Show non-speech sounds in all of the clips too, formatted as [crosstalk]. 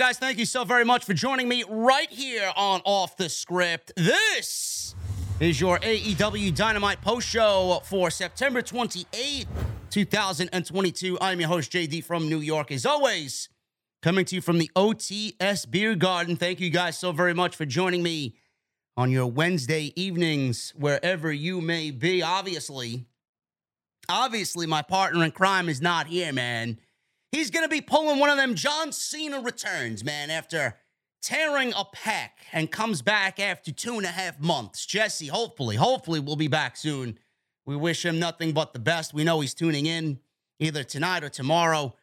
Guys? Thank you so very much for joining me right here on Off the Script. This is your AEW Dynamite post show for September 28th, 2022. I'm your host, JD from New York, as always, coming to you from the OTS Beer Garden. Thank you guys so very much for joining me on your Wednesday evenings, wherever you may be. Obviously, obviously, my partner in crime is not here, man. He's going to be pulling one of them John Cena returns, man, after tearing a pec and comes back after two and a half months. Jesse, hopefully, hopefully, we'll be back soon. We wish him nothing but the best. We know he's tuning in either tonight or tomorrow.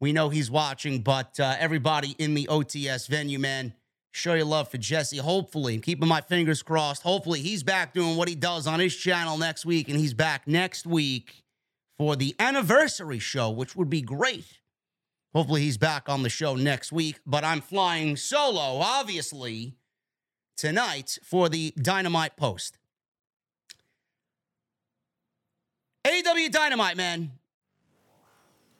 We know he's watching, but uh, everybody in the OTS venue, man, show your love for Jesse. Hopefully, keeping my fingers crossed. Hopefully, he's back doing what he does on his channel next week, and he's back next week for the anniversary show, which would be great. Hopefully, he's back on the show next week. But I'm flying solo, obviously, tonight for the Dynamite Post. AW Dynamite, man.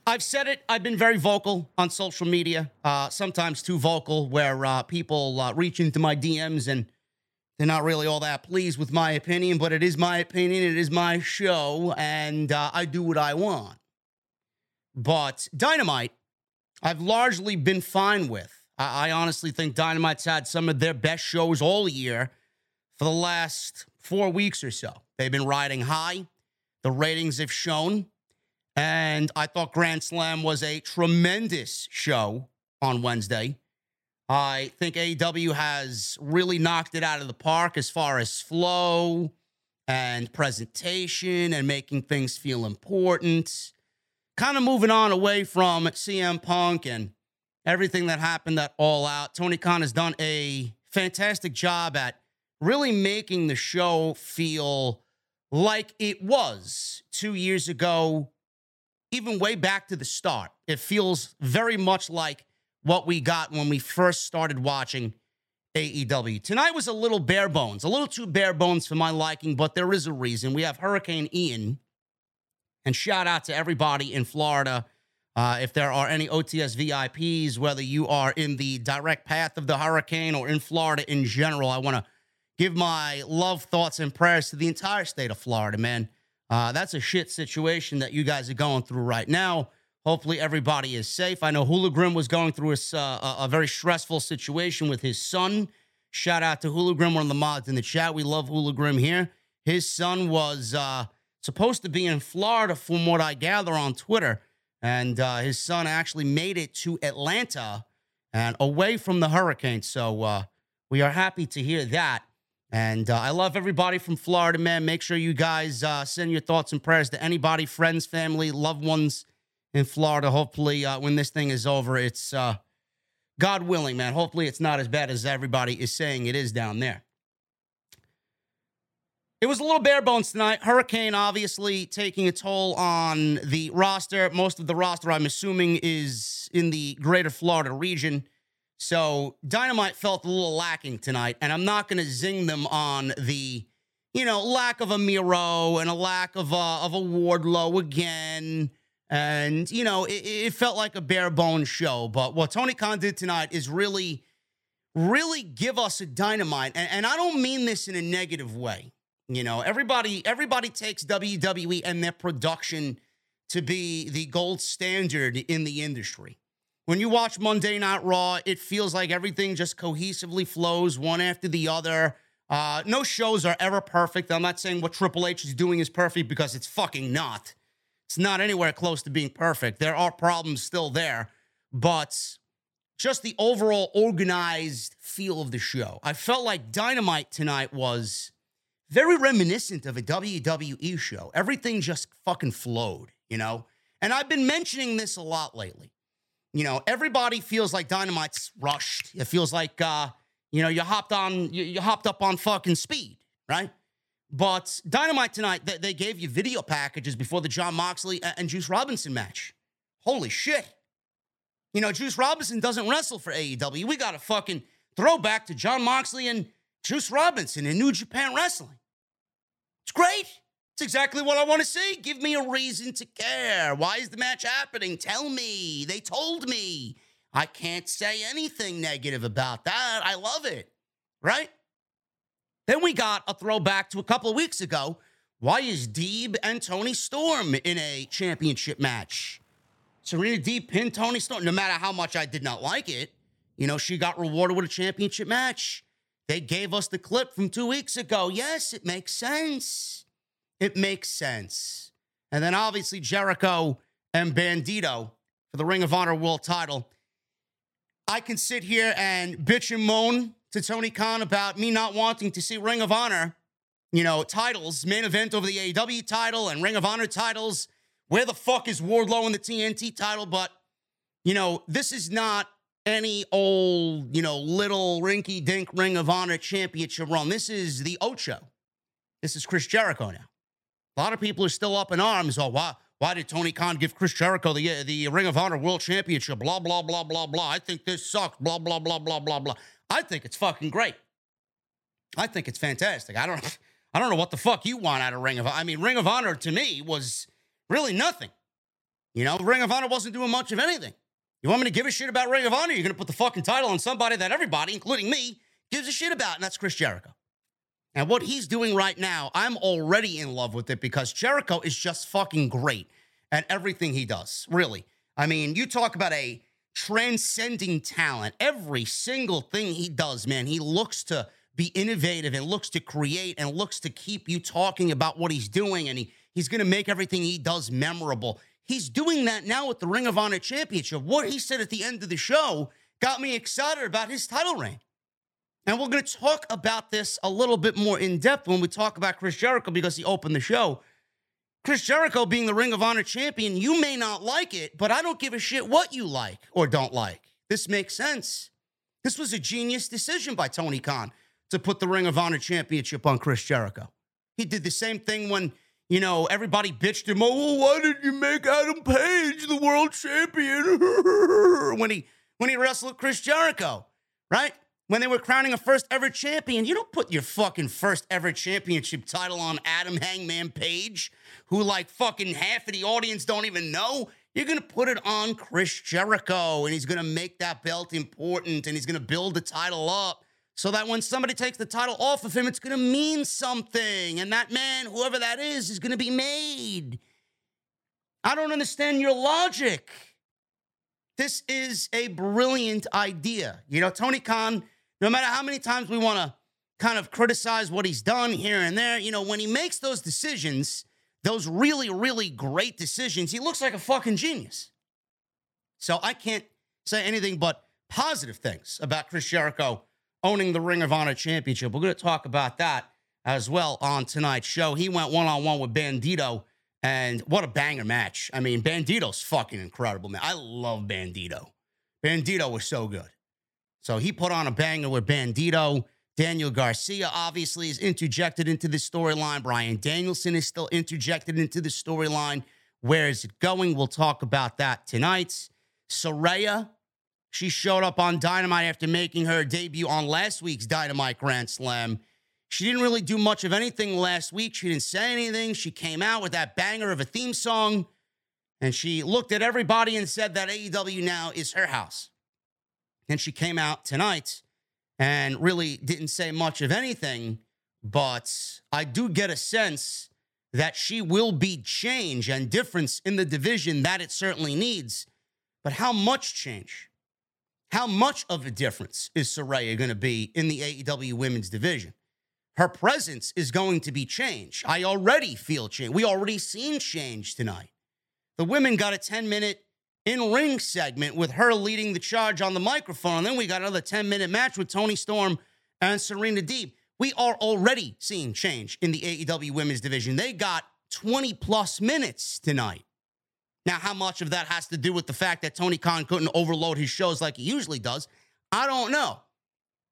I've said it. I've been very vocal on social media, uh, sometimes too vocal, where uh, people uh, reach into my DMs and they're not really all that pleased with my opinion, but it is my opinion. It is my show, and uh, I do what I want. But Dynamite I've largely been fine with. I, I, honestly think Dynamite's had some of their best shows all year for the last four weeks or so. They've been riding high. The ratings have shown. And I thought Grand Slam was a tremendous show on Wednesday. I think AEW has really knocked it out of the park as far as flow and presentation and making things feel important kind of moving on away from CM Punk and everything that happened at All Out. Tony Khan has done a fantastic job at really making the show feel like it was two years ago, even way back to the start. It feels very much like what we got when we first started watching AEW. Tonight was a little bare bones, a little too bare bones for my liking, but there is a reason. We have Hurricane Ian and shout out to everybody in Florida. Uh, if there are any OTS VIPs, whether you are in the direct path of the hurricane or in Florida in general, I want to give my love, thoughts, and prayers to the entire state of Florida, man. Uh, that's a shit situation that you guys are going through right now. Hopefully, everybody is safe. I know Hooligrim was going through a, uh, a very stressful situation with his son. Shout out to Hooligrim, one of the mods in the chat. We love Hooligrim here. His son was uh, supposed to be in Florida, from what I gather on Twitter. And uh, his son actually made it to Atlanta and away from the hurricane. So uh, we are happy to hear that. And uh, I love everybody from Florida, man. Make sure you guys uh, send your thoughts and prayers to anybody, friends, family, loved ones in Florida. Hopefully, uh, when this thing is over, it's uh, God willing, man. Hopefully, it's not as bad as everybody is saying it is down there. It was a little bare bones tonight. Hurricane obviously taking a toll on the roster. Most of the roster, I'm assuming, is in the greater Florida region. So Dynamite felt a little lacking tonight. And I'm not going to zing them on the, you know, lack of a Miro and a lack of a, of a Wardlow again. And, you know, it, it felt like a bare bones show. But what Tony Khan did tonight is really, really give us a Dynamite. and, and I don't mean this in a negative way. You know, everybody everybody takes WWE and their production to be the gold standard in the industry. When you watch Monday Night Raw, it feels like everything just cohesively flows one after the other. Uh, no shows are ever perfect. I'm not saying what Triple H is doing is perfect because it's fucking not. It's not anywhere close to being perfect. There are problems still there, but just the overall organized feel of the show. I felt like Dynamite tonight was very reminiscent of a WWE show. Everything just fucking flowed, you know? And I've been mentioning this a lot lately. You know, everybody feels like Dynamite's rushed. It feels like, uh, you know, you hopped on, you, you hopped up on fucking speed, right? But Dynamite tonight, they, they gave you video packages before the Jon Moxley and Juice Robinson match. Holy shit. You know, Juice Robinson doesn't wrestle for AEW. We got a fucking throwback to Jon Moxley and Juice Robinson in New Japan Wrestling. It's great. It's exactly what I want to see. Give me a reason to care. Why is the match happening? Tell me. They told me. I can't say anything negative about that. I love it. Right? Then we got a throwback to a couple of weeks ago. Why is Deeb and Toni Storm in a championship match? Serena Deeb pinned Toni Storm. No matter how much I did not like it, you know, she got rewarded with a championship match. They gave us the clip from two weeks ago. Yes, it makes sense. It makes sense. And then obviously Jericho and Bandito for the Ring of Honor World title. I can sit here and bitch and moan to Tony Khan about me not wanting to see Ring of Honor, you know, titles, main event over the AEW title and Ring of Honor titles. Where the fuck is Wardlow in the TNT title? But, you know, this is not any old, you know, little rinky dink Ring of Honor championship run. This is the Ocho. This is Chris Jericho now. A lot of people are still up in arms. Oh, why, why did Tony Khan give Chris Jericho the, uh, the Ring of Honor World Championship? Blah, blah, blah, blah, blah. I think this sucks. Blah, blah, blah, blah, blah, blah. I think it's fucking great. I think it's fantastic. I don't I don't know what the fuck you want out of Ring of. I mean, Ring of Honor to me was really nothing. You know, Ring of Honor wasn't doing much of anything. You want me to give a shit about Ring of Honor? You're going to put the fucking title on somebody that everybody, including me, gives a shit about, and that's Chris Jericho. And what he's doing right now, I'm already in love with it because Jericho is just fucking great at everything he does, really. I mean, you talk about a transcending talent. Every single thing he does, man, he looks to be innovative and looks to create and looks to keep you talking about what he's doing. And he, he's going to make everything he does memorable. He's doing that now with the Ring of Honor Championship. What he said at the end of the show got me excited about his title reign. And we're going to talk about this a little bit more in depth when we talk about Chris Jericho because he opened the show. Chris Jericho being the Ring of Honor champion, you may not like it, but I don't give a shit what you like or don't like. This makes sense. This was a genius decision by Tony Khan to put the Ring of Honor championship on Chris Jericho. He did the same thing when, you know, everybody bitched him, oh, why did you make Adam Page the world champion? [laughs] when he when he wrestled Chris Jericho, right? when they were crowning a first ever champion, you don't put your fucking first ever championship title on Adam Hangman Page, who like fucking half of the audience don't even know. You're gonna put it on Chris Jericho, and he's gonna make that belt important, and he's gonna build the title up so that when somebody takes the title off of him, it's gonna mean something, and that man, whoever that is, is gonna be made. I don't understand your logic. This is a brilliant idea. You know, Tony Khan no matter how many times we want to kind of criticize what he's done here and there, you know, when he makes those decisions, those really, really great decisions, he looks like a fucking genius. So I can't say anything but positive things about Chris Jericho owning the Ring of Honor Championship. We're going to talk about that as well on tonight's show. He went one on one with Bandito, and what a banger match. I mean, Bandito's fucking incredible, man. I love Bandito. Bandito was so good. So he put on a banger with Bandito. Daniel Garcia obviously is interjected into the storyline. Bryan Danielson is still interjected into the storyline. Where is it going? We'll talk about that tonight. Saraya, she showed up on Dynamite after making her debut on last week's Dynamite Grand Slam. She didn't really do much of anything last week. She didn't say anything. She came out with that banger of a theme song and she looked at everybody and said that AEW now is her house. And she came out tonight and really didn't say much of anything. But I do get a sense that she will be change and difference in the division that it certainly needs. But how much change? How much of a difference is Saraya going to be in the AEW women's division? Her presence is going to be changed. I already feel change. We already seen change tonight. The women got a 10 minute in ring segment with her leading the charge on the microphone. And then we got another 10 minute match with Toni Storm and Serena Deeb. we are already seeing change in the AEW women's division. They got 20 plus minutes tonight. Now, how much of that has to do with the fact that Tony Khan couldn't overload his shows like he usually does? I don't know.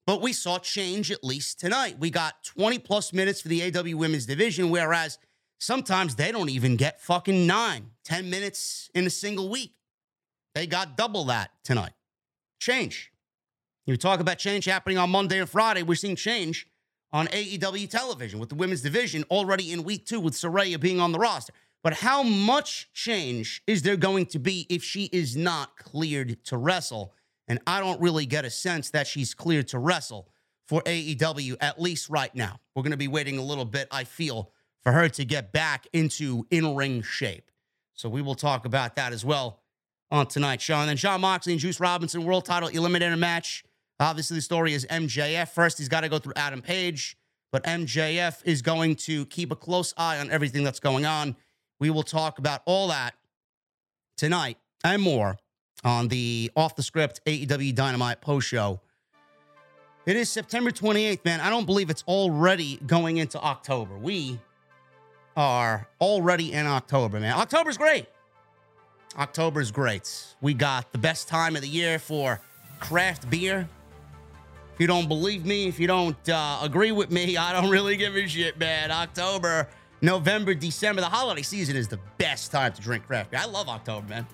But we saw change at least tonight. We got 20 plus minutes for the AW women's division, whereas sometimes they don't even get fucking nine, 10 minutes in a single week. They got double that tonight. Change. You talk about change happening on Monday and Friday. We're seeing change on AEW television with the women's division already in week two with Saraya being on the roster. But how much change is there going to be if she is not cleared to wrestle? And I don't really get a sense that she's cleared to wrestle for AEW, at least right now. We're going to be waiting a little bit, I feel, for her to get back into in ring shape. So we will talk about that as well on tonight's show. And then Jon Moxley and Juice Robinson world title eliminator match. Obviously, the story is MJF. First, he's got to go through Adam Page, but MJF is going to keep a close eye on everything that's going on. We will talk about all that tonight and more on the off the script AEW Dynamite post show. It is September 28th, man. I don't believe it's already going into October. We are already in October, man. October's great. October's great. We got the best time of the year for craft beer. If you don't believe me, if you don't uh, agree with me, [laughs] I don't really give a shit, man. October, November, December, the holiday season is the best time to drink craft beer. I love October, man.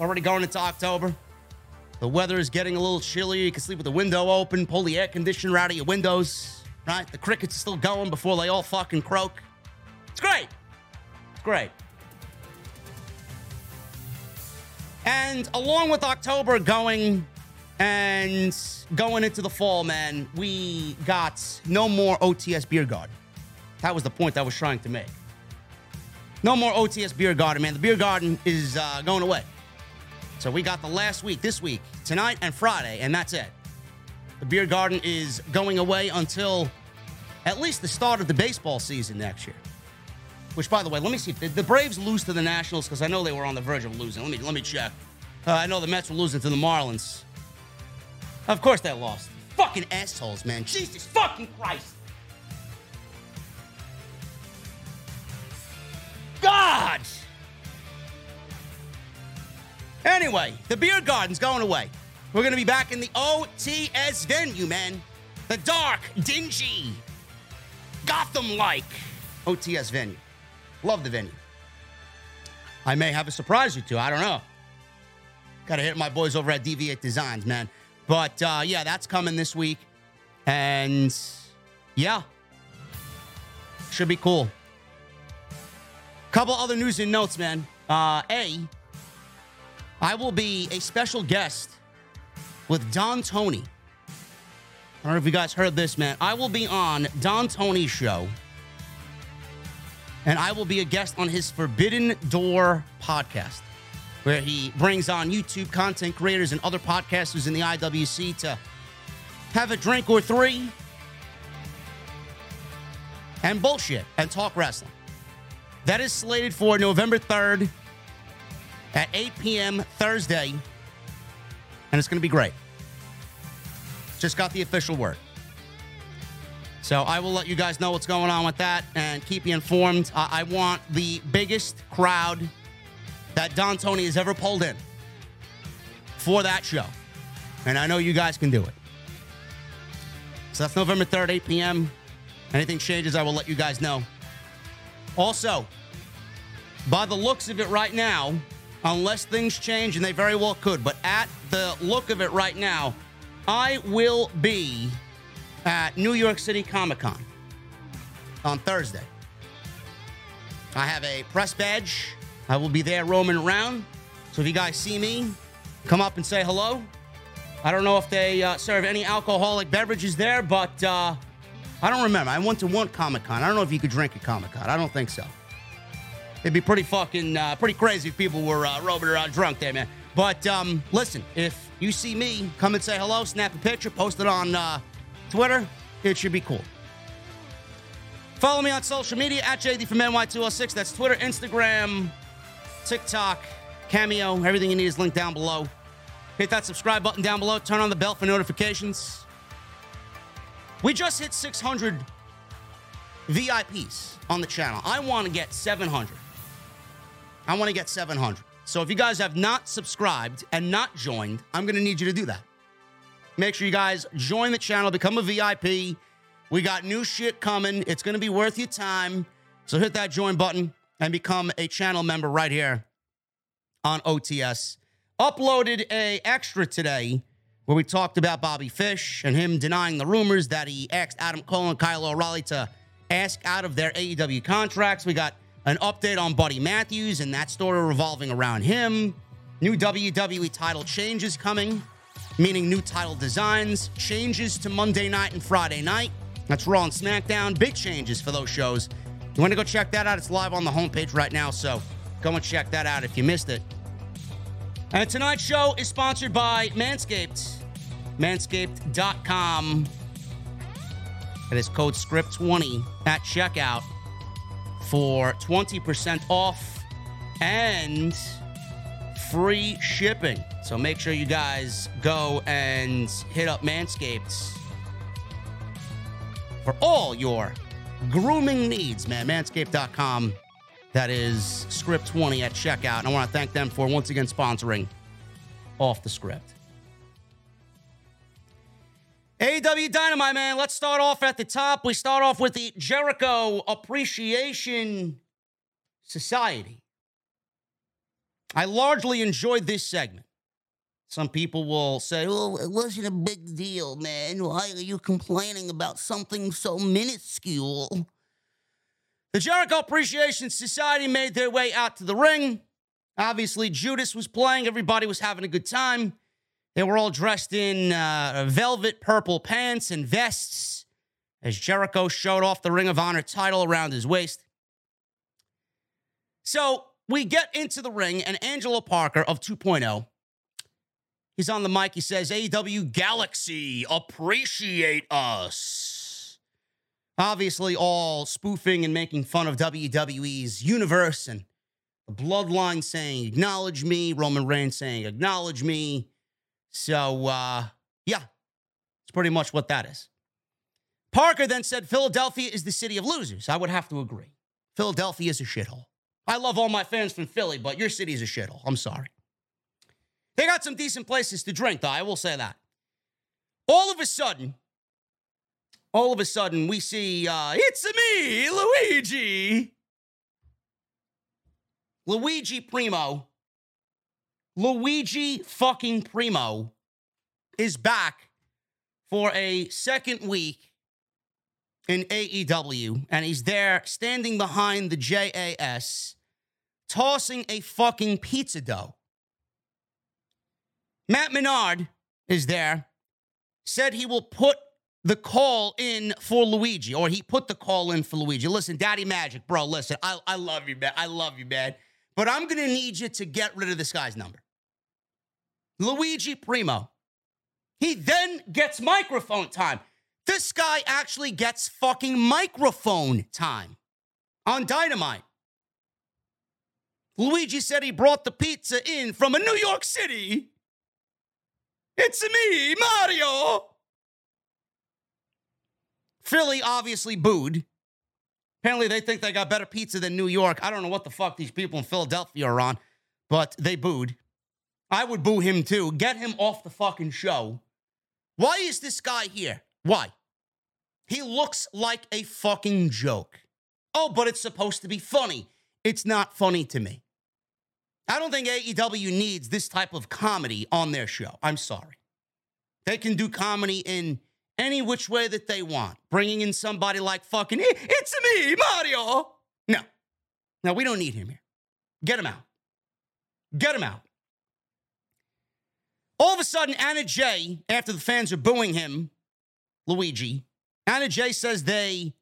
Already going into October. The weather is getting a little chillier. You can sleep with the window open, pull the air conditioner out of your windows, right? The crickets are still going before they all fucking croak. It's great. It's great. And along with October going and going into the fall, man, we got no more OTS Beer Garden. That was the point I was trying to make. No more OTS Beer Garden, man. The Beer Garden is uh, going away. So we got the last week, this week, tonight and Friday, and that's it. The Beer Garden is going away until at least the start of the baseball season next year. Which, by the way, let me see. Did the Braves lose to the Nationals? Because I know they were on the verge of losing. Let me let me check. Uh, I know the Mets were losing to the Marlins. Of course they lost. Fucking assholes, man. Jesus fucking Christ. God. Anyway, the beer garden's going away. We're going to be back in the OTS venue, man. The dark, dingy, Gotham like OTS venue. Love the venue. I may have a surprise or two. I don't know. Got to hit my boys over at Deviate Designs, man. But uh, yeah, that's coming this week. And yeah, should be cool. Couple other news and notes, man. Uh, a, I will be a special guest with Don Tony. I don't know if you guys heard this, man. I will be on Don Tony's show, and I will be a guest on his Forbidden Door podcast, where he brings on YouTube content creators and other podcasters in the IWC to have a drink or three and bullshit and talk wrestling. That is slated for November 3rd at 8 p.m. Thursday, and it's going to be great. Just got the official word. So I will let you guys know what's going on with that and keep you informed. I want the biggest crowd that Don Tony has ever pulled in for that show. And I know you guys can do it. So that's November 3rd, 8 p.m. Anything changes, I will let you guys know. Also, by the looks of it right now, unless things change, and they very well could, but at the look of it right now, I will be at New York City Comic Con on Thursday. I have a press badge. I will be there roaming around. So if you guys see me, come up and say hello. I don't know if they uh, serve any alcoholic beverages there, but uh, I don't remember. I went to one Comic Con. I don't know if you could drink at Comic Con. I don't think so. It'd be pretty fucking uh, pretty crazy if people were uh, around drunk there, man. But um, listen, if you see me, come and say hello, snap a picture, post it on uh, Twitter. It should be cool. Follow me on social media at JD from NY206. That's Twitter, Instagram, TikTok, Cameo. Everything you need is linked down below. Hit that subscribe button down below. Turn on the bell for notifications. We just hit 600 VIPs on the channel. I want to get 700. I want to get 700. So if you guys have not subscribed and not joined, I'm going to need you to do that. Make sure you guys join the channel, become a VIP. We got new shit coming. It's going to be worth your time. So hit that join button and become a channel member right here on OTS. Uploaded a extra today where we talked about Bobby Fish and him denying the rumors that he asked Adam Cole and Kyle O'Reilly to ask out of their AEW contracts. We got an update on Buddy Matthews and that story revolving around him. New WWE title changes coming, meaning new title designs, changes to Monday night and Friday night. That's Raw and SmackDown. Big changes for those shows. You want to go check that out? It's live on the homepage right now, so go and check that out if you missed it. And tonight's show is sponsored by Manscaped. Manscaped.com. That is code SCRIPT20 at checkout for 20% off and free shipping. So make sure you guys go and hit up Manscaped for all your grooming needs, man. Manscaped.com. That is script 20 at checkout. And I want to thank them for once again sponsoring off the script. AEW Dynamite, man. Let's start off at the top. We start off with the Jericho Appreciation Society. I largely enjoyed this segment. Some people will say, well, it wasn't a big deal, man. Why are you complaining about something so minuscule? The Jericho Appreciation Society made their way out to the ring. Obviously, Judas was playing, everybody was having a good time. They were all dressed in uh, velvet purple pants and vests as Jericho showed off the Ring of Honor title around his waist. So we get into the ring, and Angelo Parker of 2.0, he's on the mic. He says, AEW Galaxy, appreciate us. Obviously, all spoofing and making fun of WWE's universe and the bloodline saying, acknowledge me, Roman Reigns saying, acknowledge me. So, uh, yeah, it's pretty much what that is. Parker then said Philadelphia is the city of losers. I would have to agree. Philadelphia is a shithole. I love all my fans from Philly, but your city is a shithole. I'm sorry. They got some decent places to drink, though. I will say that. All of a sudden, all of a sudden, we see uh, it's me, Luigi. Luigi Primo Luigi fucking Primo is back for a second week in AEW, and he's there standing behind the JAS, tossing a fucking pizza dough. Matt Menard is there, said he will put the call in for Luigi, or he put the call in for Luigi. Listen, Daddy Magic, bro, listen, I, I love you, man. I love you, man. But I'm going to need you to get rid of this guy's number. Luigi Primo. He then gets microphone time. This guy actually gets fucking microphone time on Dynamite. Luigi said he brought the pizza in from a New York City. It's me, Mario. Philly obviously booed. Apparently, they think they got better pizza than New York. I don't know what the fuck these people in Philadelphia are on, but they booed. I would boo him too. Get him off the fucking show. Why is this guy here? Why? He looks like a fucking joke. Oh, but it's supposed to be funny. It's not funny to me. I don't think AEW needs this type of comedy on their show. I'm sorry. They can do comedy in any which way that they want. Bringing in somebody like fucking, it's me, Mario. No. No, we don't need him here. Get him out. Get him out. All of a sudden, Anna Jay, after the fans are booing him, Luigi, Anna Jay says they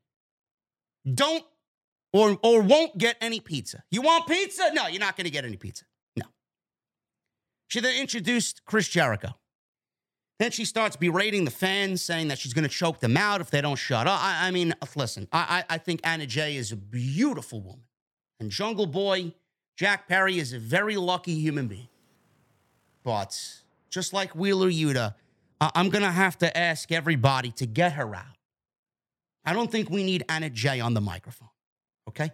don't or, or won't get any pizza. You want pizza? No, you're not going to get any pizza. No. She then introduced Chris Jericho. Then she starts berating the fans, saying that she's going to choke them out if they don't shut up. I, I mean, listen, I, I think Anna Jay is a beautiful woman. And Jungle Boy, Jack Perry, is a very lucky human being. But just like Wheeler Yuta, I'm going to have to ask everybody to get her out. I don't think we need Anna Jay on the microphone. Okay?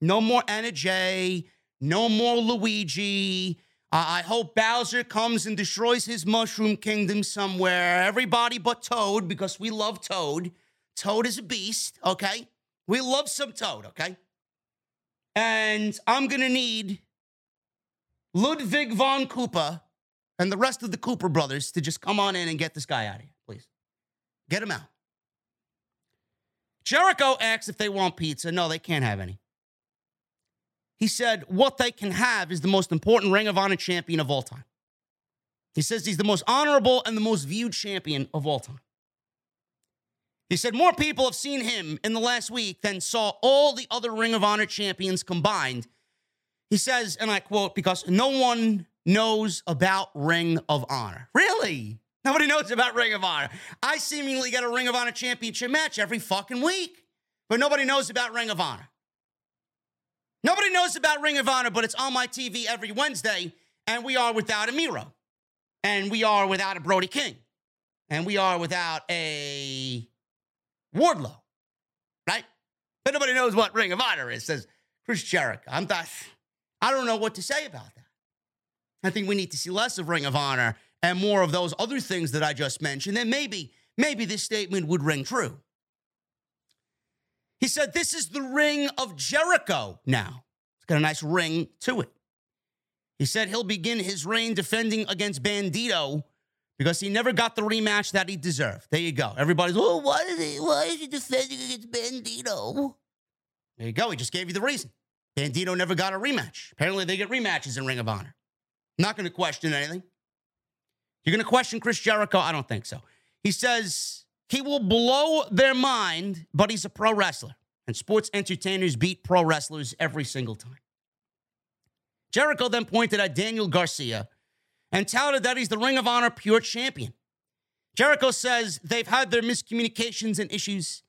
No more Anna Jay. No more Luigi. I hope Bowser comes and destroys his mushroom kingdom somewhere. Everybody but Toad, because we love Toad. Toad is a beast, okay? We love some Toad, okay? And I'm going to need Ludwig von Koopa and the rest of the Koopa brothers to just come on in and get this guy out of here, please. Get him out. Jericho asks if they want pizza. No, they can't have any. He said what they can have is the most important Ring of Honor champion of all time. He says he's the most honorable and the most viewed champion of all time. He said more people have seen him in the last week than saw all the other Ring of Honor champions combined. He says, and I quote, because no one knows about Ring of Honor. Really? Nobody knows about Ring of Honor. I seemingly get a Ring of Honor championship match every fucking week, but nobody knows about Ring of Honor. Nobody knows about Ring of Honor, but it's on my TV every Wednesday, and we are without a Miro, and we are without a Brody King, and we are without a Wardlow, right? But nobody knows what Ring of Honor is, says Chris Jericho. I'm not, I don't know what to say about that. I think we need to see less of Ring of Honor and more of those other things that I just mentioned. Then maybe, maybe this statement would ring true. He said, This is the ring of Jericho now. It's got a nice ring to it. He said he'll begin his reign defending against Bandito because he never got the rematch that he deserved. There you go. Everybody's, oh, why is he, why is he defending against Bandito? There you go. He just gave you the reason. Bandito never got a rematch. Apparently, they get rematches in Ring of Honor. Not going to question anything. You're going to question Chris Jericho? I don't think so. He says he will blow their mind, but he's a pro wrestler. And sports entertainers beat pro wrestlers every single time. Jericho then pointed at Daniel Garcia and touted that he's the Ring of Honor pure champion. Jericho says they've had their miscommunications and issues,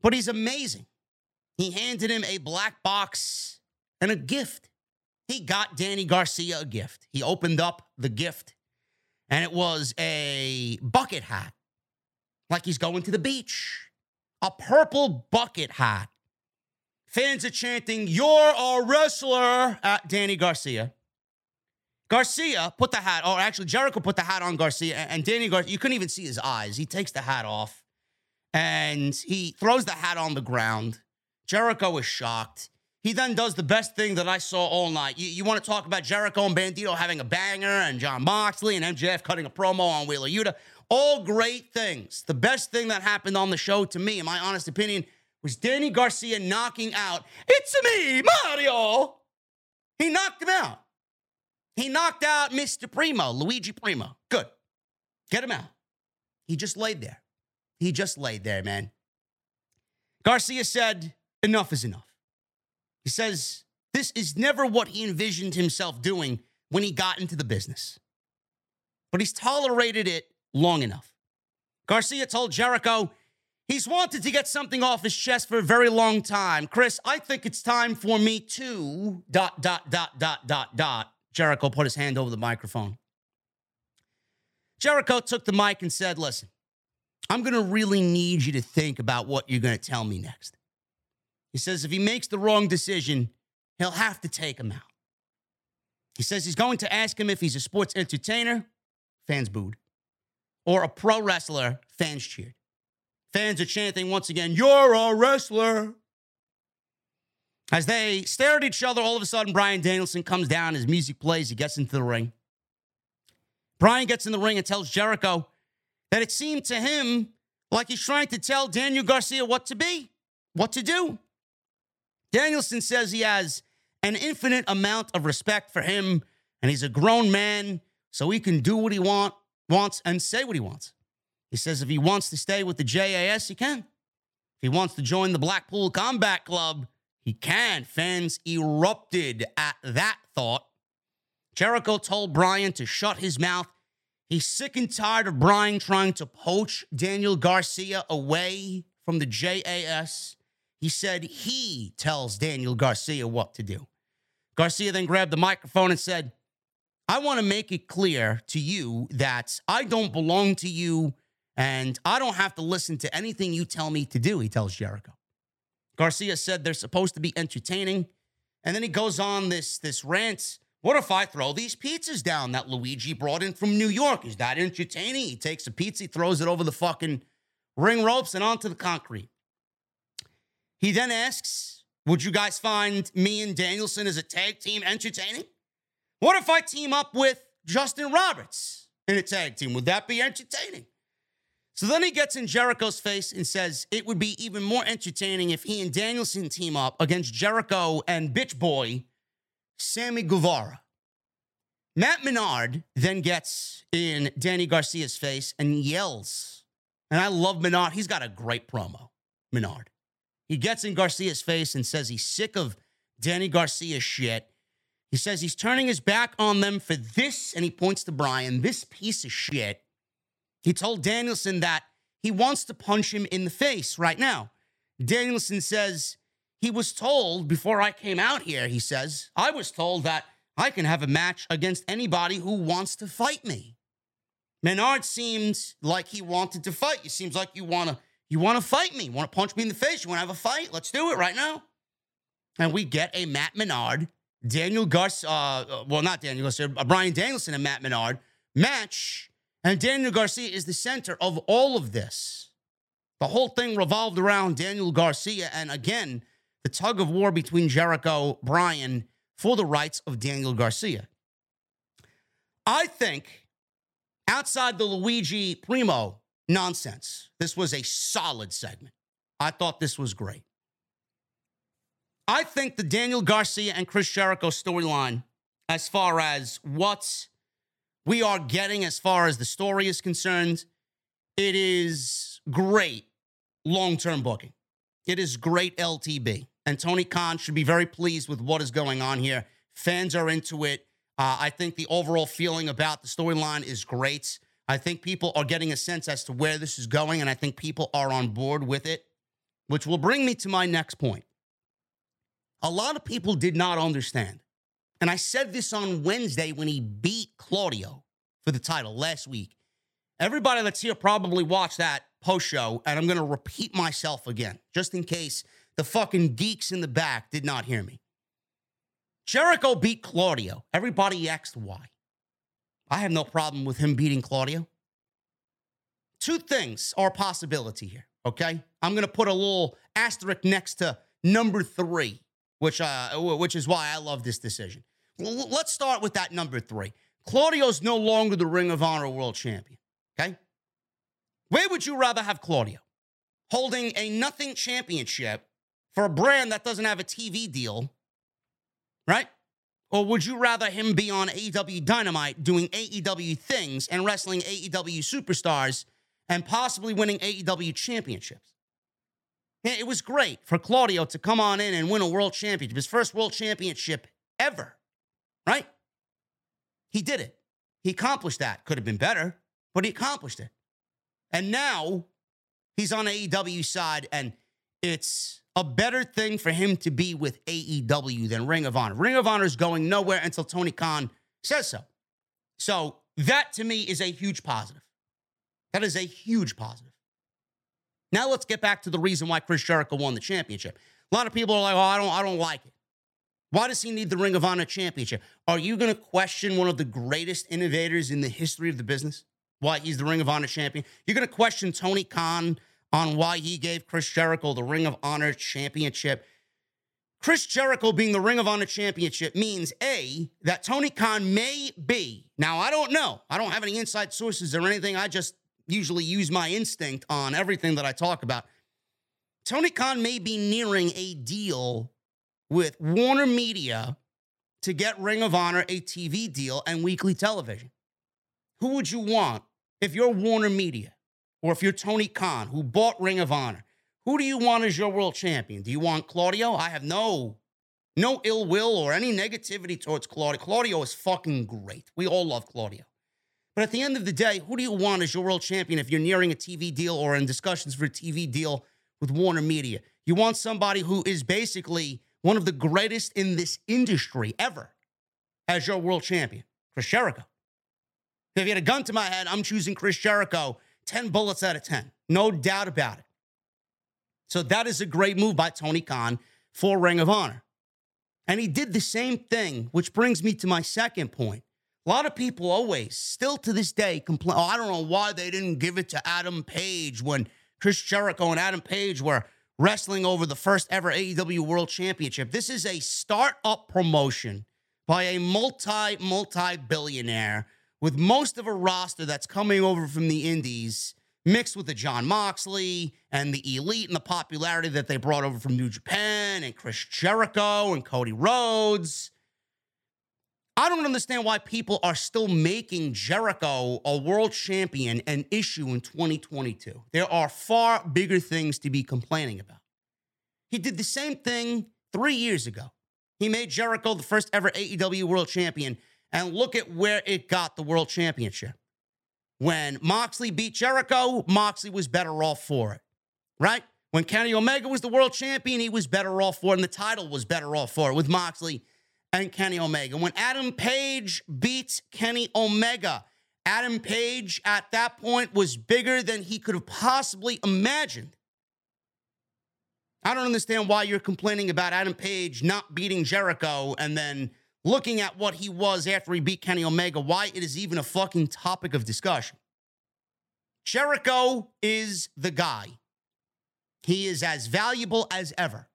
but he's amazing. He handed him a black box and a gift. He got Danny Garcia a gift. He opened up the gift, and it was a bucket hat like he's going to the beach. A purple bucket hat. Fans are chanting, You're a wrestler at Danny Garcia. Garcia put the hat, or actually, Jericho put the hat on Garcia, and Danny Garcia, you couldn't even see his eyes. He takes the hat off and he throws the hat on the ground. Jericho is shocked. He then does the best thing that I saw all night. You, you want to talk about Jericho and Bandito having a banger and Jon Moxley and MJF cutting a promo on Wheeler Yuta. All great things. The best thing that happened on the show, to me, in my honest opinion, was Danny Garcia knocking out, It's me, Mario. He knocked him out. He knocked out Mr. Primo, Luigi Primo. Good. Get him out. He just laid there. He just laid there, man. Garcia said, Enough is enough. He says, This is never what he envisioned himself doing when he got into the business. But he's tolerated it long enough. Garcia told Jericho he's wanted to get something off his chest for a very long time. Chris, I think it's time for me to dot dot dot dot dot dot. Jericho put his hand over the microphone. Jericho took the mic and said, Listen, I'm going to really need you to think about what you're going to tell me next. He says if he makes the wrong decision, he'll have to take him out. He says he's going to ask him if he's a sports entertainer. Fans booed or a pro wrestler, fans cheered. Fans are chanting once again, You're a wrestler. As they stare at each other, all of a sudden, Bryan Danielson comes down, his music plays, he gets into the ring. Bryan gets in the ring and tells Jericho that it seemed to him like he's trying to tell Daniel Garcia what to be, what to do. Danielson says he has an infinite amount of respect for him and he's a grown man, so he can do what he want, wants and say what he wants. He says if he wants to stay with the JAS, he can. If he wants to join the Blackpool Combat Club, he can. Fans erupted at that thought. Jericho told Bryan to shut his mouth. He's sick and tired of Bryan trying to poach Daniel Garcia away from the JAS. He said he tells Daniel Garcia what to do. Garcia then grabbed the microphone and said, I want to make it clear to you that I don't belong to you And I don't have to listen to anything you tell me to do, he tells Jericho. Garcia said they're supposed to be entertaining. And then he goes on this, this rant. What if I throw these pizzas down that Luigi brought in from New York? Is that entertaining? He takes a pizza, throws it over the fucking ring ropes and onto the concrete. He then asks, Would you guys find me and Danielson as a tag team entertaining? What if I team up with Justin Roberts in a tag team? Would that be entertaining? So then he gets in Jericho's face and says it would be even more entertaining if he and Danielson team up against Jericho and bitch boy Sammy Guevara. Matt Menard then gets in Danny Garcia's face and yells. And I love Menard. He's got a great promo, Menard. He gets in Garcia's face and says he's sick of Danny Garcia's shit. He says he's turning his back on them for this, and he points to Bryan, this piece of shit. He told Danielson that he wants to punch him in the face right now. Danielson says, he was told before I came out here, he says, I was told that I can have a match against anybody who wants to fight me. Menard seemed like he wanted to fight. It seems like you want to you want to fight me. You want to punch me in the face. You want to have a fight. Let's do it right now. And we get a Matt Menard, Daniel Garcia, uh, well, not Daniel Garcia, uh, Bryan Danielson and Matt Menard match and Daniel Garcia is the center of all of this. The whole thing revolved around Daniel Garcia and again, the tug of war between Jericho, Bryan, for the rights of Daniel Garcia. I think outside the Luigi Primo nonsense, this was a solid segment. I thought this was great. I think the Daniel Garcia and Chris Jericho storyline, as far as what we are getting as far as the story is concerned. It is great long term booking. It is great LTB. And Tony Khan should be very pleased with what is going on here. Fans are into it. Uh, I think the overall feeling about the storyline is great. I think people are getting a sense as to where this is going, and I think people are on board with it, which will bring me to my next point. A lot of people did not understand and I said this on Wednesday when he beat Claudio for the title last week. Everybody that's here probably watched that post show, and I'm going to repeat myself again, just in case the fucking geeks in the back did not hear me. Jericho beat Claudio. Everybody asked why. I have no problem with him beating Claudio. Two things are a possibility here, okay? I'm going to put a little asterisk next to number three, which, uh, which is why I love this decision. Let's start with that number three. Claudio's no longer the Ring of Honor world champion. Okay. Where would you rather have Claudio? Holding a nothing championship for a brand that doesn't have a TV deal, right? Or would you rather him be on AEW Dynamite doing AEW things and wrestling AEW superstars and possibly winning AEW championships? It was great for Claudio to come on in and win a world championship, his first world championship ever right? He did it. He accomplished that. Could have been better, but he accomplished it. And now he's on AEW side, and it's a better thing for him to be with AEW than Ring of Honor. Ring of Honor is going nowhere until Tony Khan says so. So that to me is a huge positive. That is a huge positive. Now let's get back to the reason why Chris Jericho won the championship. A lot of people are like, "Oh, I don't, I don't like it." Why does he need the Ring of Honor championship? Are you going to question one of the greatest innovators in the history of the business? Why he's the Ring of Honor champion? You're going to question Tony Khan on why he gave Chris Jericho the Ring of Honor championship. Chris Jericho being the Ring of Honor championship means A, that Tony Khan may be, now I don't know, I don't have any inside sources or anything. I just usually use my instinct on everything that I talk about. Tony Khan may be nearing a deal with Warner Media to get Ring of Honor a TV deal and weekly television. Who would you want if you're Warner Media or if you're Tony Khan who bought Ring of Honor? Who do you want as your world champion? Do you want Claudio? I have no no ill will or any negativity towards Claudio. Claudio is fucking great. We all love Claudio. But at the end of the day, who do you want as your world champion if you're nearing a TV deal or in discussions for a TV deal with Warner Media? You want somebody who is basically one of the greatest in this industry ever as your world champion, Chris Jericho. If you had a gun to my head, I'm choosing Chris Jericho 10 bullets out of 10. No doubt about it. So that is a great move by Tony Khan for Ring of Honor. And he did the same thing, which brings me to my second point. A lot of people always, still to this day, complain. Oh, I don't know why they didn't give it to Adam Page when Chris Jericho and Adam Page were wrestling over the first ever AEW World Championship. This is a startup promotion by a multi, multi billionaire with most of a roster that's coming over from the Indies mixed with the Jon Moxley and the elite and the popularity that they brought over from New Japan and Chris Jericho and Cody Rhodes. I don't understand why people are still making Jericho a world champion an issue in 2022. There are far bigger things to be complaining about. He did the same thing three years ago. He made Jericho the first ever AEW world champion, and look at where it got the world championship. When Moxley beat Jericho, Moxley was better off for it, right? When Kenny Omega was the world champion, he was better off for it, and the title was better off for it with Moxley and Kenny Omega. When Adam Page beats Kenny Omega, Adam Page at that point was bigger than he could have possibly imagined. I don't understand why you're complaining about Adam Page not beating Jericho and then looking at what he was after he beat Kenny Omega, why it is even a fucking topic of discussion. Jericho is the guy. He is as valuable as ever.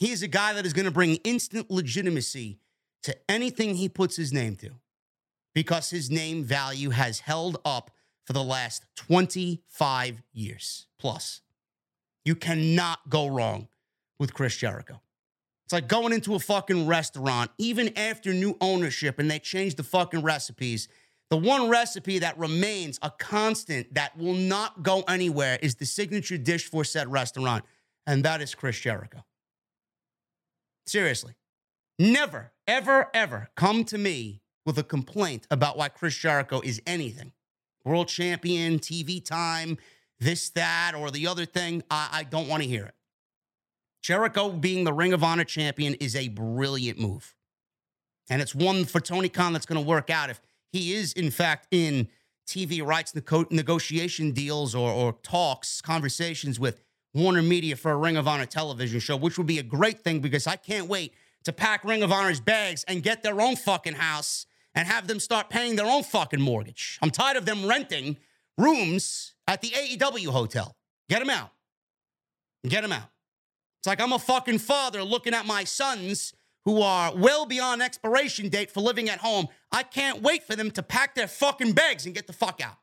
He is a guy that is going to bring instant legitimacy to anything he puts his name to because his name value has held up for the last 25 years plus. You cannot go wrong with Chris Jericho. It's like going into a fucking restaurant, even after new ownership and they change the fucking recipes. The one recipe that remains a constant that will not go anywhere is the signature dish for said restaurant, and that is Chris Jericho. Seriously. Never, ever, ever come to me with a complaint about why Chris Jericho is anything. World champion, TV time, this, that, or the other thing. I, I don't want to hear it. Jericho being the Ring of Honor champion is a brilliant move. And it's one for Tony Khan that's going to work out if he is, in fact, in TV rights negotiation deals or, or talks, conversations with Warner Media for a Ring of Honor television show, which would be a great thing because I can't wait to pack Ring of Honor's bags and get their own fucking house and have them start paying their own fucking mortgage. I'm tired of them renting rooms at the AEW hotel. Get them out. Get them out. It's like I'm a fucking father looking at my sons who are well beyond expiration date for living at home. I can't wait for them to pack their fucking bags and get the fuck out.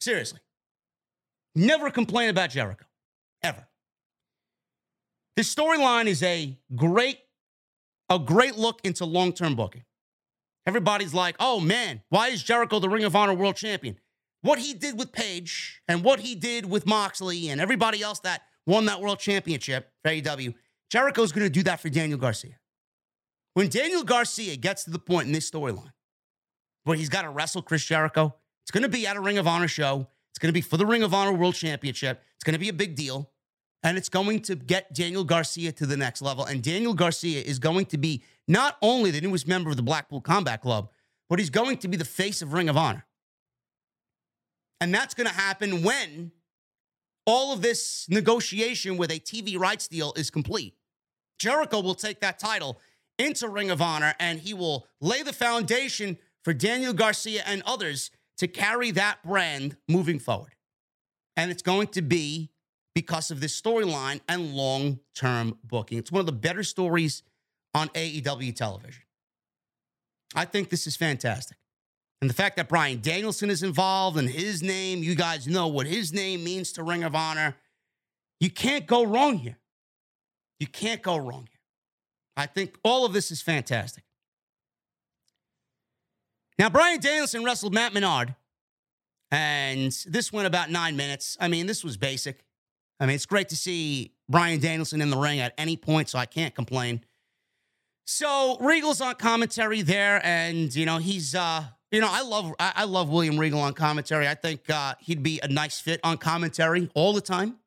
Seriously. Never complain about Jericho. This storyline is a great, a great look into long-term booking. Everybody's like, oh man, why is Jericho the Ring of Honor World Champion? What he did with Page and what he did with Moxley and everybody else that won that world championship for AEW. Jericho's going to do that for Daniel Garcia. When Daniel Garcia gets to the point in this storyline where he's got to wrestle Chris Jericho, it's going to be at a Ring of Honor show. It's going to be for the Ring of Honor World Championship. It's going to be a big deal. And it's going to get Daniel Garcia to the next level. And Daniel Garcia is going to be not only the newest member of the Blackpool Combat Club, but he's going to be the face of Ring of Honor. And that's going to happen when all of this negotiation with a TV rights deal is complete. Jericho will take that title into Ring of Honor and he will lay the foundation for Daniel Garcia and others to carry that brand moving forward. And it's going to be because of this storyline and long term booking. It's one of the better stories on AEW television. I think this is fantastic. And the fact that Bryan Danielson is involved and his name, you guys know what his name means to Ring of Honor. You can't go wrong here. You can't go wrong here. I think all of this is fantastic. Now, Bryan Danielson wrestled Matt Menard, and this went about nine minutes. I mean, this was basic. I mean, it's great to see Bryan Danielson in the ring at any point, so I can't complain. So Regal's on commentary there, and you know he's uh you know, I love I love William Regal on commentary. I think uh, he'd be a nice fit on commentary all the time.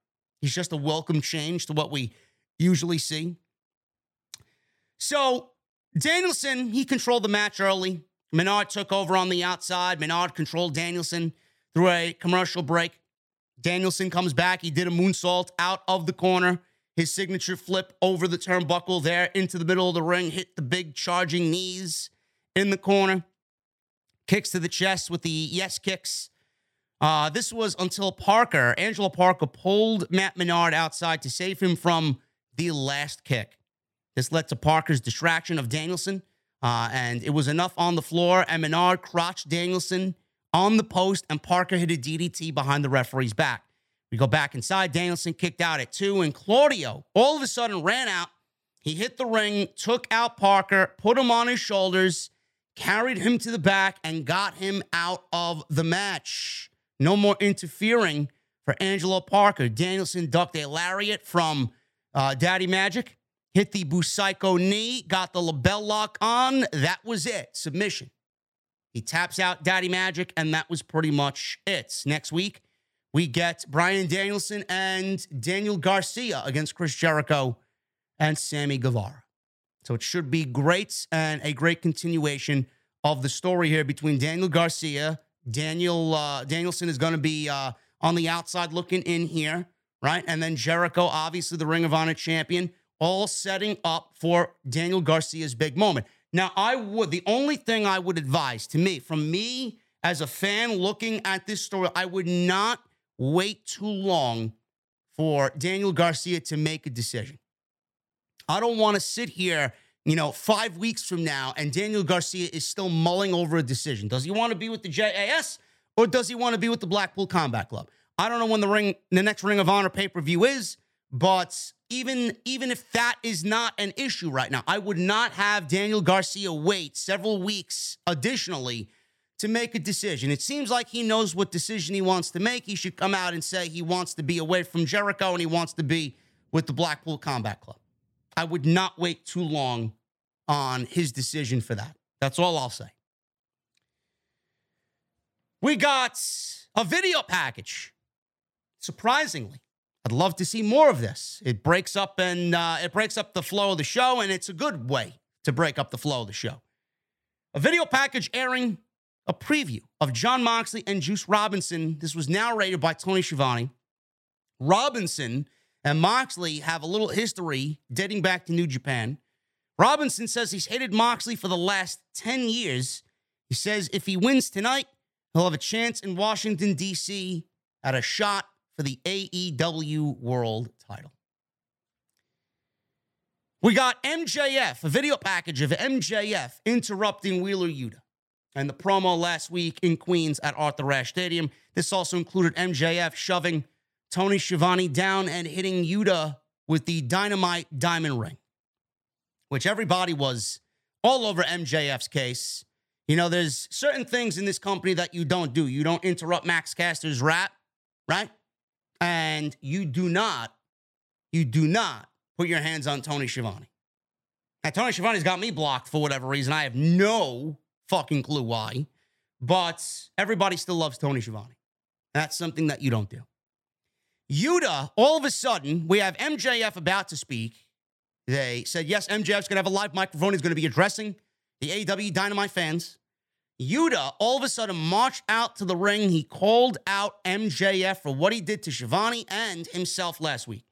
He's just a welcome change to what we usually see. So Danielson, he controlled the match early. Menard took over on the outside. Menard controlled Danielson. through a commercial break. Danielson comes back. He did a moonsault out of the corner. His signature flip over the turnbuckle there into the middle of the ring, hit the big charging knees in the corner. Kicks to the chest with the yes kicks. Uh, this was until Parker, Angelo Parker, pulled Matt Menard outside to save him from the last kick. This led to Parker's distraction of Danielson, uh, and it was enough on the floor. And Menard crotched Danielson on the post, and Parker hit a DDT behind the referee's back. We go back inside. Danielson kicked out at two, and Claudio all of a sudden ran out. He hit the ring, took out Parker, put him on his shoulders, carried him to the back, and got him out of the match. No more interfering for Angelo Parker. Danielson ducked a lariat from uh, Daddy Magic, hit the Busaiku knee, got the LeBell Lock on. That was it. Submission. He taps out Daddy Magic, and that was pretty much it. Next week, we get Bryan Danielson and Daniel Garcia against Chris Jericho and Sammy Guevara. So it should be great and a great continuation of the story here between Daniel Garcia. Daniel uh, Danielson is going to be uh, on the outside looking in here, right? And then Jericho, obviously the Ring of Honor champion, all setting up for Daniel Garcia's big moment. Now, I would, the only thing I would advise to me, from me as a fan looking at this story, I would not wait too long for Daniel Garcia to make a decision. I don't want to sit here, you know, five weeks from now and Daniel Garcia is still mulling over a decision. Does he want to be with the JAS or does he want to be with the Blackpool Combat Club? I don't know when the ring, the next Ring of Honor pay per view is, but even even if that is not an issue right now, I would not have Daniel Garcia wait several weeks additionally to make a decision. It seems like he knows what decision he wants to make. He should come out and say he wants to be away from Jericho and he wants to be with the Blackpool Combat Club. I would not wait too long on his decision for that. That's all I'll say. We got a video package. Surprisingly, I'd love to see more of this. It breaks up and uh, it breaks up the flow of the show, and it's a good way to break up the flow of the show. A video package airing a preview of Jon Moxley and Juice Robinson. This was narrated by Tony Schiavone. Robinson and Moxley have a little history dating back to New Japan. Robinson says he's hated Moxley for the last 10 years. He says if he wins tonight, he'll have a chance in Washington, D.C. at a shot for the AEW World title. We got MJF, a video package of MJF interrupting Wheeler Yuta and the promo last week in Queens at Arthur Ashe Stadium. This also included MJF shoving Tony Schiavone down and hitting Yuta with the dynamite diamond ring, which everybody was all over MJF's case. You know, there's certain things in this company that you don't do. You don't interrupt Max Caster's rap, right? And you do not, you do not put your hands on Tony Schiavone. Now, Tony Schiavone's got me blocked for whatever reason. I have no fucking clue why. But everybody still loves Tony Schiavone. That's something that you don't do. Yuta, all of a sudden, we have MJF about to speak. They said, yes, MJF's going to have a live microphone. He's going to be addressing the AW Dynamite fans. Yuta all of a sudden marched out to the ring. He called out MJF for what he did to Schiavone and himself last week.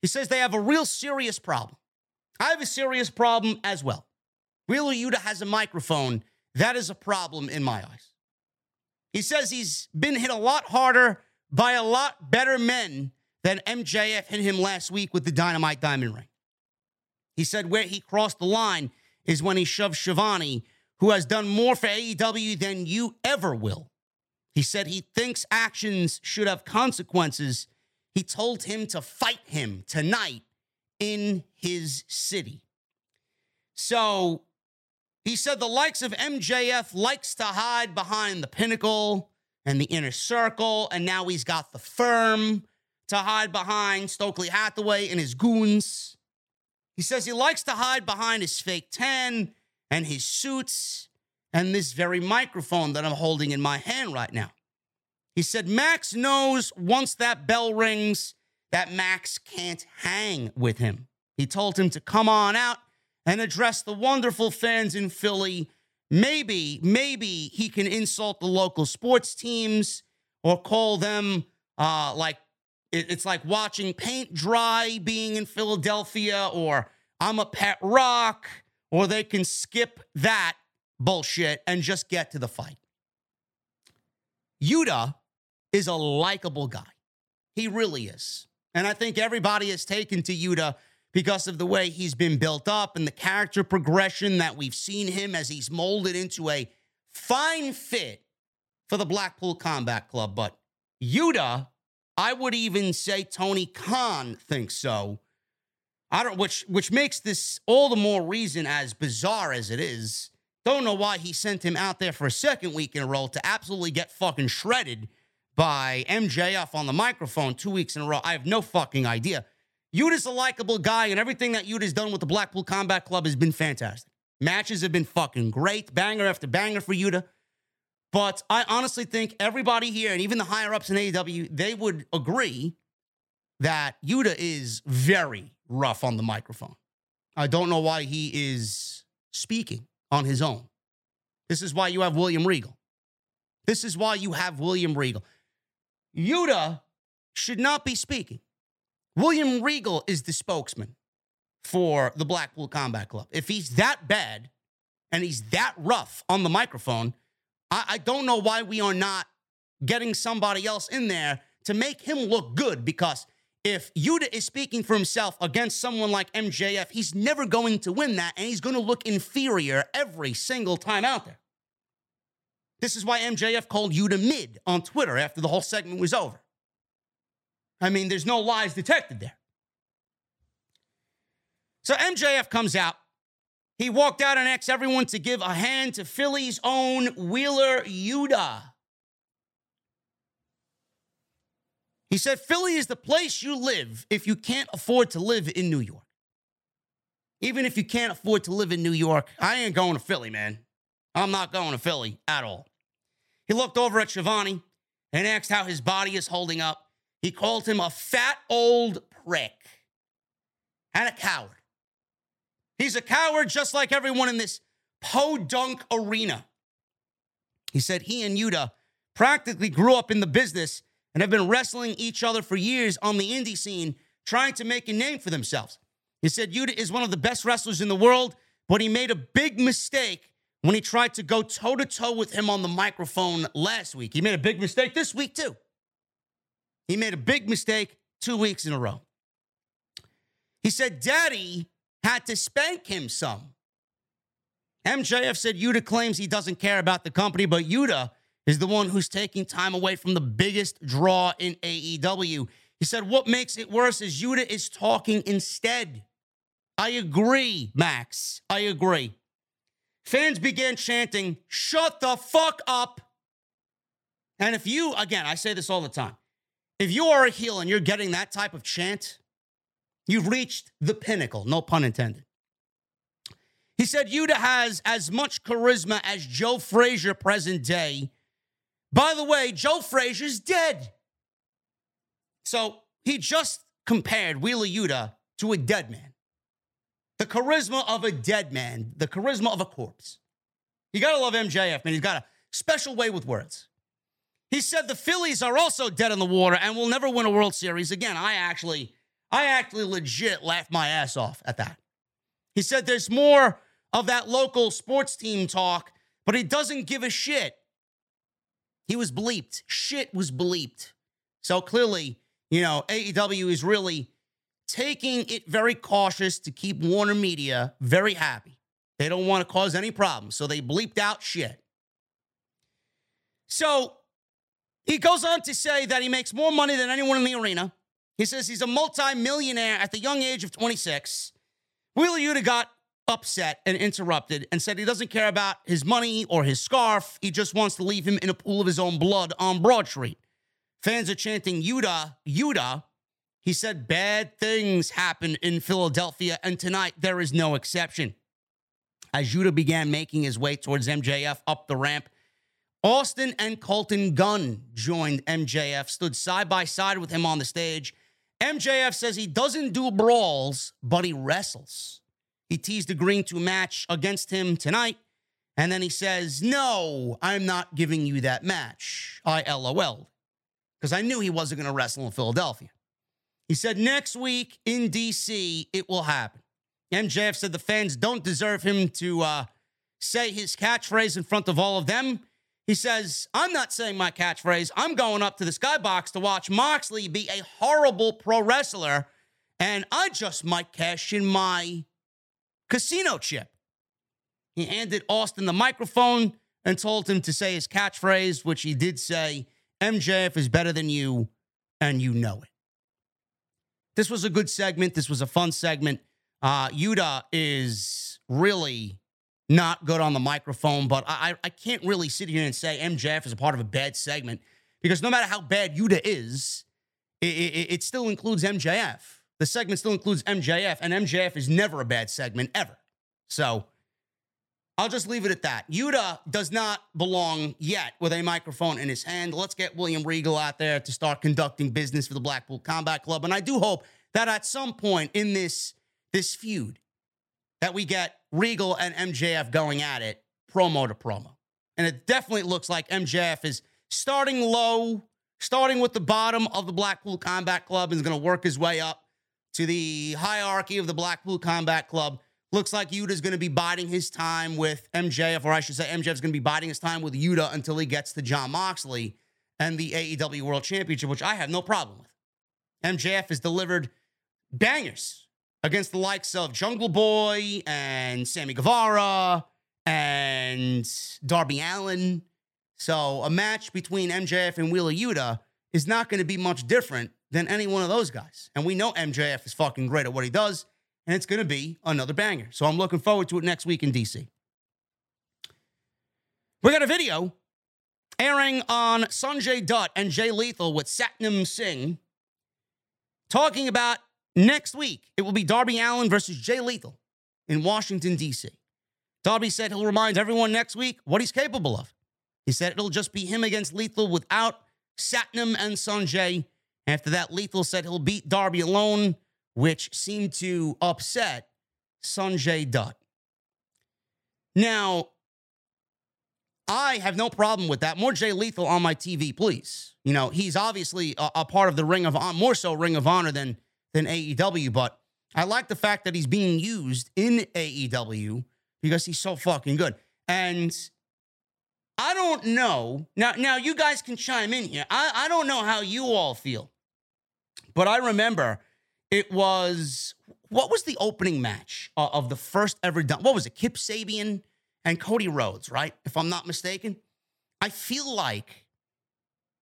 He says they have a real serious problem. I have a serious problem as well. Wheeler Yuta has a microphone that is a problem in my eyes. He says he's been hit a lot harder by a lot better men than MJF hit him last week with the Dynamite Diamond Ring. He said where he crossed the line is when he shoved Schiavone, who has done more for AEW than you ever will. He said he thinks actions should have consequences. He told him to fight him tonight in his city. So he said the likes of MJF likes to hide behind the pinnacle and the inner circle, and now he's got the firm to hide behind Stokely Hathaway and his goons. He says he likes to hide behind his fake tan and his suits and this very microphone that I'm holding in my hand right now. He said Max knows once that bell rings that Max can't hang with him. He told him to come on out and address the wonderful fans in Philly. Maybe, maybe he can insult the local sports teams or call them uh, like it's like watching paint dry being in Philadelphia, or I'm a pet rock, or they can skip that bullshit and just get to the fight. Yuta is a likable guy. He really is. And I think everybody has taken to Yuta because of the way he's been built up and the character progression that we've seen him as he's molded into a fine fit for the Blackpool Combat Club. But Yuta, I would even say Tony Khan thinks so. I don't which which makes this all the more reason as bizarre as it is. Don't know why he sent him out there for a second week in a row to absolutely get fucking shredded by MJF on the microphone two weeks in a row. I have no fucking idea. Yuta's a likable guy, and everything that Yuta's done with the Blackpool Combat Club has been fantastic. Matches have been fucking great, banger after banger for Yuta. But I honestly think everybody here, and even the higher ups in AEW, they would agree that Yuta is very rough on the microphone. I don't know why he is speaking on his own. This is why you have William Regal. This is why you have William Regal. Yuta should not be speaking. William Regal is the spokesman for the Blackpool Combat Club. If he's that bad and he's that rough on the microphone, I, I don't know why we are not getting somebody else in there to make him look good because if Yuta is speaking for himself against someone like MJF, he's never going to win that and he's going to look inferior every single time out there. This is why MJF called Yuta mid on Twitter after the whole segment was over. I mean, there's no lies detected there. So MJF comes out. He walked out and asked everyone to give a hand to Philly's own Wheeler Yuta. He said, Philly is the place you live if you can't afford to live in New York. Even if you can't afford to live in New York, I ain't going to Philly, man. I'm not going to Philly at all. He looked over at Schiavone and asked how his body is holding up. He called him a fat old prick and a coward. He's a coward just like everyone in this podunk arena. He said he and Yuta practically grew up in the business and have been wrestling each other for years on the indie scene, trying to make a name for themselves. He said Yuta is one of the best wrestlers in the world, but he made a big mistake when he tried to go toe to toe with him on the microphone last week. He made a big mistake this week, too. He made a big mistake two weeks in a row. He said Daddy had to spank him some. MJF said Yuta claims he doesn't care about the company, but Yuta is the one who's taking time away from the biggest draw in AEW. He said what makes it worse is Yuta is talking instead. I agree, Max. I agree. Fans began chanting, Shut the fuck up. And if you, again, I say this all the time, if you are a heel and you're getting that type of chant, you've reached the pinnacle, no pun intended. He said Yuta has as much charisma as Joe Frazier present day. By the way, Joe Frazier's dead. So he just compared Wheeler Yuta to a dead man. The charisma of a dead man, the charisma of a corpse. You gotta love MJF, man. He's got a special way with words. He said the Phillies are also dead in the water and will never win a World Series again. I actually, I actually legit laughed my ass off at that. He said there's more of that local sports team talk, but he doesn't give a shit. He was bleeped. Shit was bleeped. So clearly, you know, AEW is really taking it very cautious to keep Warner Media very happy. They don't want to cause any problems, so they bleeped out shit. So he goes on to say that he makes more money than anyone in the arena. He says he's a multi-millionaire at the young age of 26. Wheeler Yuta got upset and interrupted and said he doesn't care about his money or his scarf. He just wants to leave him in a pool of his own blood on Broad Street. Fans are chanting Yuta, Yuta. he said bad things happen in Philadelphia, and tonight there is no exception. As Yuta began making his way towards MJF up the ramp, Austin and Colton Gunn joined MJF, stood side by side with him on the stage. MJF says he doesn't do brawls, but he wrestles. He teased agreeing to match against him tonight, and then he says, No, I'm not giving you that match. I LOL'd. because I knew he wasn't going to wrestle in Philadelphia. He said next week in DC, it will happen. MJF said the fans don't deserve him to uh, say his catchphrase in front of all of them. He says, I'm not saying my catchphrase. I'm going up to the skybox to watch Moxley be a horrible pro wrestler, and I just might cash in my casino chip. He handed Austin the microphone and told him to say his catchphrase, which he did say MJF is better than you, and you know it. This was a good segment. This was a fun segment. Uh, Yuta is really not good on the microphone, but I, I can't really sit here and say MJF is a part of a bad segment because no matter how bad Yuta is, it, it, it still includes MJF. The segment still includes MJF, and MJF is never a bad segment ever. So I'll just leave it at that. Yuta does not belong yet with a microphone in his hand. Let's get William Regal out there to start conducting business for the Blackpool Combat Club. And I do hope that at some point in this, this feud, that we get Regal and MJF going at it promo to promo. And it definitely looks like MJF is starting low, starting with the bottom of the Blackpool Combat Club, and is going to work his way up to the hierarchy of the Blackpool Combat Club Looks like Yuta's going to be biding his time with MJF, or I should say, MJF's going to be biding his time with Yuta until he gets to Jon Moxley and the AEW World Championship, which I have no problem with. MJF has delivered bangers against the likes of Jungle Boy and Sammy Guevara and Darby Allin. So a match between MJF and Wheeler Yuta is not going to be much different than any one of those guys. And we know MJF is fucking great at what he does and it's going to be another banger. So I'm looking forward to it next week in DC. We got a video airing on Sanjay Dutt and Jay Lethal with Satnam Singh talking about next week. It will be Darby Allin versus Jay Lethal in Washington, D.C. Darby said he'll remind everyone next week what he's capable of. He said it'll just be him against Lethal without Satnam and Sanjay. After that, Lethal said he'll beat Darby alone which seemed to upset Sanjay Dutt. Now, I have no problem with that. More Jay Lethal on my TV, please. You know, he's obviously a, a part of the Ring of Honor, more so Ring of Honor than than AEW, but I like the fact that he's being used in AEW because he's so fucking good. And I don't know. Now, now you guys can chime in here. I, I don't know how you all feel. But I remember it was what was the opening match uh, of the first ever done? What was it? Kip Sabian and Cody Rhodes, right? If I'm not mistaken. I feel like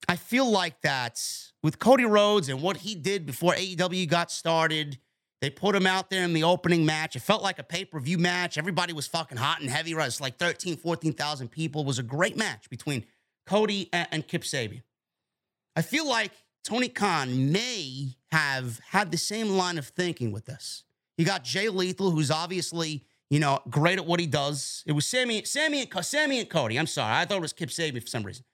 I feel like that with Cody Rhodes and what he did before AEW got started. They put him out there in the opening match. It felt like a pay-per-view match. Everybody was fucking hot and heavy. Right? It's like 13, 14,000 people. It was a great match between Cody and, and Kip Sabian. I feel like Tony Khan may have had the same line of thinking with this. You got Jay Lethal, who's obviously, you know, great at what he does. It was Sammy, Sammy, and Sammy and Cody. I'm sorry, I thought it was Kip Sabian for some reason.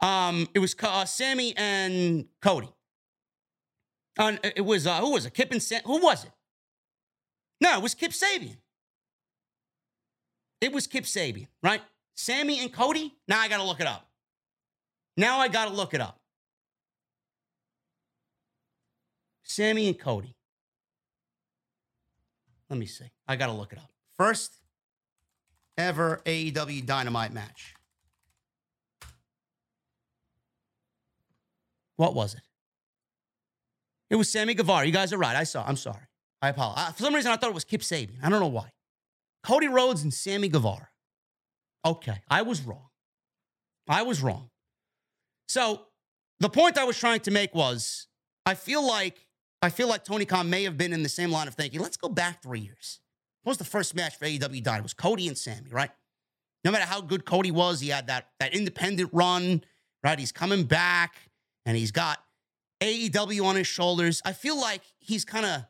Um, it was uh, Sammy and Cody. Uh, it was uh, who was it? Kip and Sam. Who was it? No, it was Kip Sabian. It was Kip Sabian, right? Sammy and Cody. Now I got to look it up. Now I got to look it up. Sammy and Cody. Let me see. I got to look it up. First ever AEW Dynamite match. What was it? It was Sammy Guevara. You guys are right. I saw. I'm sorry. I apologize. For some reason, I thought it was Kip Sabian. I don't know why. Cody Rhodes and Sammy Guevara. Okay, I was wrong. I was wrong. So the point I was trying to make was I feel like I feel like Tony Khan may have been in the same line of thinking. Let's go back three years. What was the first match for AEW Dynamite? It was Cody and Sammy, right? No matter how good Cody was, he had that, that independent run, right? He's coming back and he's got AEW on his shoulders. I feel like he's kind of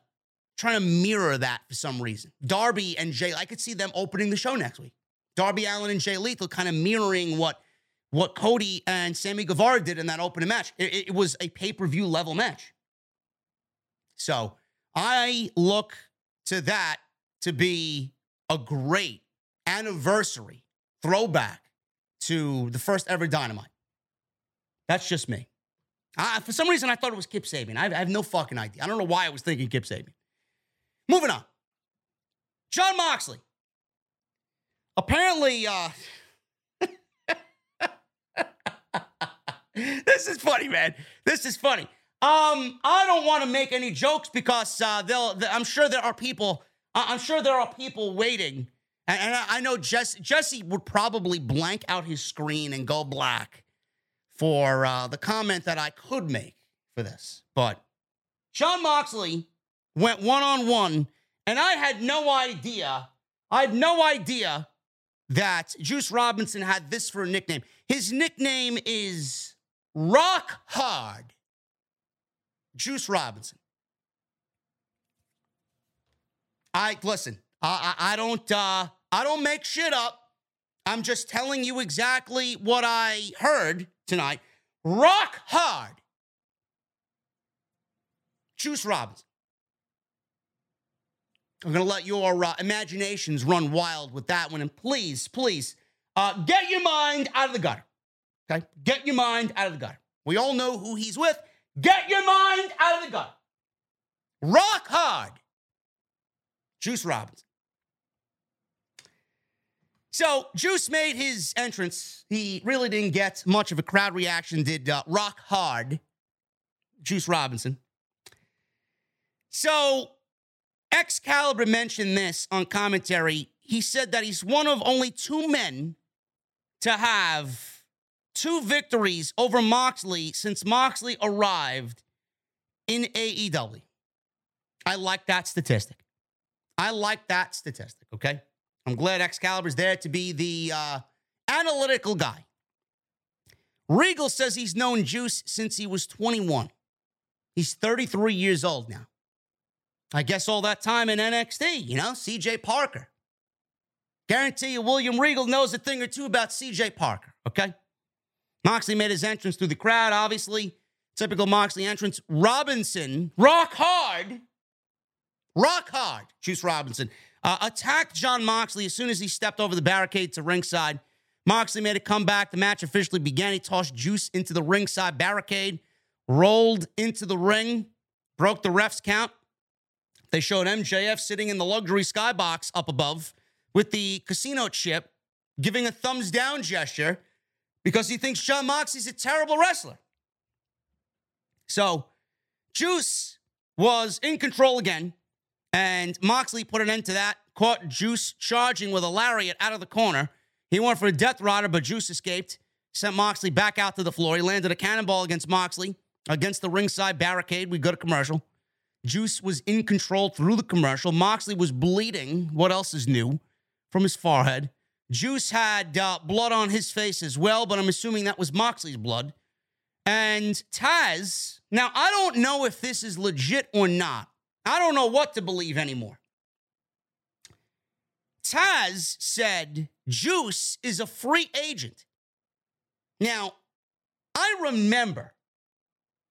trying to mirror that for some reason. Darby and Jay, I could see them opening the show next week. Darby Allin and Jay Lethal kind of mirroring what, what Cody and Sammy Guevara did in that opening match. It, it was a pay per view level match. So I look to that to be a great anniversary throwback to the first ever Dynamite. That's just me. Uh, for some reason, I thought it was Kip Sabian. I, I have no fucking idea. I don't know why I was thinking Kip Sabian. Moving on. Jon Moxley. Apparently, uh, [laughs] this is funny, man. This is funny. Um, I don't want to make any jokes because uh, they'll. I'm sure there are people. I'm sure there are people waiting, and, and I know Jesse. Jesse would probably blank out his screen and go black for uh, the comment that I could make for this. But Jon Moxley went one on one, and I had no idea. I had no idea that Juice Robinson had this for a nickname. His nickname is Rock Hard. Juice Robinson. I listen. I, I, I don't. Uh, I don't make shit up. I'm just telling you exactly what I heard tonight. Rock hard. Juice Robinson. I'm going to let your uh, imaginations run wild with that one. And please, please, uh, get your mind out of the gutter. Okay? Get your mind out of the gutter. We all know who he's with. Get your mind out of the gutter. Rock hard. Juice Robinson. So Juice made his entrance. He really didn't get much of a crowd reaction, did uh, Rock Hard, Juice Robinson. So Excalibur mentioned this on commentary. He said that he's one of only two men to have two victories over Moxley since Moxley arrived in AEW. I like that statistic. I like that statistic, okay? I'm glad Excalibur's there to be the uh, analytical guy. Regal says he's known Juice since he was 21. He's 33 years old now. I guess all that time in NXT, you know, CJ Parker. Guarantee you, William Regal knows a thing or two about CJ Parker, okay? Moxley made his entrance through the crowd, obviously. Typical Moxley entrance. Robinson, rock hard, rock hard, Juice Robinson, uh, attacked Jon Moxley as soon as he stepped over the barricade to ringside. Moxley made a comeback. The match officially began. He tossed Juice into the ringside barricade, rolled into the ring, broke the ref's count. They showed MJF sitting in the luxury skybox up above with the casino chip, giving a thumbs down gesture because he thinks Jon Moxley's a terrible wrestler. So, Juice was in control again, and Moxley put an end to that. Caught Juice charging with a lariat out of the corner. He went for a death rider, but Juice escaped. Sent Moxley back out to the floor. He landed a cannonball against Moxley against the ringside barricade. We go to commercial. Juice was in control through the commercial. Moxley was bleeding. What else is new? From his forehead. Juice had uh, blood on his face as well, but I'm assuming that was Moxley's blood. And Taz, now I don't know if this is legit or not. I don't know what to believe anymore. Taz said Juice is a free agent. Now, I remember,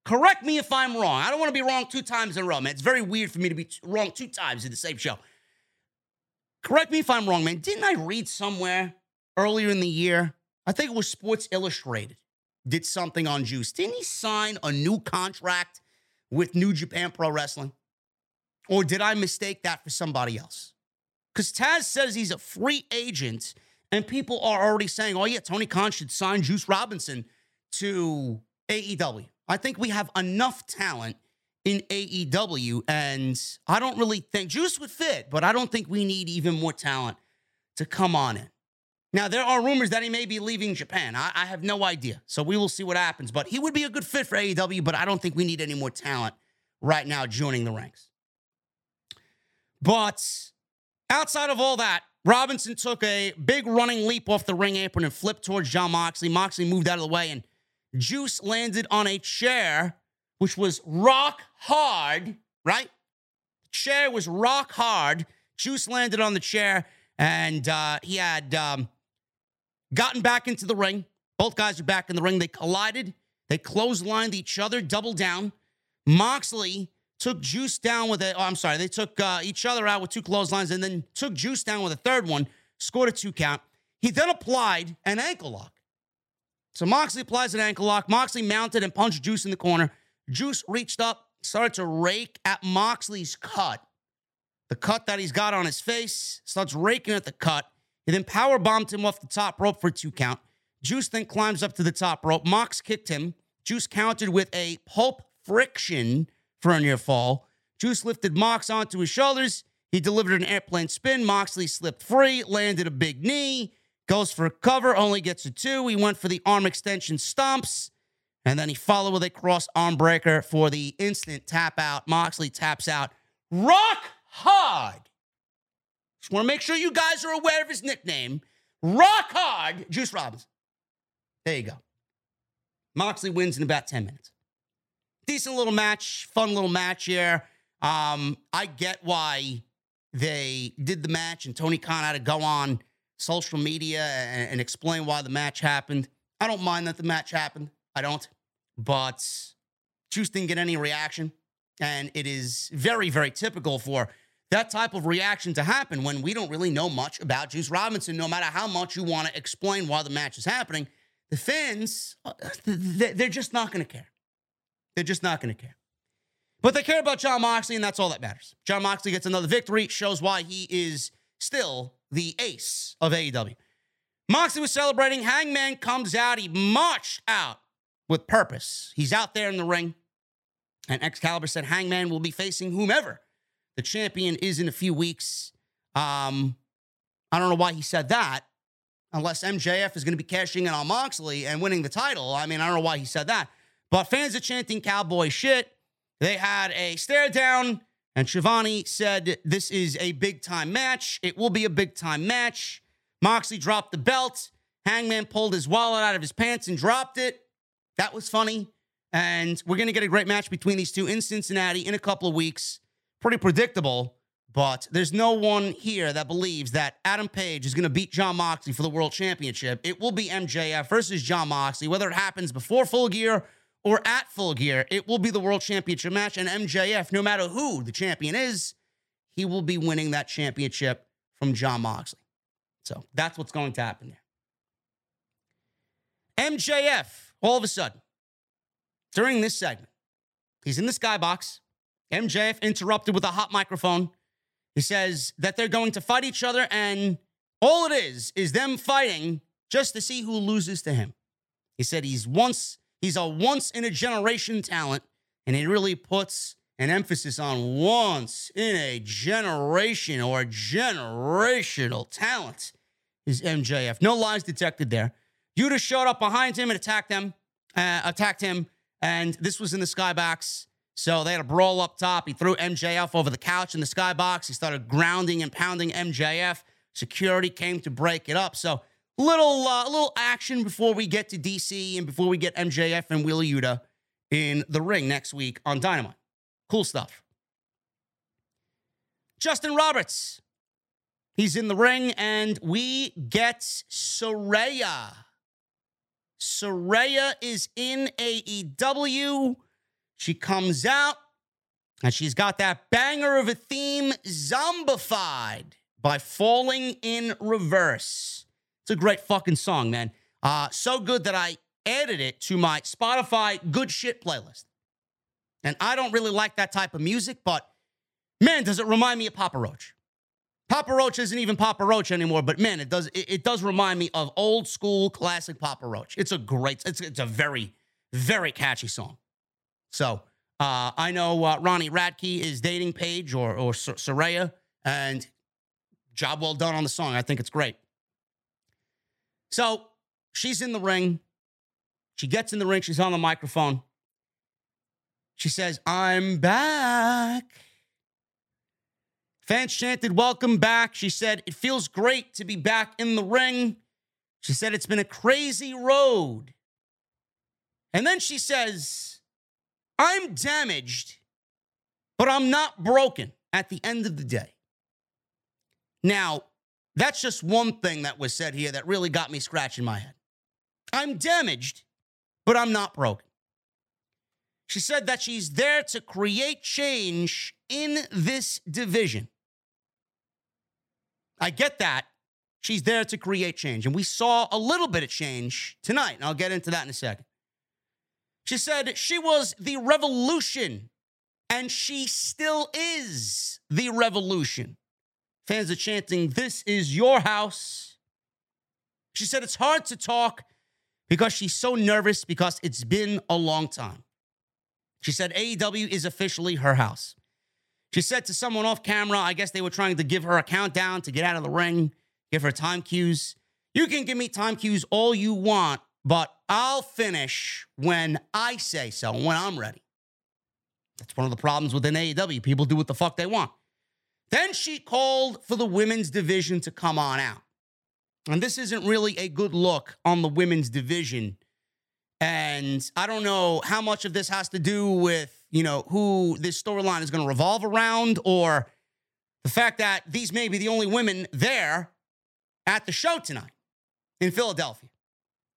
correct me if I'm wrong. I don't want to be wrong two times in a row, man. It's very weird for me to be wrong two times in the same show. Correct me if I'm wrong, man. Didn't I read somewhere earlier in the year? I think it was Sports Illustrated did something on Juice. Didn't he sign a new contract with New Japan Pro Wrestling? Or did I mistake that for somebody else? Because Taz says he's a free agent, and people are already saying, oh, yeah, Tony Khan should sign Juice Robinson to AEW. I think we have enough talent in AEW, and I don't really think Juice would fit, but I don't think we need even more talent to come on in. Now, there are rumors that he may be leaving Japan. I, I, have no idea. So we will see what happens. But he would be a good fit for AEW, but I don't think we need any more talent right now joining the ranks. But outside of all that, Robinson took a big running leap off the ring apron and flipped towards Jon Moxley. Moxley moved out of the way, and Juice landed on a chair, which was rock hard, right? The chair was rock hard. Juice landed on the chair, and uh, he had um, gotten back into the ring. Both guys are back in the ring. They collided. They clotheslined each other, double down. Moxley took Juice down with a. Oh, I'm sorry. They took uh, each other out with two clotheslines and then took Juice down with a third one, scored a two count. He then applied an ankle lock. So Moxley applies an ankle lock. Moxley mounted and punched Juice in the corner. Juice reached up, started to rake at Moxley's cut. The cut that he's got on his face, starts raking at the cut. He then power bombed him off the top rope for two count. Juice then climbs up to the top rope. Mox kicked him. Juice countered with a pulp friction for a near fall. Juice lifted Mox onto his shoulders. He delivered an airplane spin. Moxley slipped free, landed a big knee, goes for a cover, only gets a two. He went for the arm extension stomps, and then he followed with a cross arm breaker for the instant tap out. Moxley taps out rock hard. Just want to make sure you guys are aware of his nickname Rock Hard Juice Robinson. There you go. Moxley wins in about 10 minutes. Decent little match, fun little match here. Um, I get why they did the match and Tony Khan had to go on social media and, and explain why the match happened. I don't mind that the match happened. I don't. But Juice didn't get any reaction. And it is very, very typical for that type of reaction to happen when we don't really know much about Juice Robinson, no matter how much you want to explain why the match is happening. The fans, uh, they're just not going to care. They're just not going to care. But they care about Jon Moxley, and that's all that matters. Jon Moxley gets another victory, shows why he is still the ace of AEW. Moxley was celebrating. Hangman comes out. He marched out with purpose. He's out there in the ring. And Excalibur said Hangman will be facing whomever the champion is in a few weeks. Um, I don't know why he said that, unless MJF is going to be cashing in on Moxley and winning the title. I mean, I don't know why he said that. But fans are chanting cowboy shit. They had a stare down, and Schiavone said, This is a big time match. It will be a big time match. Moxley dropped the belt. Hangman pulled his wallet out of his pants and dropped it. That was funny. And we're going to get a great match between these two in Cincinnati in a couple of weeks. Pretty predictable, but there's no one here that believes that Adam Page is going to beat Jon Moxley for the world championship. It will be MJF versus Jon Moxley, whether it happens before full gear or at full gear. It will be the world championship match. And MJF, no matter who the champion is, he will be winning that championship from Jon Moxley. So that's what's going to happen there. MJF, all of a sudden, during this segment. He's in the skybox. MJF interrupted with a hot microphone. He says that they're going to fight each other, and all it is is them fighting just to see who loses to him. He said he's once he's a once in a generation talent, and he really puts an emphasis on once in a generation or generational talent. Is MJF? No lies detected there. Yuta showed up behind him and attacked them, uh, attacked him and this was in the skybox. So they had a brawl up top. He threw MJF over the couch in the skybox. He started grounding and pounding MJF. Security came to break it up. So little uh, little action before we get to DC and before we get MJF and Wheeler Yuta in the ring next week on Dynamite. Cool stuff. Justin Roberts. He's in the ring, and we get Saraya. Saraya is in AEW. She comes out and she's got that banger of a theme, Zombified by Falling in Reverse. It's a great fucking song, man. Uh, so good that I added it to my Spotify good shit playlist. And I don't really like that type of music, but man, does it remind me of Papa Roach. Papa Roach isn't even Papa Roach anymore, but man, it does it, it, does remind me of old school classic Papa Roach. It's a great, it's it's a very very catchy song. So uh, I know uh, Ronnie Radke is dating Paige or or Saraya, and job well done on the song. I think it's great. So she's in the ring. She gets in the ring. She's on the microphone. She says, "I'm back." Fans chanted, Welcome back. She said, It feels great to be back in the ring. She said, It's been a crazy road. And then she says, I'm damaged, but I'm not broken at the end of the day. Now, that's just one thing that was said here that really got me scratching my head. I'm damaged, but I'm not broken. She said that she's there to create change in this division. I get that. she's there to create change. And we saw a little bit of change tonight, and I'll get into that in a second. She said she was the revolution, and she still is the revolution. Fans are chanting, This is your house. She said it's hard to talk because she's so nervous because it's been a long time. She said AEW is officially her house. She said to someone off camera, I guess they were trying to give her a countdown to get out of the ring, give her time cues. You can give me time cues all you want, but I'll finish when I say so, when I'm ready. That's one of the problems within AEW. People do what the fuck they want. Then she called for the women's division to come on out. And this isn't really a good look on the women's division. And I don't know how much of this has to do with, you know, who this storyline is going to revolve around or the fact that these may be the only women there at the show tonight in Philadelphia.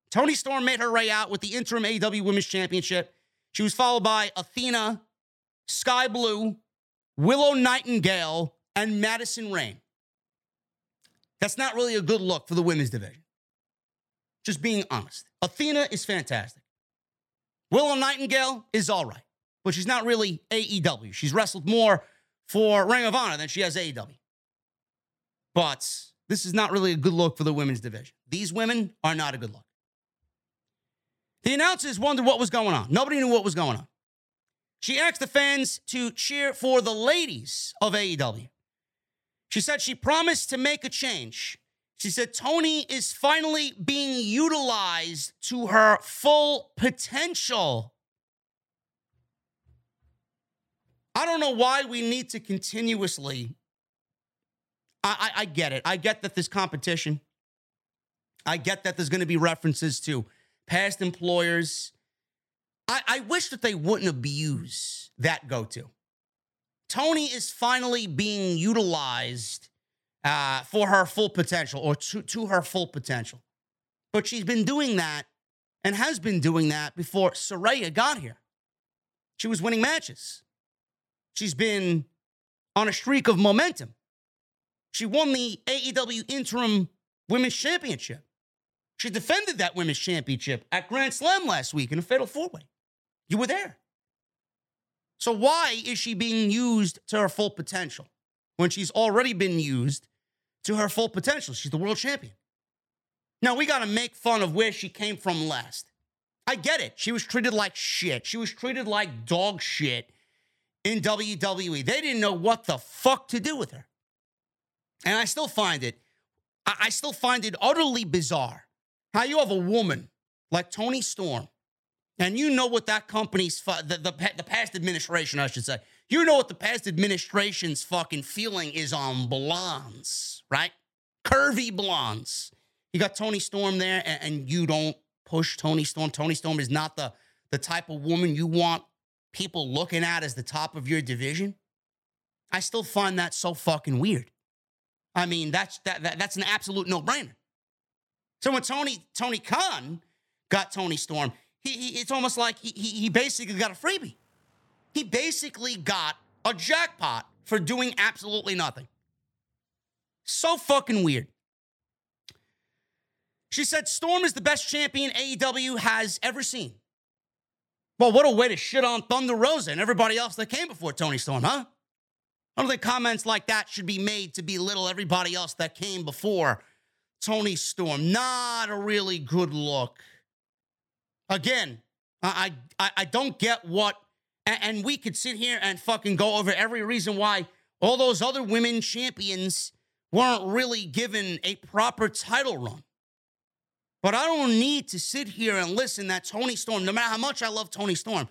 Toni Storm made her way out with the interim AEW Women's Championship. She was followed by Athena, Sky Blue, Willow Nightingale, and Madison Rayne. That's not really a good look for the women's division. Just being honest. Athena is fantastic. Willow Nightingale is all right, but she's not really AEW. She's wrestled more for Ring of Honor than she has AEW. But this is not really a good look for the women's division. These women are not a good look. The announcers wondered what was going on. Nobody knew what was going on. She asked the fans to cheer for the ladies of AEW. She said she promised to make a change. She said Toni is finally being utilized to her full potential. I don't know why we need to continuously. I, I, I get it. I get that there's competition. I get that there's going to be references to past employers. I, I wish that they wouldn't abuse that go to. Toni is finally being utilized uh, for her full potential or to, to her full potential. But she's been doing that and has been doing that before Saraya got here. She was winning matches. She's been on a streak of momentum. She won the AEW Interim Women's Championship. She defended that women's championship at Grand Slam last week in a fatal four way. You were there. So, why is she being used to her full potential when she's already been used to her full potential? She's the world champion. Now, we got to make fun of where she came from last. I get it. She was treated like shit. She was treated like dog shit in WWE. They didn't know what the fuck to do with her. And I still find it, I still find it utterly bizarre how you have a woman like Toni Storm, and you know what that company's, the, the, the past administration, I should say, you know what the past administration's fucking feeling is on blondes, right? Curvy blondes. You got Toni Storm there, and, and you don't push Toni Storm. Toni Storm is not the, the type of woman you want people looking at as the top of your division. I still find that so fucking weird. I mean, that's that, that that's an absolute no-brainer. So when Tony Tony Khan got Toni Storm, he, he it's almost like he, he basically got a freebie. He basically got a jackpot for doing absolutely nothing. So fucking weird. She said Storm is the best champion AEW has ever seen. Well, what a way to shit on Thunder Rosa and everybody else that came before Toni Storm, huh? I don't think comments like that should be made to belittle everybody else that came before Toni Storm. Not a really good look. Again, I I, I don't get what, and, and we could sit here and fucking go over every reason why all those other women champions weren't really given a proper title run. But I don't need to sit here and listen that Toni Storm, no matter how much I love Toni Storm,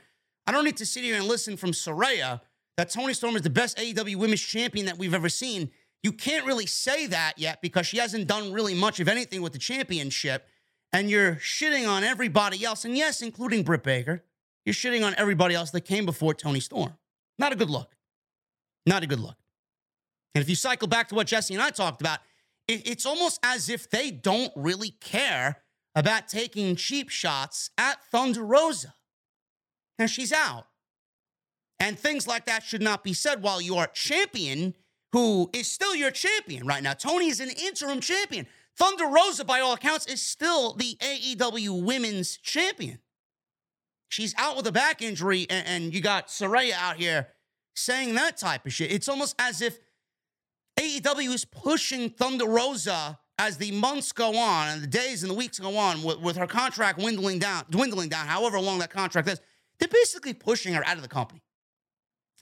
I don't need to sit here and listen from Saraya that Toni Storm is the best AEW women's champion that we've ever seen you can't really say that yet because she hasn't done really much of anything with the championship. And you're shitting on everybody else. And yes, including Britt Baker. You're shitting on everybody else that came before Toni Storm. Not a good look. Not a good look. And if you cycle back to what Jesse and I talked about, it, it's almost as if they don't really care about taking cheap shots at Thunder Rosa. And she's out. And things like that should not be said while your champion who is still your champion right now. Toni is an interim champion. Thunder Rosa, by all accounts, is still the AEW Women's Champion. She's out with a back injury, and, and you got Saraya out here saying that type of shit. It's almost as if AEW is pushing Thunder Rosa as the months go on and the days and the weeks go on with, with her contract dwindling down, dwindling down, however long that contract is. They're basically pushing her out of the company,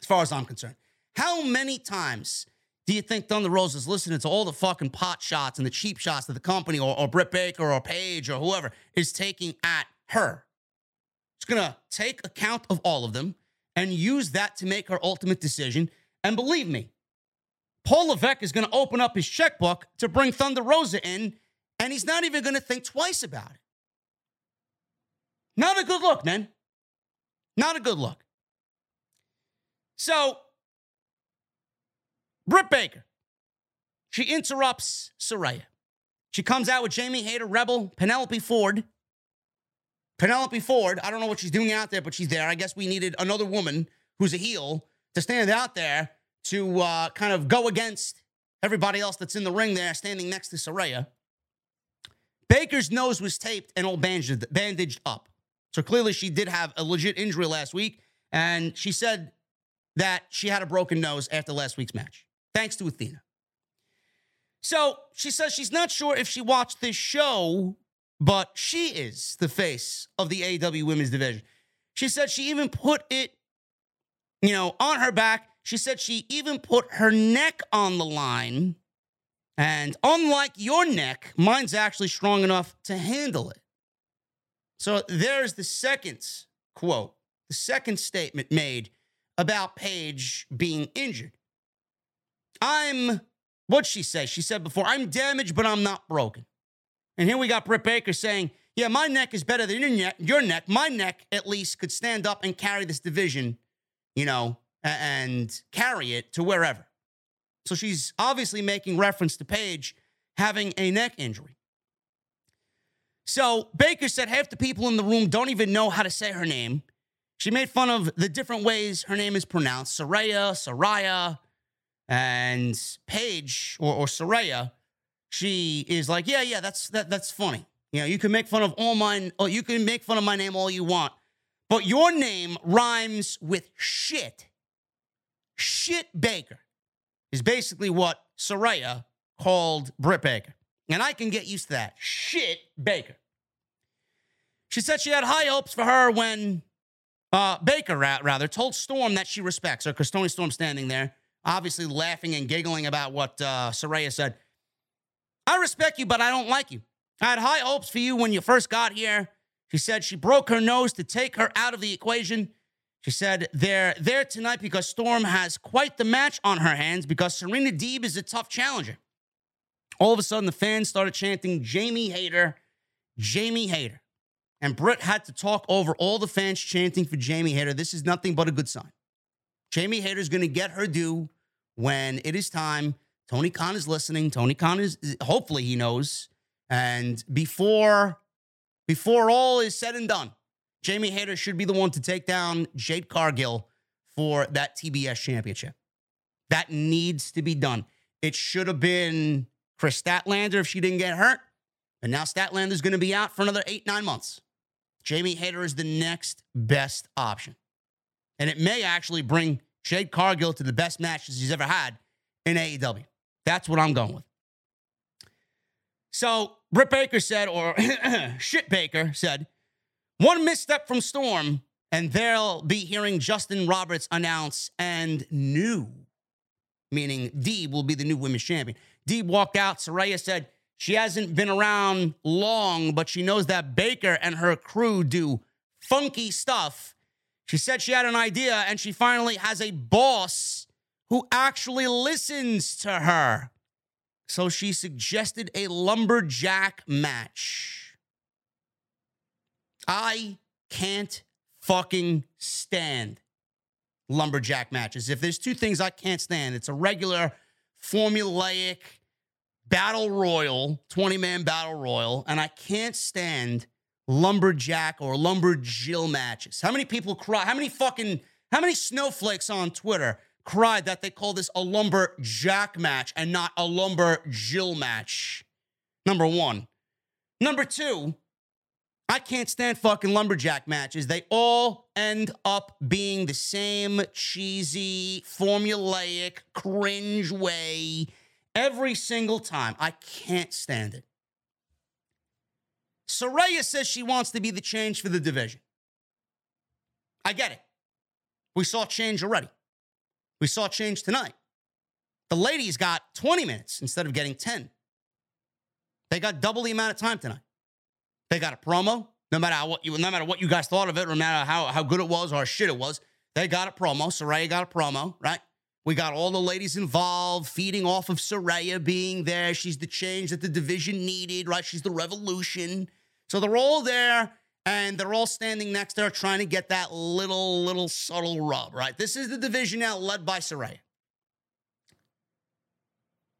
as far as I'm concerned. How many times do you think Thunder Rosa is listening to all the fucking pot shots and the cheap shots that the company or, or Britt Baker or Paige or whoever is taking at her? She's gonna take account of all of them and use that to make her ultimate decision. And believe me, Paul Levesque is going to open up his checkbook to bring Thunder Rosa in, and he's not even going to think twice about it. Not a good look, man. Not a good look. So, Britt Baker, she interrupts Saraya. She comes out with Jamie Hayter, Rebel, Penelope Ford. Penelope Ford, I don't know what she's doing out there, but she's there. I guess we needed another woman who's a heel to stand out there to uh, kind of go against everybody else that's in the ring there, standing next to Saraya. Baker's nose was taped and all bandaged, bandaged up. So clearly she did have a legit injury last week. And she said that she had a broken nose after last week's match, thanks to Athena. So she says she's not sure if she watched this show, but she is the face of the AW women's division. She said she even put it, you know, on her back she said she even put her neck on the line. And unlike your neck, mine's actually strong enough to handle it. So there's the second quote, the second statement made about Paige being injured. I'm, what'd she say? She said before, I'm damaged, but I'm not broken. And here we got Britt Baker saying, yeah, my neck is better than your neck. Your neck, my neck at least could stand up and carry this division, you know, and carry it to wherever. So she's obviously making reference to Paige having a neck injury. So Baker said half the people in the room don't even know how to say her name. She made fun of the different ways her name is pronounced Soraya, Soraya, and Paige or, or Saraya. She is like, yeah, yeah, that's that, that's funny. You know, you can make fun of all mine, or you can make fun of my name all you want, but your name rhymes with shit. Shit Baker is basically what Soraya called Britt Baker. And I can get used to that. Shit Baker. She said she had high hopes for her when uh, Baker, rather, told Storm that she respects her because Toni Storm standing there, obviously laughing and giggling about what uh, Saraya said. I respect you, but I don't like you. I had high hopes for you when you first got here. She said she broke her nose to take her out of the equation. She said they're there tonight because Storm has quite the match on her hands because Serena Deeb is a tough challenger. All of a sudden, the fans started chanting Jamie Hayter, Jamie Hayter. And Britt had to talk over all the fans chanting for Jamie Hayter. This is nothing but a good sign. Jamie Hayter is going to get her due when it is time. Tony Khan is listening. Tony Khan is hopefully he knows. And before before all is said and done, Jamie Hayter should be the one to take down Jade Cargill for that TBS championship. That needs to be done. It should have been Kris Statlander if she didn't get hurt. And now Statlander's going to be out for another eight, nine months. Jamie Hayter is the next best option. And it may actually bring Jade Cargill to the best matches he's ever had in AEW. That's what I'm going with. So Britt Baker said, or [clears throat] Shit Baker said, one misstep from Storm, and they'll be hearing Justin Roberts announce and new, meaning Deeb will be the new women's champion. Deeb walked out. Soraya said she hasn't been around long, but she knows that Baker and her crew do funky stuff. She said she had an idea and she finally has a boss who actually listens to her. So she suggested a lumberjack match. I can't fucking stand lumberjack matches. If there's two things I can't stand, it's a regular formulaic battle royal, 20 man battle royal, and I can't stand lumberjack or lumberjill matches. How many people cry? How many fucking, how many snowflakes on Twitter cried that they call this a lumberjack match and not a lumberjill match? Number one. Number two, I can't stand fucking lumberjack matches. They all end up being the same cheesy, formulaic, cringe way every single time. I can't stand it. Saraya says she wants to be the change for the division. I get it. We saw change already. We saw change tonight. The ladies got 20 minutes instead of getting 10. They got double the amount of time tonight. They got a promo. No matter what you, no matter what you guys thought of it, no matter how, how good it was or shit it was, they got a promo. Saraya got a promo, right? We got all the ladies involved, feeding off of Saraya being there. She's the change that the division needed, right? She's the revolution. So they're all there and they're all standing next to her trying to get that little, little subtle rub, right? This is the division now led by Saraya.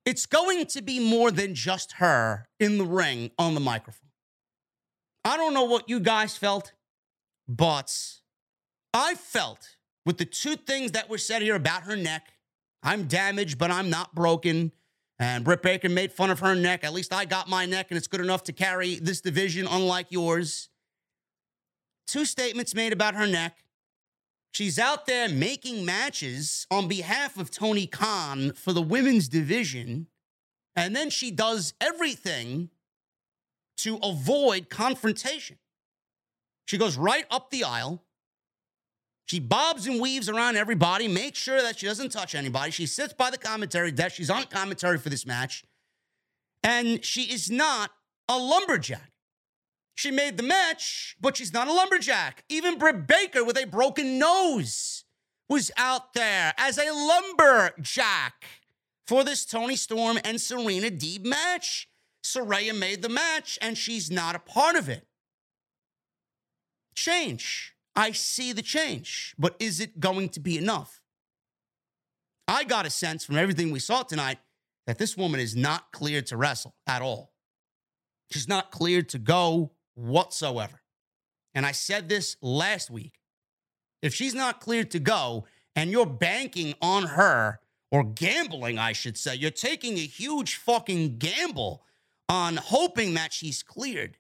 It's going to be more than just her in the ring on the microphone. I don't know what you guys felt, but I felt with the two things that were said here about her neck I'm damaged, but I'm not broken. And Britt Baker made fun of her neck. At least I got my neck, and it's good enough to carry this division, unlike yours. Two statements made about her neck. She's out there making matches on behalf of Tony Khan for the women's division. And then she does everything to avoid confrontation. She goes right up the aisle. She bobs and weaves around everybody, makes sure that she doesn't touch anybody. She sits by the commentary desk. She's on commentary for this match. And she is not a lumberjack. She made the match, but she's not a lumberjack. Even Britt Baker with a broken nose was out there as a lumberjack for this Toni Storm and Serena Deeb match. Saraya made the match and she's not a part of it. Change. I see the change, but is it going to be enough? I got a sense from everything we saw tonight that this woman is not cleared to wrestle at all. She's not cleared to go whatsoever. And I said this last week. If she's not cleared to go and you're banking on her, or gambling, I should say, you're taking a huge fucking gamble on hoping that she's cleared.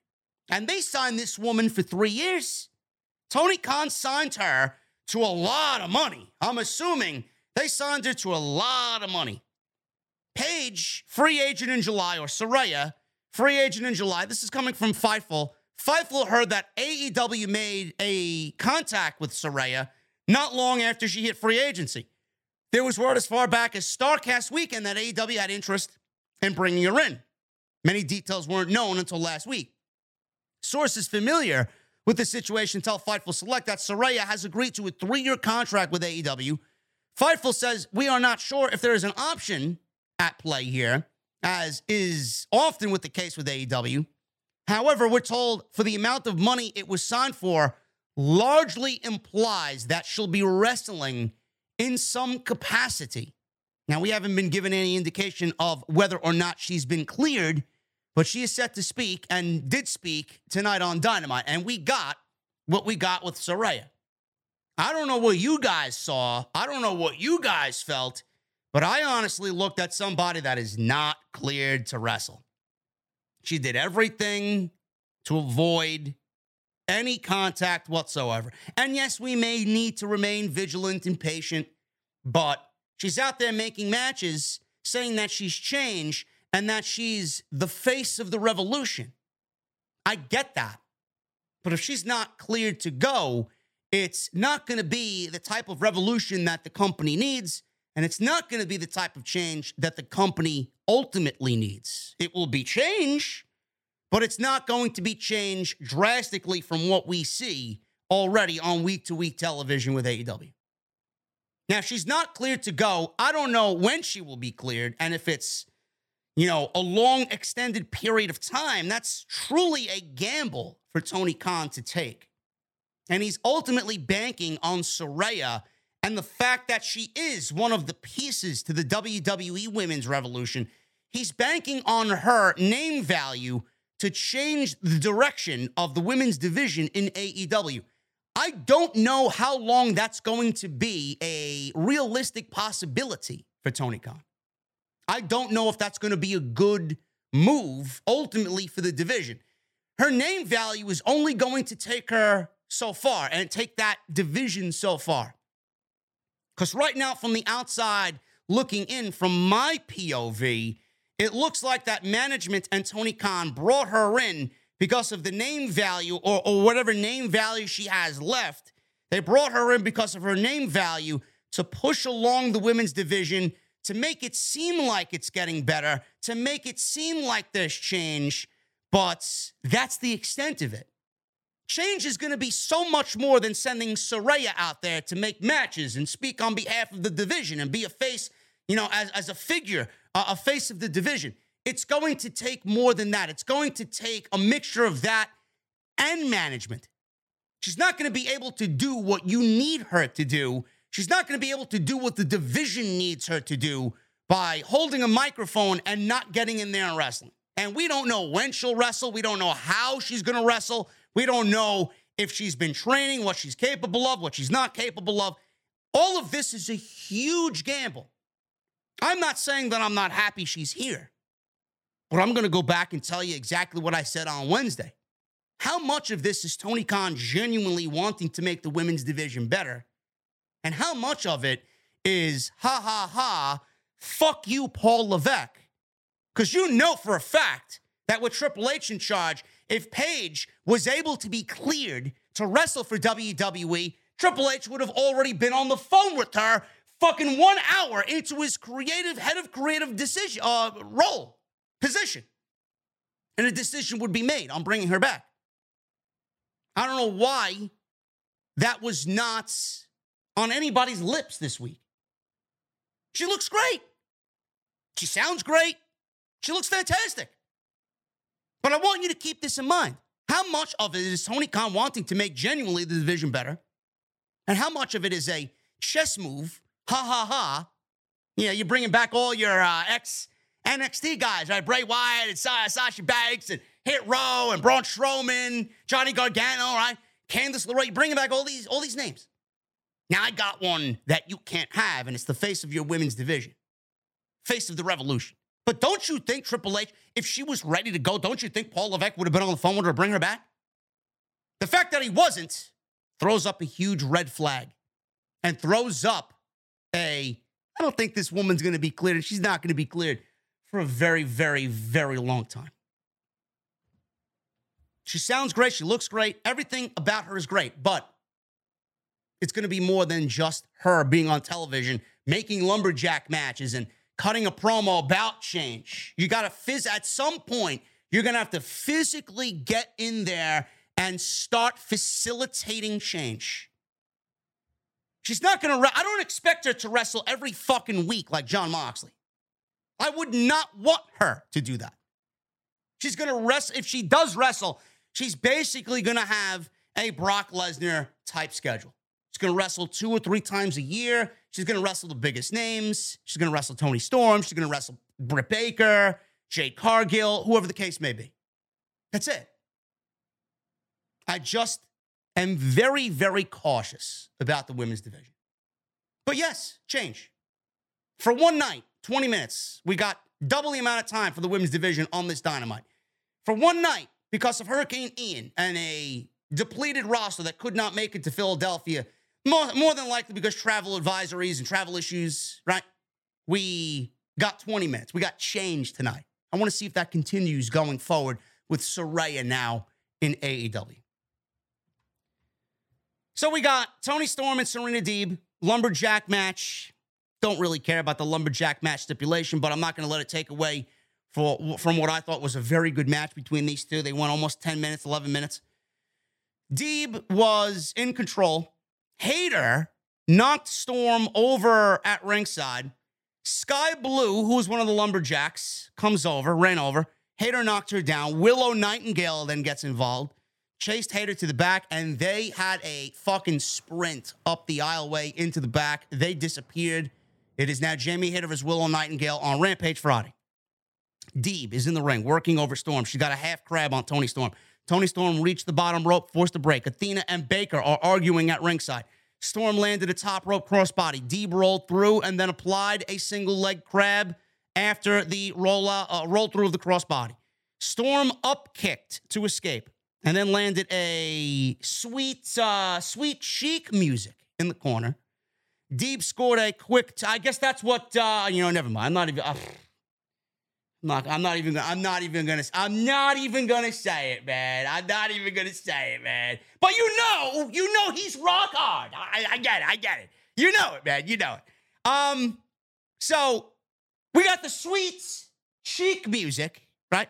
And they signed this woman for three years. Tony Khan signed her to a lot of money. I'm assuming they signed her to a lot of money. Paige, free agent in July, or Soraya, free agent in July. This is coming from Fightful. Fightful heard that AEW made a contact with Soraya not long after she hit free agency. There was word as far back as Starcast weekend that AEW had interest in bringing her in. Many details weren't known until last week. Sources familiar with the situation tell Fightful Select that Soraya has agreed to a three year contract with AEW. Fightful says, We are not sure if there is an option at play here, as is often with the case with AEW. However, we're told for the amount of money it was signed for largely implies that she'll be wrestling in some capacity. Now, we haven't been given any indication of whether or not she's been cleared, but she is set to speak and did speak tonight on Dynamite. And we got what we got with Soraya. I don't know what you guys saw. I don't know what you guys felt, but I honestly looked at somebody that is not cleared to wrestle. She did everything to avoid any contact whatsoever. And yes, we may need to remain vigilant and patient, but she's out there making matches saying that she's changed and that she's the face of the revolution. I get that. But if she's not cleared to go, it's not going to be the type of revolution that the company needs. And it's not going to be the type of change that the company ultimately needs. It will be change, but it's not going to be change drastically from what we see already on week to week television with AEW. Now, she's not cleared to go. I don't know when she will be cleared and if it's, you know, a long extended period of time. That's truly a gamble for Tony Khan to take. And he's ultimately banking on Soraya and the fact that she is one of the pieces to the WWE women's revolution. He's banking on her name value to change the direction of the women's division in AEW. I don't know how long that's going to be a realistic possibility for Tony Khan. I don't know if that's going to be a good move ultimately for the division. Her name value is only going to take her so far and take that division so far. Because right now, from the outside looking in, from my POV, it looks like that management and Tony Khan brought her in because of the name value or, or whatever name value she has left. They brought her in because of her name value to push along the women's division, to make it seem like it's getting better, to make it seem like there's change. But that's the extent of it. Change is going to be so much more than sending Soraya out there to make matches and speak on behalf of the division and be a face, you know, as, as a figure, uh, a face of the division. It's going to take more than that. It's going to take a mixture of that and management. She's not going to be able to do what you need her to do. She's not going to be able to do what the division needs her to do by holding a microphone and not getting in there and wrestling. And we don't know when she'll wrestle. We don't know how she's going to wrestle. We don't know if she's been training, what she's capable of, what she's not capable of. All of this is a huge gamble. I'm not saying that I'm not happy she's here, but I'm going to go back and tell you exactly what I said on Wednesday. How much of this is Tony Khan genuinely wanting to make the women's division better? And how much of it is ha ha ha, fuck you, Paul Levesque? Because you know for a fact that with Triple H in charge, if Paige was able to be cleared to wrestle for WWE, Triple H would have already been on the phone with her fucking one hour into his creative head of creative decision uh, role position. And a decision would be made on bringing her back. I don't know why that was not on anybody's lips this week. She looks great. She sounds great. She looks fantastic. But I want you to keep this in mind. How much of it is Tony Khan wanting to make genuinely the division better? And how much of it is a chess move? Ha ha ha. You know, you're bringing back all your uh, ex NXT guys, right? Bray Wyatt and Sasha Banks and Hit Row and Braun Strowman, Johnny Gargano, right? Candice LeRae, bringing back all these, all these names. Now I got one that you can't have, and it's the face of your women's division, face of the revolution. But don't you think Triple H, if she was ready to go, don't you think Paul Levesque would have been on the phone with her to bring her back? The fact that he wasn't throws up a huge red flag and throws up a, I don't think this woman's going to be cleared, and she's not going to be cleared for a very, very, very long time. She sounds great. She looks great. Everything about her is great, but it's going to be more than just her being on television, making lumberjack matches and cutting a promo about change. You got to fizz at some point, you're going to have to physically get in there and start facilitating change. She's not going to, re- I don't expect her to wrestle every fucking week like Jon Moxley. I would not want her to do that. She's going to wrestle, if she does wrestle, she's basically going to have a Brock Lesnar type schedule. She's going to wrestle two or three times a year. She's going to wrestle the biggest names. She's going to wrestle Toni Storm. She's going to wrestle Britt Baker, Jade Cargill, whoever the case may be. That's it. I just am very, very cautious about the women's division. But yes, change. For one night, 20 minutes, we got double the amount of time for the women's division on this dynamite. For one night, because of Hurricane Ian and a depleted roster that could not make it to Philadelphia, more, more than likely because travel advisories and travel issues, right? We got 20 minutes. We got change tonight. I want to see if that continues going forward with Soraya now in AEW. So we got Toni Storm and Serena Deeb, lumberjack match. Don't really care about the lumberjack match stipulation, but I'm not going to let it take away for, from what I thought was a very good match between these two. They went almost 10 minutes, 11 minutes. Deeb was in control. Hayter knocked Storm over at ringside. Sky Blue, who was one of the lumberjacks, comes over, ran over. Hayter knocked her down. Willow Nightingale then gets involved, chased Hayter to the back, and they had a fucking sprint up the aisleway into the back. They disappeared. It is now Jamie Hayter versus Willow Nightingale on Rampage Friday. Deeb is in the ring working over Storm. She got a half crab on Tony Storm. Toni Storm reached the bottom rope, forced a break. Athena and Baker are arguing at ringside. Storm landed a top rope crossbody. Deeb rolled through and then applied a single leg crab after the roll, uh, roll through of the crossbody. Storm up kicked to escape and then landed a sweet, uh, sweet chin music in the corner. Deeb scored a quick. T- I guess that's what uh, you know. Never mind. I'm not even. Uh, I'm not. I'm not even. Gonna, I'm not even gonna. I'm not even gonna say it, man. I'm not even gonna say it, man. But you know, you know, he's rock hard. I, I get it. I get it. You know it, man. You know it. Um. So we got the sweet chin music, right?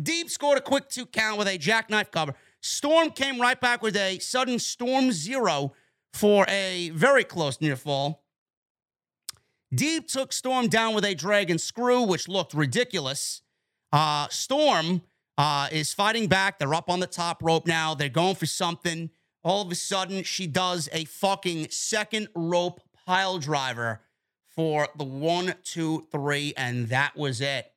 Deeb scored a quick two count with a jackknife cover. Storm came right back with a sudden storm zero for a very close near fall. Deeb took Storm down with a dragon screw, which looked ridiculous. Uh, Storm uh, is fighting back. They're up on the top rope now. They're going for something. All of a sudden, she does a fucking second rope pile driver for the one, two, three, and that was it.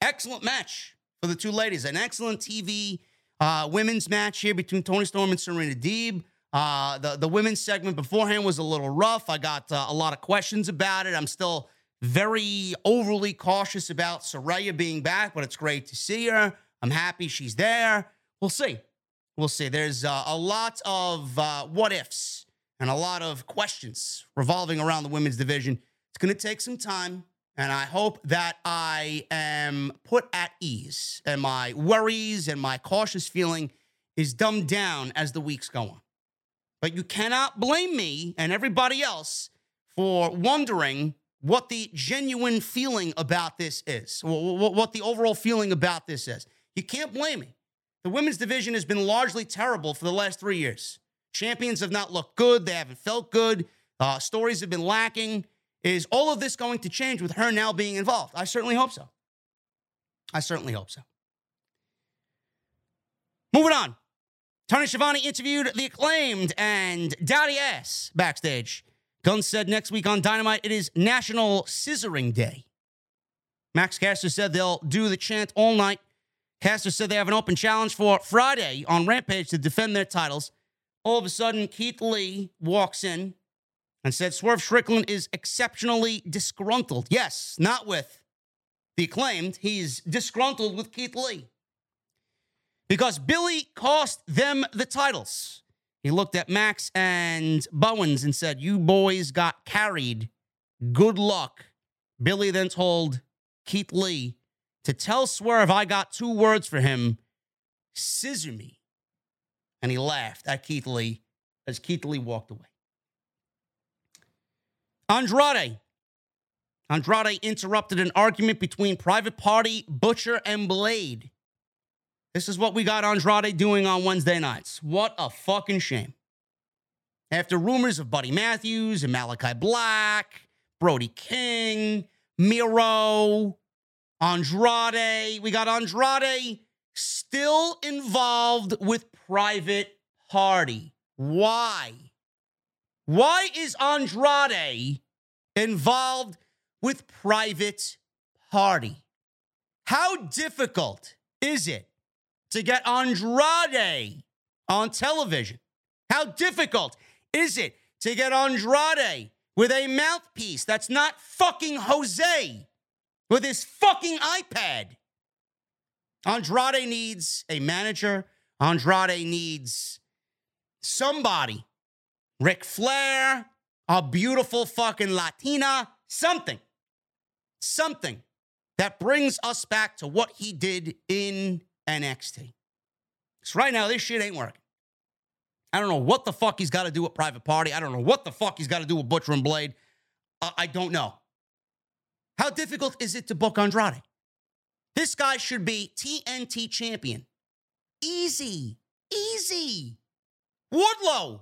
Excellent match for the two ladies. An excellent TV uh, women's match here between Toni Storm and Serena Deeb. Uh, the the women's segment beforehand was a little rough. I got uh, a lot of questions about it. I'm still very overly cautious about Saraya being back, but it's great to see her. I'm happy she's there. We'll see. We'll see. There's uh, a lot of uh, what ifs and a lot of questions revolving around the women's division. It's going to take some time, and I hope that I am put at ease and my worries and my cautious feeling is dumbed down as the weeks go on. But you cannot blame me and everybody else for wondering what the genuine feeling about this is, what the overall feeling about this is. You can't blame me. The women's division has been largely terrible for the last three years. Champions have not looked good. They haven't felt good. Uh, stories have been lacking. Is all of this going to change with her now being involved? I certainly hope so. I certainly hope so. Moving on. Tony Schiavone interviewed the acclaimed and Daddy Ass backstage. Gunn said next week on Dynamite it is National Scissoring Day. Max Caster said they'll do the chant all night. Caster said they have an open challenge for Friday on Rampage to defend their titles. All of a sudden, Keith Lee walks in and said Swerve Strickland is exceptionally disgruntled. Yes, not with the acclaimed. He's disgruntled with Keith Lee because Billy cost them the titles. He looked at Max and Bowens and said, You boys got carried. Good luck. Billy then told Keith Lee to tell Swerve I got two words for him scissor me. And he laughed at Keith Lee as Keith Lee walked away. Andrade. Andrade interrupted an argument between Private Party, Butcher, and Blade. This is what we got Andrade doing on Wednesday nights. What a fucking shame. After rumors of Buddy Matthews and Malachi Black, Brody King, Miro, Andrade, we got Andrade still involved with Private Party. Why? Why is Andrade involved with Private Party? How difficult is it to get Andrade on television? How difficult is it to get Andrade with a mouthpiece that's not fucking Jose with his fucking iPad? Andrade needs a manager. Andrade needs somebody. Ric Flair, a beautiful fucking Latina, something. Something that brings us back to what he did in NXT. So right now, this shit ain't working. I don't know what the fuck he's got to do with Private Party. I don't know what the fuck he's got to do with Butcher and Blade. I don't know. How difficult is it to book Andrade? This guy should be TNT champion. Easy, easy. Wardlow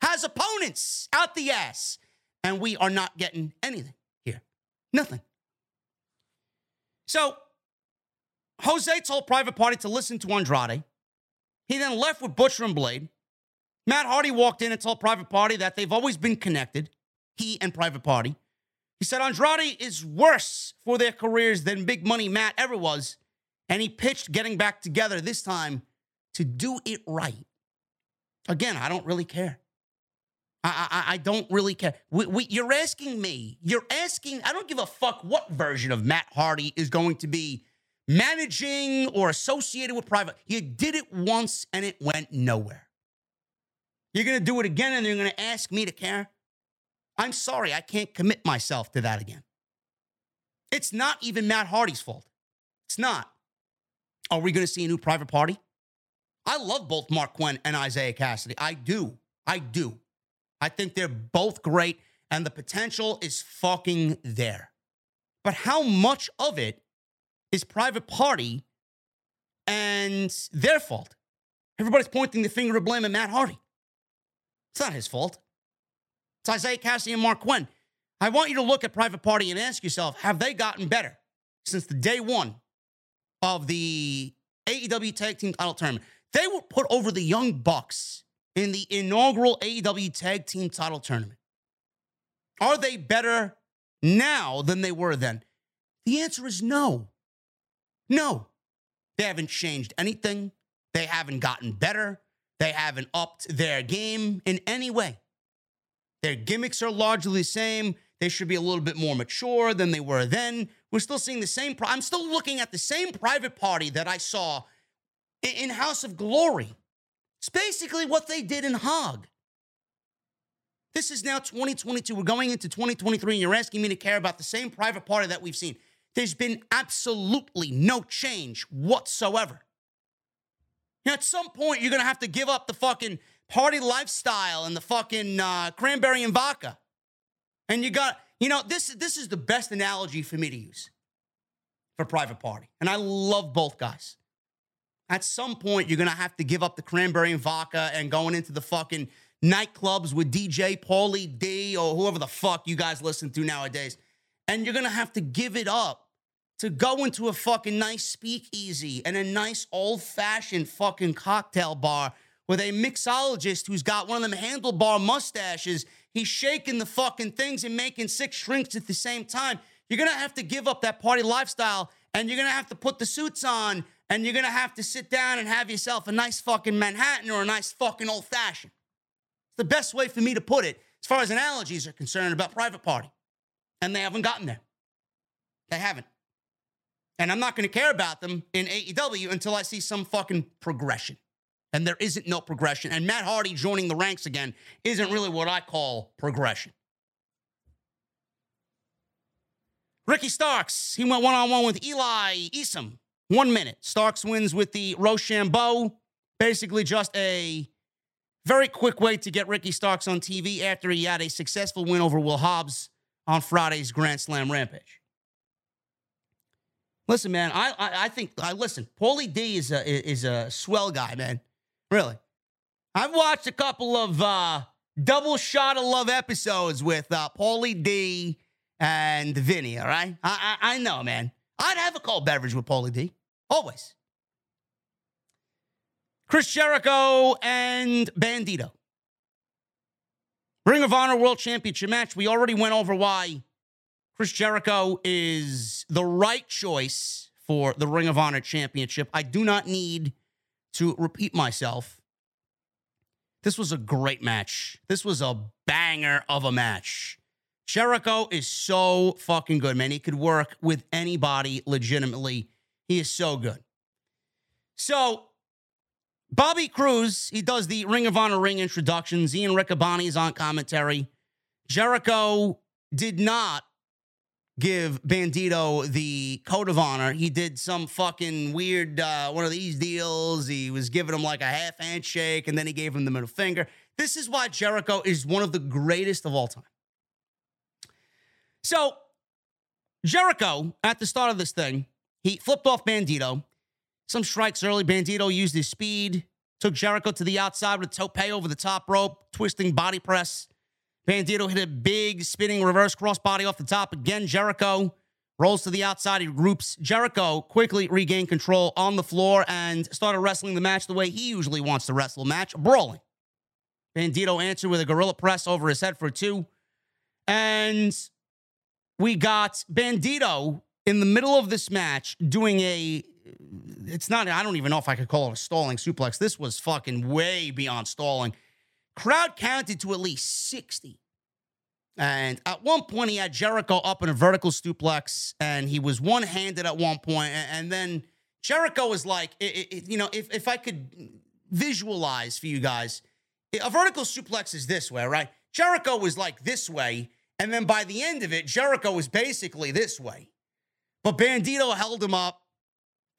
has opponents out the ass, and we are not getting anything here. Nothing. So Jose told Private Party to listen to Andrade. He then left with Butcher and Blade. Matt Hardy walked in and told Private Party that they've always been connected, he and Private Party. He said Andrade is worse for their careers than Big Money Matt ever was, and he pitched getting back together this time to do it right. Again, I don't really care. I, I, I don't really care. We, we, you're asking me. You're asking. I don't give a fuck what version of Matt Hardy is going to be managing or associated with private. You did it once and it went nowhere. You're going to do it again and you're going to ask me to care? I'm sorry, I can't commit myself to that again. It's not even Matt Hardy's fault. It's not. Are we going to see a new private party? I love both Marq Quen and Isiah Kassidy. I do. I do. I think they're both great and the potential is fucking there. But how much of it is private party and their fault? Everybody's pointing the finger of blame at Matt Hardy. It's not his fault. It's Isiah Kassidy and Marq Quen. I want you to look at Private Party and ask yourself have they gotten better since the day one of the AEW Tag Team Title Tournament? They were put over the Young Bucks in the inaugural AEW Tag Team Title Tournament. Are they better now than they were then? The answer is no. No. They haven't changed anything. They haven't gotten better. They haven't upped their game in any way. Their gimmicks are largely the same. They should be a little bit more mature than they were then. We're still seeing the same. I'm still looking at the same private party that I saw in House of Glory. It's basically what they did in Hog. This is now 2022. We're going into 2023, and you're asking me to care about the same private party that we've seen. There's been absolutely no change whatsoever. Know, at some point, you're going to have to give up the fucking party lifestyle and the fucking uh, cranberry and vodka. And you got, you know, this, this is the best analogy for me to use for private party. And I love both guys. At some point, you're going to have to give up the cranberry and vodka and going into the fucking nightclubs with DJ Pauly D or whoever the fuck you guys listen to nowadays. And you're to have to give it up to go into a fucking nice speakeasy and a nice old fashioned fucking cocktail bar with a mixologist who's got one of them handlebar mustaches. He's shaking the fucking things and making six drinks at the same time. You're gonna have to give up that party lifestyle and you're gonna have to put the suits on and you're gonna have to sit down and have yourself a nice fucking Manhattan or a nice fucking old fashioned. It's the best way for me to put it as far as analogies are concerned about private party. And they haven't gotten there. They haven't. And I'm not going to care about them in AEW until I see some fucking progression. And there isn't no progression. And Matt Hardy joining the ranks again isn't really what I call progression. Ricky Starks, he went one on one with Eli Isom. One minute. Starks wins with the Roshambo. Basically, just a very quick way to get Ricky Starks on TV after he had a successful win over Will Hobbs on Friday's Grand Slam Rampage. Listen, man, I I, I think I listen. Pauly D is a is a swell guy, man. Really. I've watched a couple of uh, double shot of love episodes with uh, Pauly D and Vinny. All right, I, I I know, man. I'd have a cold beverage with Pauly D. Always. Chris Jericho and Bandito. Ring of Honor World Championship match. We already went over why Chris Jericho is the right choice for the Ring of Honor Championship. I do not need to repeat myself. This was a great match. This was a banger of a match. Jericho is so fucking good, man. He could work with anybody legitimately. He is so good. So, Bobby Cruz, he does the Ring of Honor ring introductions. Ian Riccaboni is on commentary. Jericho did not give Bandito the code of honor. He did some fucking weird uh, one of these deals. He was giving him like a half handshake and then he gave him the middle finger. This is why Jericho is one of the greatest of all time. So, Jericho, at the start of this thing, he flipped off Bandito. Some strikes early. Bandito used his speed, took Jericho to the outside with a tope over the top rope, twisting body press. Bandito hit a big spinning reverse crossbody off the top. Again, Jericho rolls to the outside. He groups. Jericho quickly regained control on the floor and started wrestling the match the way he usually wants to wrestle a match, brawling. Bandito answered with a gorilla press over his head for two. And we got Bandito in the middle of this match doing a it's not I don't even know if I could call it a stalling suplex. This was fucking way beyond stalling. Crowd counted to at least 60. And at one point, he had Jericho up in a vertical suplex, and he was one handed at one point. And then Jericho was like, it, it, you know, if, if I could visualize for you guys, a vertical suplex is this way, right? Jericho was like this way. And then by the end of it, Jericho was basically this way. But Bandito held him up.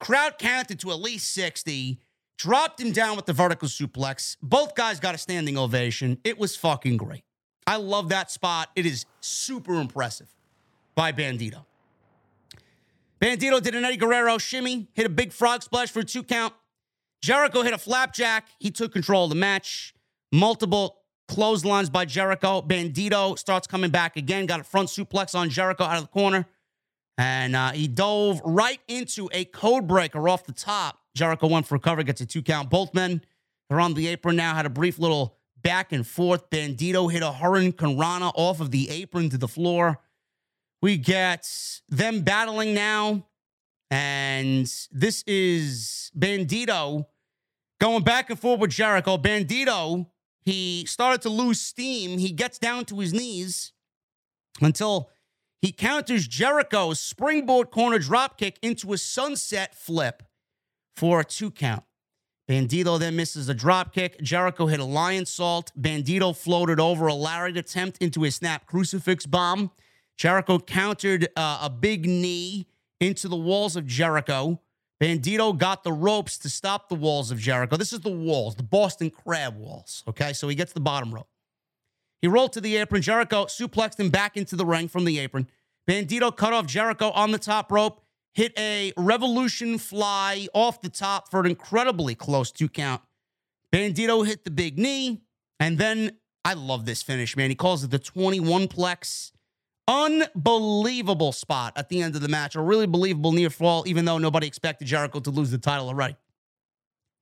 Crowd counted to at least 60, dropped him down with the vertical suplex. Both guys got a standing ovation. It was fucking great. I love that spot. It is super impressive by Bandito. Bandito did an Eddie Guerrero shimmy, hit a big frog splash for a two count. Jericho hit a flapjack. He took control of the match. Multiple clotheslines by Jericho. Bandito starts coming back again, got a front suplex on Jericho out of the corner. And uh, he dove right into a code breaker off the top. Jericho went for cover, gets a two count. Both men are on the apron now, had a brief little back and forth. Bandito hit a hurricanrana off of the apron to the floor. We get them battling now. And this is Bandito going back and forth with Jericho. Bandito, he started to lose steam. He gets down to his knees until he counters Jericho's springboard corner dropkick into a sunset flip for a two count. Bandito then misses a dropkick. Jericho hit a Lionsault. Bandito floated over a lariat attempt into a snap crucifix bomb. Jericho countered uh, a big knee into the walls of Jericho. Bandito got the ropes to stop the walls of Jericho. This is the walls, the Boston Crab walls. Okay, so he gets the bottom rope. He rolled to the apron. Jericho suplexed him back into the ring from the apron. Bandito cut off Jericho on the top rope hit a revolution fly off the top for an incredibly close two count. Bandito hit the big knee, and then I love this finish, man. He calls it the 21 plex. Unbelievable spot at the end of the match. A really believable near fall, even though nobody expected Jericho to lose the title already.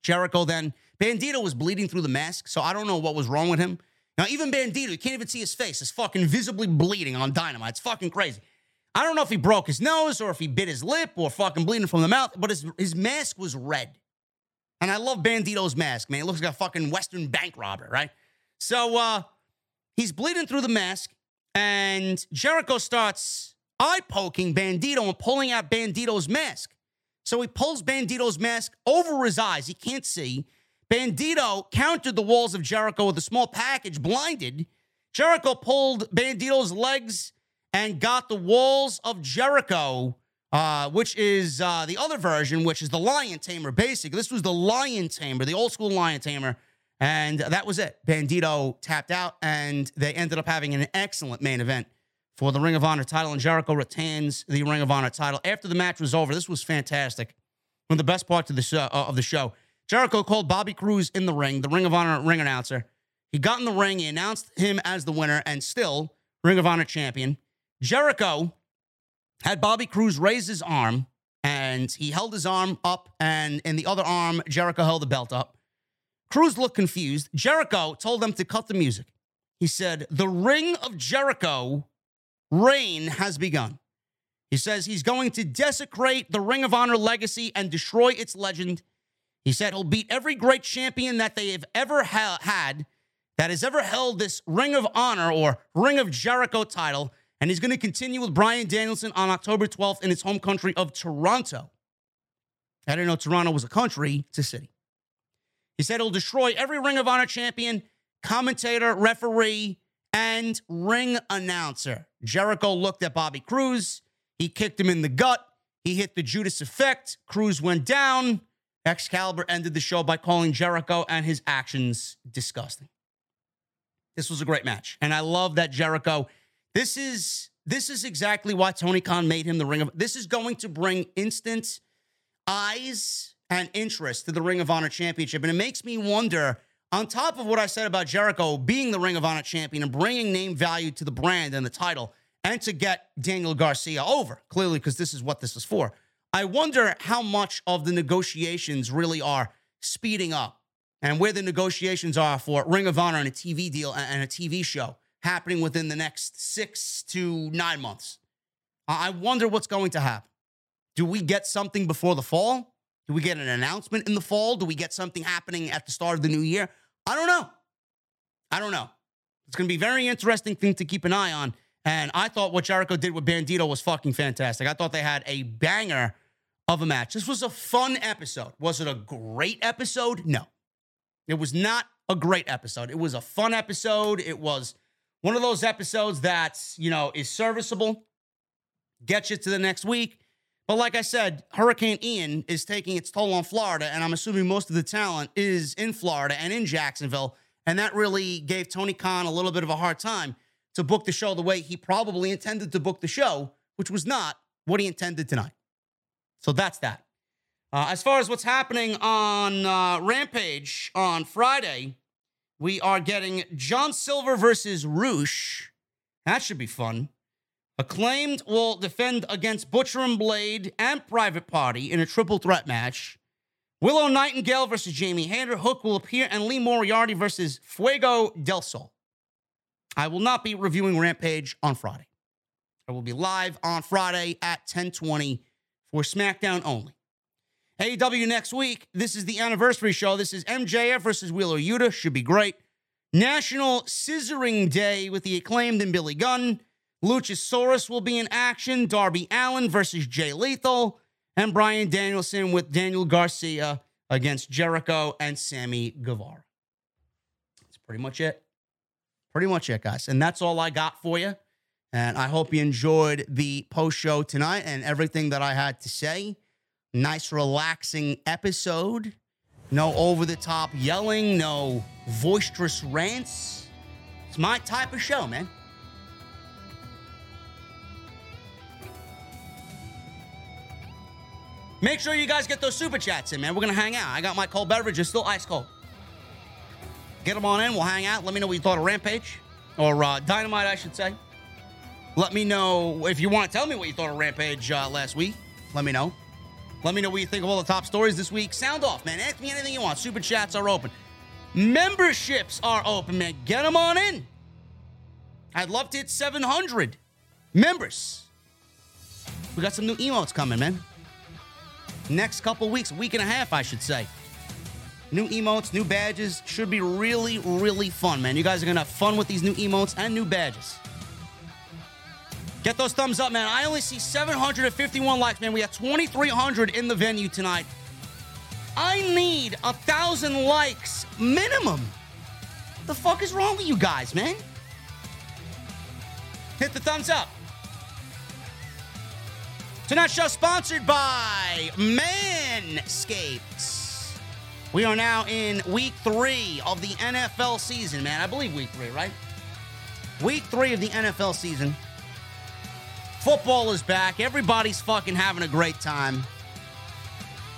Jericho then, Bandito was bleeding through the mask, so I don't know what was wrong with him. Now, even Bandito, you can't even see his face, is fucking visibly bleeding on dynamite. It's fucking crazy. I don't know if he broke his nose or if he bit his lip or fucking bleeding from the mouth, but his, his mask was red. And I love Bandito's mask, man. It looks like a fucking Western bank robber, right? So uh, he's bleeding through the mask, and Jericho starts eye poking Bandito and pulling out Bandito's mask. So he pulls Bandito's mask over his eyes. He can't see. Bandito countered the walls of Jericho with a small package, blinded. Jericho pulled Bandito's legs and got the walls of Jericho, uh, which is uh, the other version, which is the Lion Tamer. Basically, this was the Lion Tamer, the old school Lion Tamer. And that was it. Bandito tapped out, and they ended up having an excellent main event for the Ring of Honor title. And Jericho retains the Ring of Honor title. After the match was over, this was fantastic. One of the best parts of the show. Uh, of the show. Jericho called Bobby Cruz in the ring, the Ring of Honor ring announcer. He got in the ring, he announced him as the winner, and still Ring of Honor champion. Jericho had Bobby Cruz raise his arm and he held his arm up, and in the other arm, Jericho held the belt up. Cruz looked confused. Jericho told them to cut the music. He said, The ring of Jericho reign has begun. He says he's going to desecrate the Ring of Honor legacy and destroy its legend. He said he'll beat every great champion that they have ever ha- had that has ever held this Ring of Honor or Ring of Jericho title and he's going to continue with Bryan Danielson on October 12th in his home country of Toronto. I didn't know Toronto was a country, it's a city. He said he'll destroy every Ring of Honor champion, commentator, referee, and ring announcer. Jericho looked at Bobby Cruz. He kicked him in the gut. He hit the Judas effect. Cruz went down. Excalibur ended the show by calling Jericho and his actions disgusting. This was a great match. And I love that Jericho this is this is exactly why Tony Khan made him the Ring of. This is going to bring instant eyes and interest to the Ring of Honor Championship, and it makes me wonder. On top of what I said about Jericho being the Ring of Honor champion and bringing name value to the brand and the title, and to get Daniel Garcia over, clearly, because this is what this is for. I wonder how much of the negotiations really are speeding up and where the negotiations are for Ring of Honor and a TV deal and a TV show happening within the next six to nine months. I wonder what's going to happen. Do we get something before the fall? Do we get an announcement in the fall? Do we get something happening at the start of the new year? I don't know. I don't know. It's going to be a very interesting thing to keep an eye on. And I thought what Jericho did with Bandito was fucking fantastic. I thought they had a banger of a match. This was a fun episode. Was it a great episode? No. It was not a great episode. It was a fun episode. It was one of those episodes that, you know, is serviceable, gets you to the next week. But like I said, Hurricane Ian is taking its toll on Florida, and I'm assuming most of the talent is in Florida and in Jacksonville. And that really gave Tony Khan a little bit of a hard time to book the show the way he probably intended to book the show, which was not what he intended tonight. So that's that. Uh, as far as what's happening on uh, Rampage on Friday, we are getting John Silver versus Rush. That should be fun. Acclaimed will defend against Butcher and Blade and Private Party in a triple threat match. Willow Nightingale versus Jamie Hayter. Hook will appear, and Lee Moriarty versus Fuego del Sol. I will not be reviewing Rampage on Friday. I will be live on Friday at 1020 for SmackDown only. AEW next week. This is the anniversary show. This is MJF versus Wheeler Yuta. Should be great. National Scissoring Day with the acclaimed and Billy Gunn. Luchasaurus will be in action. Darby Allin versus Jay Lethal. And Bryan Danielson with Daniel Garcia against Jericho and Sammy Guevara. That's pretty much it. Pretty much it, guys. And that's all I got for you. And I hope you enjoyed the post show tonight and everything that I had to say. Nice, relaxing episode. No over the top yelling, no boisterous rants. It's my type of show, man. Make sure you guys get those super chats in, man. We're going to hang out. I got my cold beverage. It's still ice cold. Get them on in. We'll hang out. Let me know what you thought of Rampage or uh, Dynamite, I should say. Let me know if you want to tell me what you thought of Rampage uh, last week. Let me know. Let me know what you think of all the top stories this week. Sound off, man. Ask me anything you want. Super chats are open. Memberships are open, man. Get them on in. I'd love to hit 700 members. We got some new emotes coming, man. Next couple weeks, week and a half, I should say. New emotes, new badges. Should be really, really fun, man. You guys are going to have fun with these new emotes and new badges. Get those thumbs up, man. I only see 751 likes, man. We have 2,300 in the venue tonight. I need a thousand likes minimum. The fuck is wrong with you guys, man? Hit the thumbs up. Tonight's show sponsored by Manscaped. We are now in week three of the NFL season, man. I believe week three, right? Week three of the NFL season. Football is back. Everybody's fucking having a great time.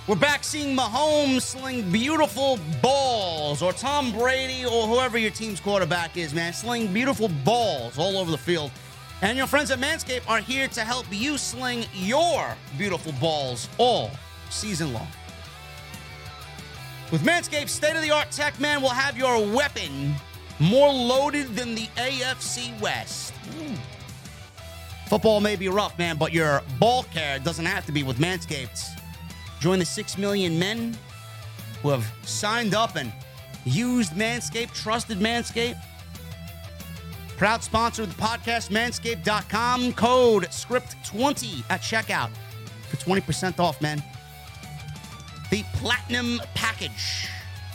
We're back seeing Mahomes sling beautiful balls, or Tom Brady, or whoever your team's quarterback is, man, sling beautiful balls all over the field. And your friends at Manscaped are here to help you sling your beautiful balls all season long. With Manscaped state of the art tech, man, will have your weapon more loaded than the AFC West. Mm. Football may be rough, man, but your ball care doesn't have to be with Manscaped. Join the 6 million men who have signed up and used Manscaped, trusted Manscaped. Proud sponsor of the podcast, manscaped.com. Code script20 at checkout for 20% off, man. The platinum package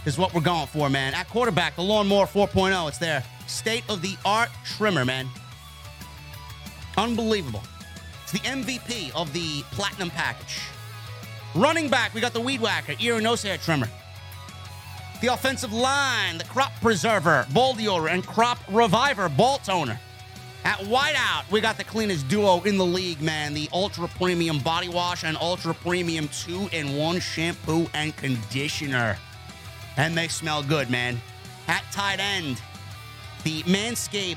is what we're going for, man. At quarterback, the Lawnmower 4.0, it's their state of the art trimmer, man. Unbelievable. It's the MVP of the platinum package. Running back, we got the Weed Whacker, ear and nose hair trimmer. The offensive line, the Crop Preserver, Ball Deodorant, and Crop Reviver, Ball Toner. At wideout, we got the cleanest duo in the league, man. The Ultra Premium Body Wash and Ultra Premium 2 in 1 shampoo and conditioner. And they smell good, man. At tight end, the Manscaped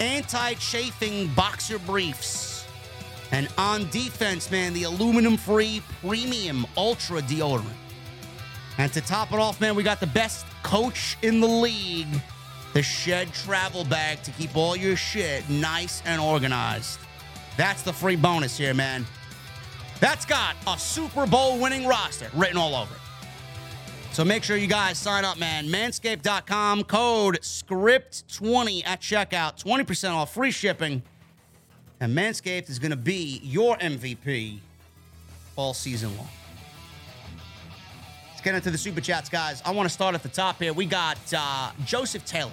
anti chafing boxer briefs. And on defense, man, the aluminum free premium ultra deodorant. And to top it off, man, we got the best coach in the league the Shed Travel Bag to keep all your shit nice and organized. That's the free bonus here, man. That's got a Super Bowl winning roster written all over it. So make sure you guys sign up, man. Manscaped.com, code SCRIPT20 at checkout, 20% off free shipping. And Manscaped is going to be your MVP all season long. Let's get into the super chats, guys. I want to start at the top here. We got uh, Joseph Taylor.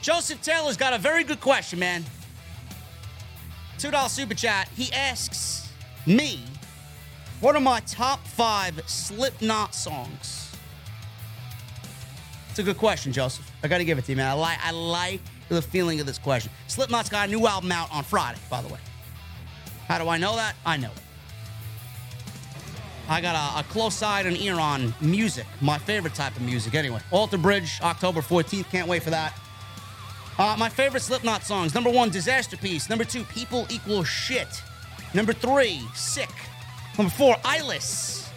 Joseph Taylor's got a very good question, man. $2 super chat. He asks me, what are my top five Slipknot songs? It's a good question, Joseph. I got to give it to you, man. I like, I like the feeling of this question. Slipknot's got a new album out on Friday, by the way. How do I know that? I know it. I got a, a, close eye and ear on music, my favorite type of music, anyway. Alter Bridge, October 14th. Can't wait for that. Uh, my favorite Slipknot songs number one, Disaster Piece. Number two, People Equal Shit. Number three, Sick. Number four, Eyeless.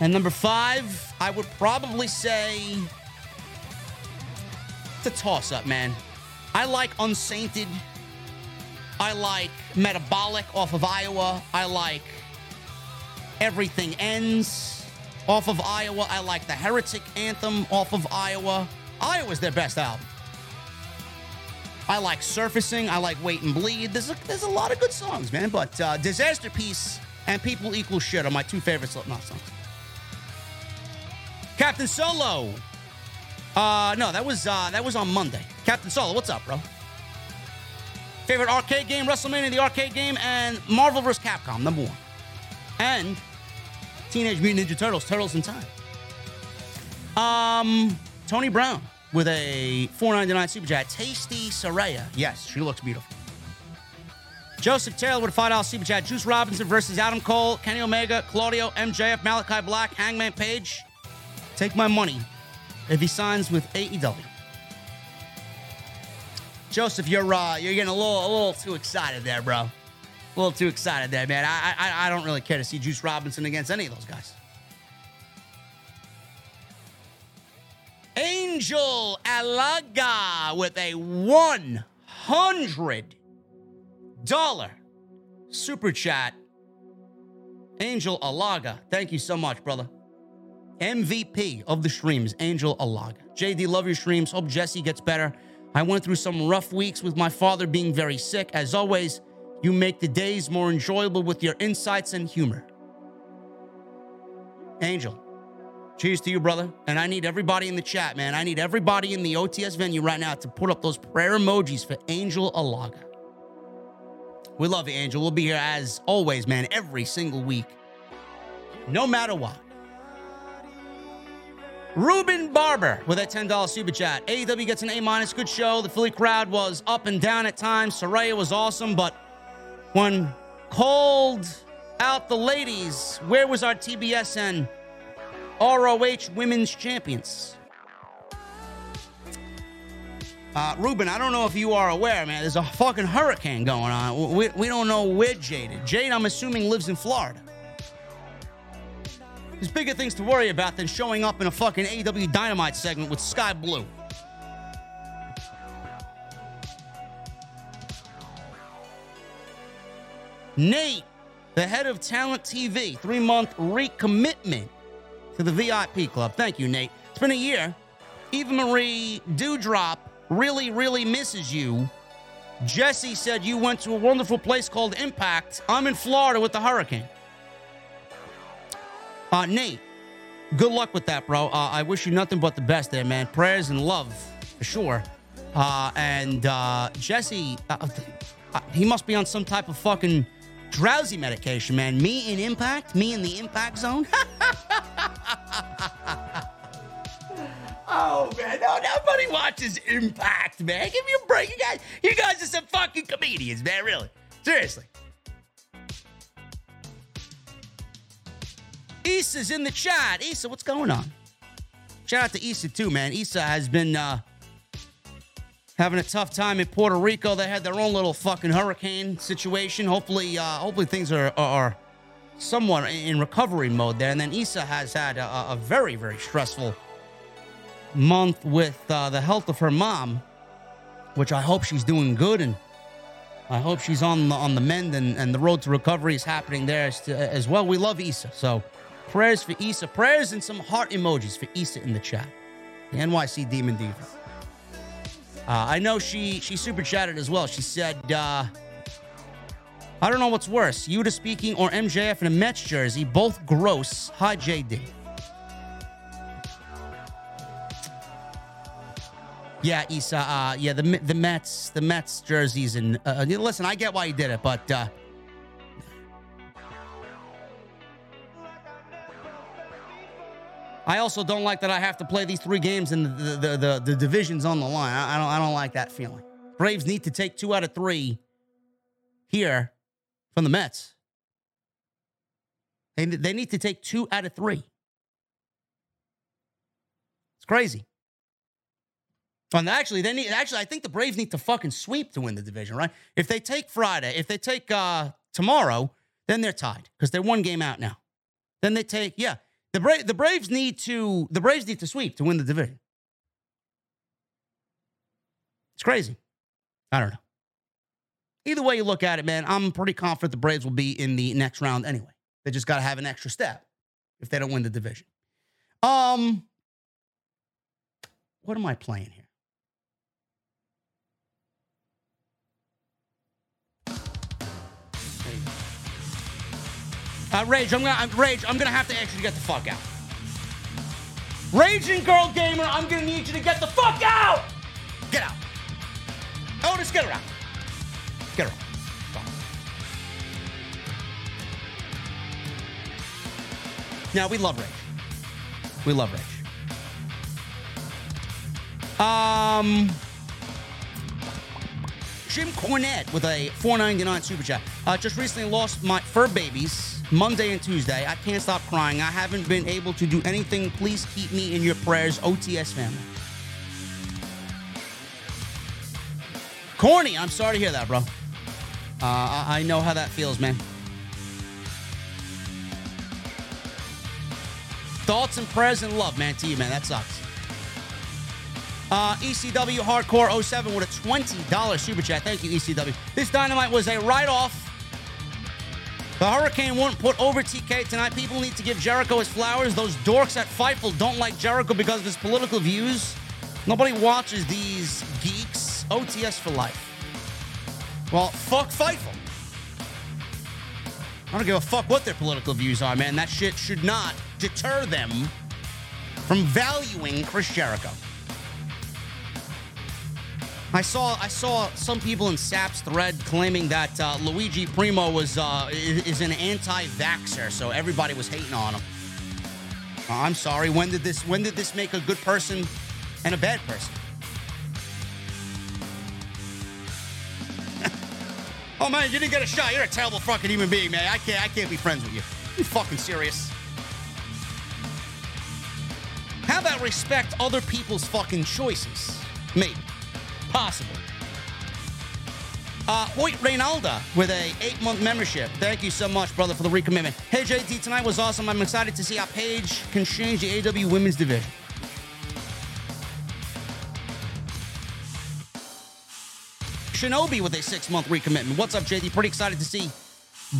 And number five, I would probably say it's a toss up, man. I like Unsainted. I like Metabolic off of Iowa. I like Everything Ends off of Iowa. I like the Heretic Anthem off of Iowa. Iowa's their best album. I like Surfacing. I like Wait and Bleed. There's a, there's a lot of good songs, man. But uh, Disaster Piece and People Equal Shit are my two favorite Slipknot songs. Captain Solo. Uh, no, that was uh, that was on Monday. Captain Solo, what's up, bro? Favorite arcade game, WrestleMania, the arcade game, and Marvel vs. Capcom, number one. And Teenage Mutant Ninja Turtles, Turtles in Time. Um, Tony Brown with a 4.99 super chat. Tasty Saraya. Yes, she looks beautiful. Joseph Taylor with a $5 super chat. Juice Robinson versus Adam Cole, Kenny Omega, Claudio, MJF, Malachi Black, Hangman Page. Take my money if he signs with AEW. Joseph, you're uh, you're getting a little a little too excited there, bro. A little too excited there, man. I, I I don't really care to see Juice Robinson against any of those guys. Angel Alaga with a one hundred dollar super chat. Angel Alaga, thank you so much, brother. MVP of the streams, Angel Alaga. JD, love your streams. Hope Jesse gets better. I went through some rough weeks with my father being very sick. As always, you make the days more enjoyable with your insights and humor. Angel, cheers to you, brother. And I need everybody in the chat, man. I need everybody in the OTS venue right now to put up those prayer emojis for Angel Alaga. We love you, Angel. We'll be here as always, man, every single week, no matter what. Ruben Barber with a $10 super chat. AEW gets an A minus. Good show. The Philly crowd was up and down at times. Saraya was awesome, but when called out the ladies, where was our TBS and ROH women's champions? Uh, Ruben, I don't know if you are aware, man. There's a fucking hurricane going on. We, we don't know where Jade is. Jade, I'm assuming, lives in Florida. There's bigger things to worry about than showing up in a fucking AEW Dynamite segment with Skye Blue. Nate, the head of Talent TV, three month recommitment to the VIP club. Thank you, Nate. It's been a year. Eva Marie Doudrop really, really misses you. Jesse said you went to a wonderful place called Impact. I'm in Florida with the hurricane. Uh, Nate, good luck with that, bro. Uh, I wish you nothing but the best there, man. Prayers and love, for sure. Uh, and uh, Jesse, uh, uh, he must be on some type of fucking drowsy medication, man. Me in Impact? Me in the Impact Zone? [laughs] oh, man. No, nobody watches Impact, man. Give me a break. You guys, you guys are some fucking comedians, man. Really. Seriously. Issa's in the chat. Issa, what's going on? Shout out to Issa too, man. Issa has been uh, having a tough time in Puerto Rico. They had their own little fucking hurricane situation. Hopefully, uh, hopefully things are, are somewhat in recovery mode there. And then Issa has had a, a very, very stressful month with uh, the health of her mom, which I hope she's doing good and I hope she's on the on the mend and, and the road to recovery is happening there as, as well. We love Issa, so Prayers for Issa. Prayers and some heart emojis for Issa in the chat. The NYC Demon Diva. Uh, I know she she super chatted as well. She said, uh, "I don't know what's worse, Yuta speaking or MJF in a Mets jersey. Both gross. Hi, JD." Yeah, Issa. Uh, yeah, the the Mets, the Mets jerseys, and uh, listen, I get why you did it, but uh, I also don't like that I have to play these three games and the the the, the divisions on the line. I, I don't I don't like that feeling. Braves need to take two out of three here from the Mets. They, they need to take two out of three. It's crazy. Actually, they need actually I think the Braves need to fucking sweep to win the division, right? If they take Friday, if they take uh tomorrow, then they're tied because they're one game out now. Then they take, yeah, the, Bra- the Braves need to the Braves need to sweep to win the division. It's crazy. I don't know. Either way you look at it, man, I'm pretty confident the Braves will be in the next round anyway. They just got to have an extra step if they don't win the division. Um, what am I playing here? Uh, Rage, I'm gonna uh, Rage. I'm gonna have to to get the fuck out. Raging Girl Gamer, I'm gonna need you to get the fuck out. Get out. Otis, get around. Get around. Now we love Rage. We love Rage. Um. Jim Cornette with a 4.99 super chat. Uh, just recently lost my fur babies Monday and Tuesday. I can't stop crying. I haven't been able to do anything. Please keep me in your prayers, OTS family. Corny, I'm sorry to hear that, bro. Uh, I, I know how that feels, man. Thoughts and prayers and love, man, to you, man. That sucks. Uh, ECW Hardcore 07 with a $20 super chat. Thank you, ECW. This dynamite was a write off the Hurricane won't put over TK tonight. People need to give Jericho his flowers. Those dorks at Fightful don't like Jericho because of his political views. Nobody watches these geeks. OTS for life. Well, fuck Fightful. I don't give a fuck what their political views are, man. That shit should not deter them from valuing Chris Jericho. I saw I saw some people in Sap's thread claiming that uh, Luigi Primo was uh, is, an anti-vaxer, so everybody was hating on him. Uh, I'm sorry. When did this when did this make a good person and a bad person? [laughs] oh man, you didn't get a shot. You're a terrible fucking human being, man. I can't I can't be friends with you. You fucking serious? How about respect other people's fucking choices? Maybe possible. Uh, Hoyt Reynalda with a eight-month membership. Thank you so much, brother, for the recommitment. Hey, JT, tonight was awesome. I'm excited to see how Paige can change the AEW Women's Division. Shinobi with a six-month recommitment. What's up, JT? Pretty excited to see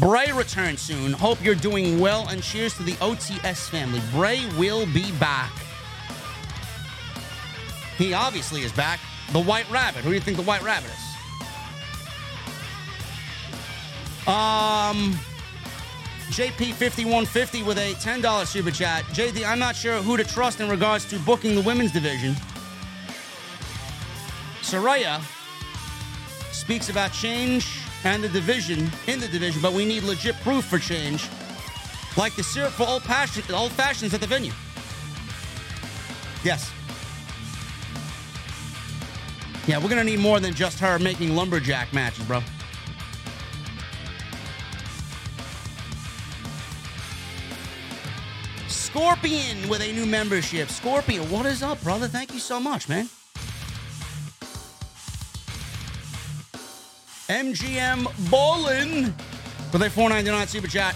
Bray return soon. Hope you're doing well, and cheers to the OTS family. Bray will be back. He obviously is back. The White Rabbit. Who do you think the White Rabbit is? Um, JP5150 with a $10 super chat. JD, I'm not sure who to trust in regards to booking the women's division. Saraya speaks about change and the division in the division, but we need legit proof for change, like the syrup for old, passion, old fashions at the venue. Yes. Yeah, we're gonna need more than just her making lumberjack matches, bro. Scorpion with a new membership. Scorpion, what is up, brother? Thank you so much, man. MGM Ballin with a 499 super chat.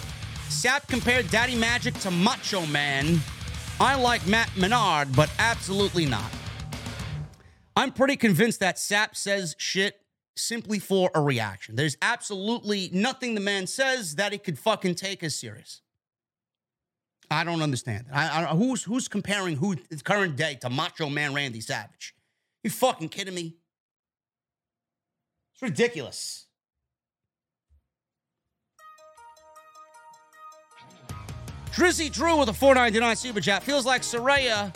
Sap compared Daddy Magic to Macho Man. I like Matt Menard, but absolutely not. I'm pretty convinced that Sap says shit simply for a reaction. There's absolutely nothing the man says that he could fucking take as serious. I don't understand. I, I, who's who's comparing who current day to Macho Man Randy Savage? You fucking kidding me? It's ridiculous. Drizzy Drew with a 499 super chat. Feels like Saraya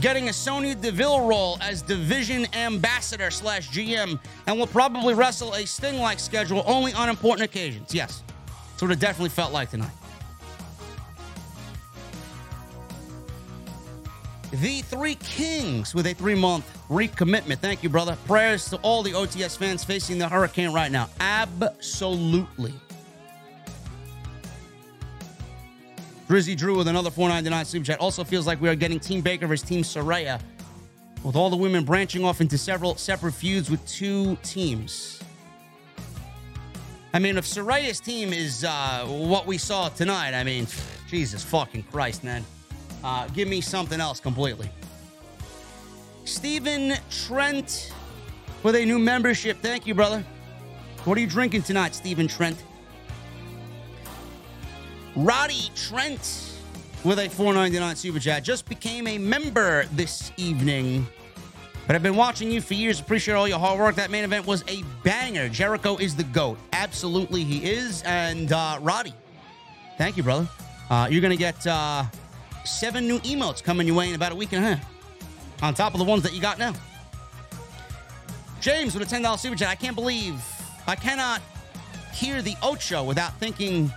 getting a Sonya Deville role as division ambassador slash GM and will probably wrestle a Sting-like schedule only on important occasions. Yes, that's what it definitely felt like tonight. The Three Kings with a three month recommitment. Thank you, brother. Prayers to all the OTS fans facing the hurricane right now. Absolutely. Drizzy Drew with another 499 super chat. Also feels like we are getting Team Baker versus Team Saraya, with all the women branching off into several separate feuds with two teams. I mean, if Saraya's team is uh, what we saw tonight, I mean, [sighs] Jesus fucking Christ, man. Uh, give me something else completely. Stephen Trent with a new membership. Thank you, brother. What are you drinking tonight, Stephen Trent? Roddy Trent with a 499 super chat just became a member this evening. But I've been watching you for years. Appreciate all your hard work. That main event was a banger. Jericho is the GOAT. Absolutely, he is. And uh, Roddy, thank you, brother. Uh, you're going to get uh, seven new emotes coming your way in about a week and a half, on top of the ones that you got now. James with a $10 super chat. I can't believe, I cannot hear the Ocho without thinking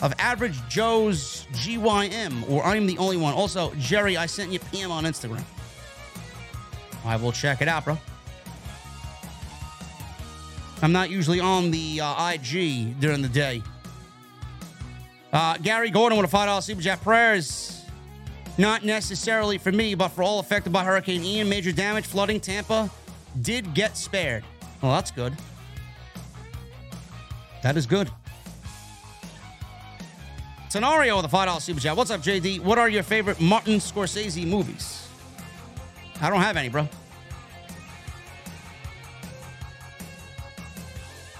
of Average Joe's GYM, or I'm the only one. Also, Jerry, I sent you PM on Instagram. I will check it out, bro. I'm not usually on the uh, IG during the day. Uh, Gary Gordon with a $5 super chat. Prayers, not necessarily for me, but for all affected by Hurricane Ian. Major damage, flooding, Tampa did get spared. Well, that's good. That is good. Scenario with a $5 super chat. What's up, JD? What are your favorite Martin Scorsese movies? I don't have any, bro.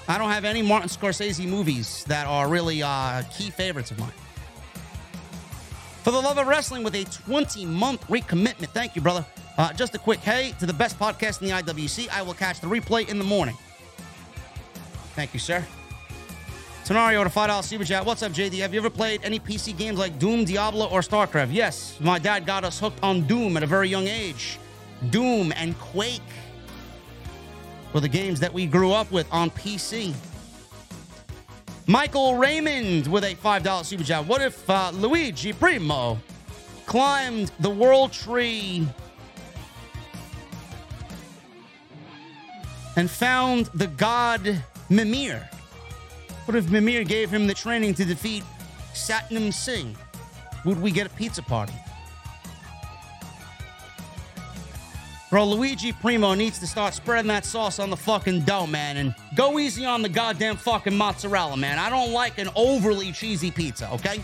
I don't have any Martin Scorsese movies that are really uh, key favorites of mine. For the love of wrestling with a 20 month recommitment. Thank you, brother. Uh, just a quick hey to the best podcast in the IWC. I will catch the replay in the morning. Thank you, sir. Scenario to $5 super chat. What's up, JD? Have you ever played any PC games like Doom, Diablo, or StarCraft? Yes. My dad got us hooked on Doom at a very young age. Doom and Quake were the games that we grew up with on PC. Michael Raymond with a $5 super chat. What if uh, Luigi Primo climbed the world tree and found the god Mimir? What if Mimir gave him the training to defeat Satnam Singh? Would we get a pizza party? Bro, Luigi Primo needs to start spreading that sauce on the fucking dough, man, and go easy on the goddamn fucking mozzarella, man. I don't like an overly cheesy pizza, okay?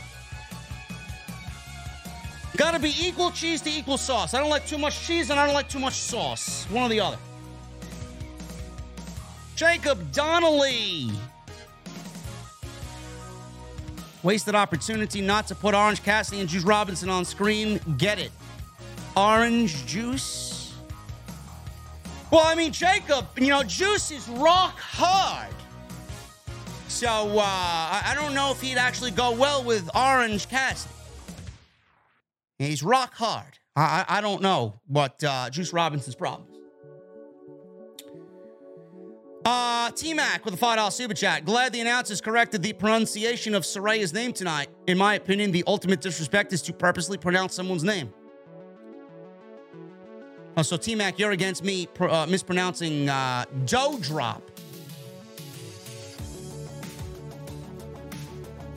Gotta be equal cheese to equal sauce. I don't like too much cheese and I don't like too much sauce. One or the other. Jacob Donnelly Wasted opportunity not to put Orange Cassidy and Juice Robinson on screen. Get it. Orange Juice? Well, I mean, Jacob, you know, Juice is rock hard. So uh, I don't know if he'd actually go well with Orange Cassidy. He's rock hard. I, I, I don't know what uh, Juice Robinson's problem uh, T Mac with a $5 super chat. Glad the announcers corrected the pronunciation of Saraya's name tonight. In my opinion, the ultimate disrespect is to purposely pronounce someone's name. Oh, so T Mac, you're against me uh, mispronouncing uh, Doudrop.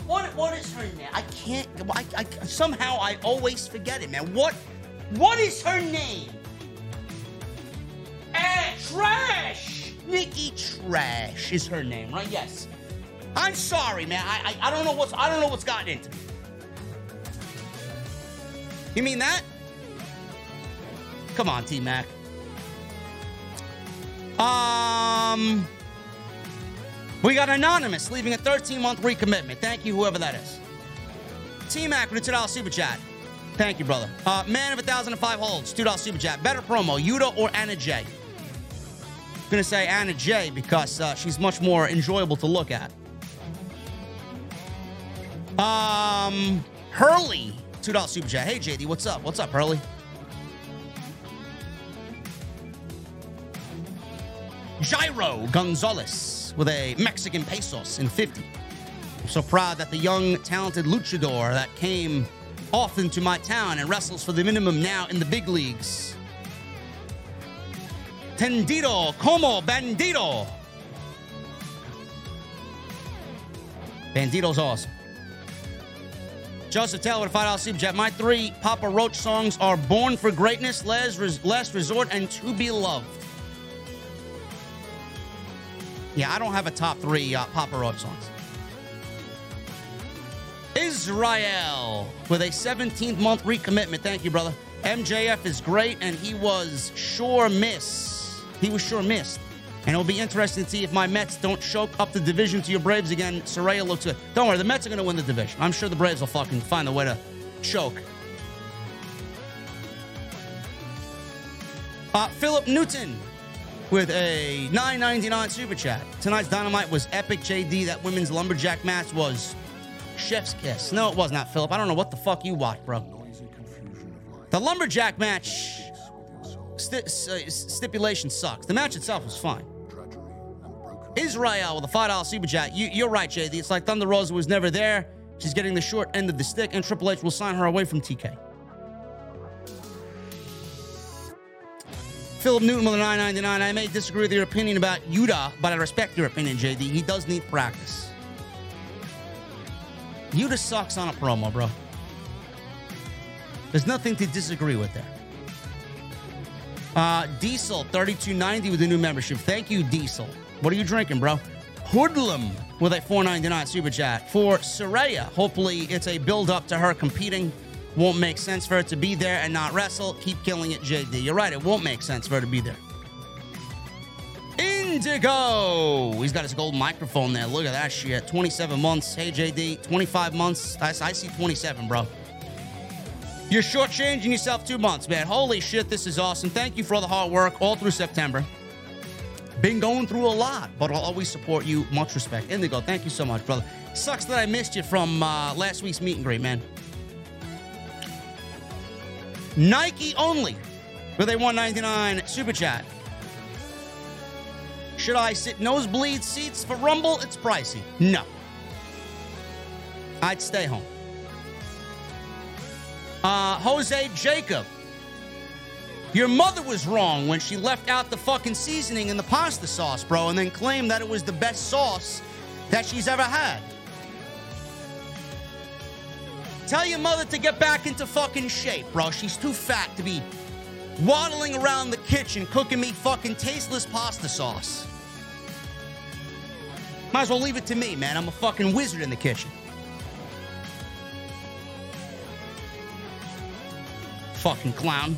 What, what is her name? I can't. I, I, somehow I always forget it, man. What what is her name? Trash! Nikki Trash is her name, right? Yes. I'm sorry, man. I, I, I don't know what's I don't know what's gotten into. me. You mean that? Come on, T Mac. Um, we got anonymous leaving a 13 month recommitment. Thank you, whoever that is. T Mac with a $2 super chat. Thank you, brother. Uh, man of a thousand and five holds, $2 super chat. Better promo, Yuta or Anna Jay? Gonna say Anna Jay because uh, she's much more enjoyable to look at. Um, Hurley, $2 super chat. Hey, JD, what's up? What's up, Hurley? Gyro Gonzalez with a Mexican pesos in 50. I'm so proud that the young, talented luchador that came often to my town and wrestles for the minimum now in the big leagues. Tendido como bandito. Bandito's awesome. Joseph Taylor with a $5 super chat. My three Papa Roach songs are Born for Greatness, Last Resort, and To Be Loved. Yeah, I don't have a top three uh, Papa Roach songs. Israel with a 17th month recommitment. Thank you, brother. MJF is great, and he was sure miss. He was sure missed. And it'll be interesting to see if my Mets don't choke up the division to your Braves again. Saraya looks good. Don't worry, the Mets are going to win the division. I'm sure the Braves will fucking find a way to choke. Uh, Philip Newton with a 9.99 super chat. Tonight's Dynamite was epic. JD, that women's lumberjack match was chef's kiss. No, it was not, Philip. I don't know what the fuck you watched, bro. The lumberjack match st- uh, stipulation sucks. The match itself was fine. Israel with a $5 super chat. You, are right, JD. It's like Thunder Rosa was never there. She's getting the short end of the stick, and Triple H will sign her away from TK. Philip Newton with a 9.99. I may disagree with your opinion about Yuta, but I respect your opinion, JD. He does need practice. Yuta sucks on a promo, bro. There's nothing to disagree with there. Uh, Diesel 3290 with a new membership. Thank you, Diesel. What are you drinking, bro? Hoodlum with a 499 super chat for Saraya. Hopefully, it's a build up to her competing. Won't make sense for her to be there and not wrestle. Keep killing it, JD. You're right. It won't make sense for her to be there. Indigo. He's got his gold microphone there. Look at that shit. 27 months. Hey, JD. 25 months. I, I see 27, bro. You're shortchanging yourself two months, man. Holy shit, this is awesome. Thank you for all the hard work all through September. Been going through a lot, but I'll always support you. Much respect. Indigo, thank you so much, brother. Sucks that I missed you from uh, last week's meet and greet, man. Nike only with a 199 super chat. Should I sit nosebleed seats for Rumble? It's pricey. No. I'd stay home. Uh, Jose Jacob your mother was wrong when she left out the fucking seasoning in the pasta sauce, bro, and then claimed that it was the best sauce that she's ever had. Tell your mother to get back into fucking shape, bro. She's too fat to be waddling around the kitchen cooking me fucking tasteless pasta sauce. Might as well leave it to me, man. I'm a fucking wizard in the kitchen. Fucking clown.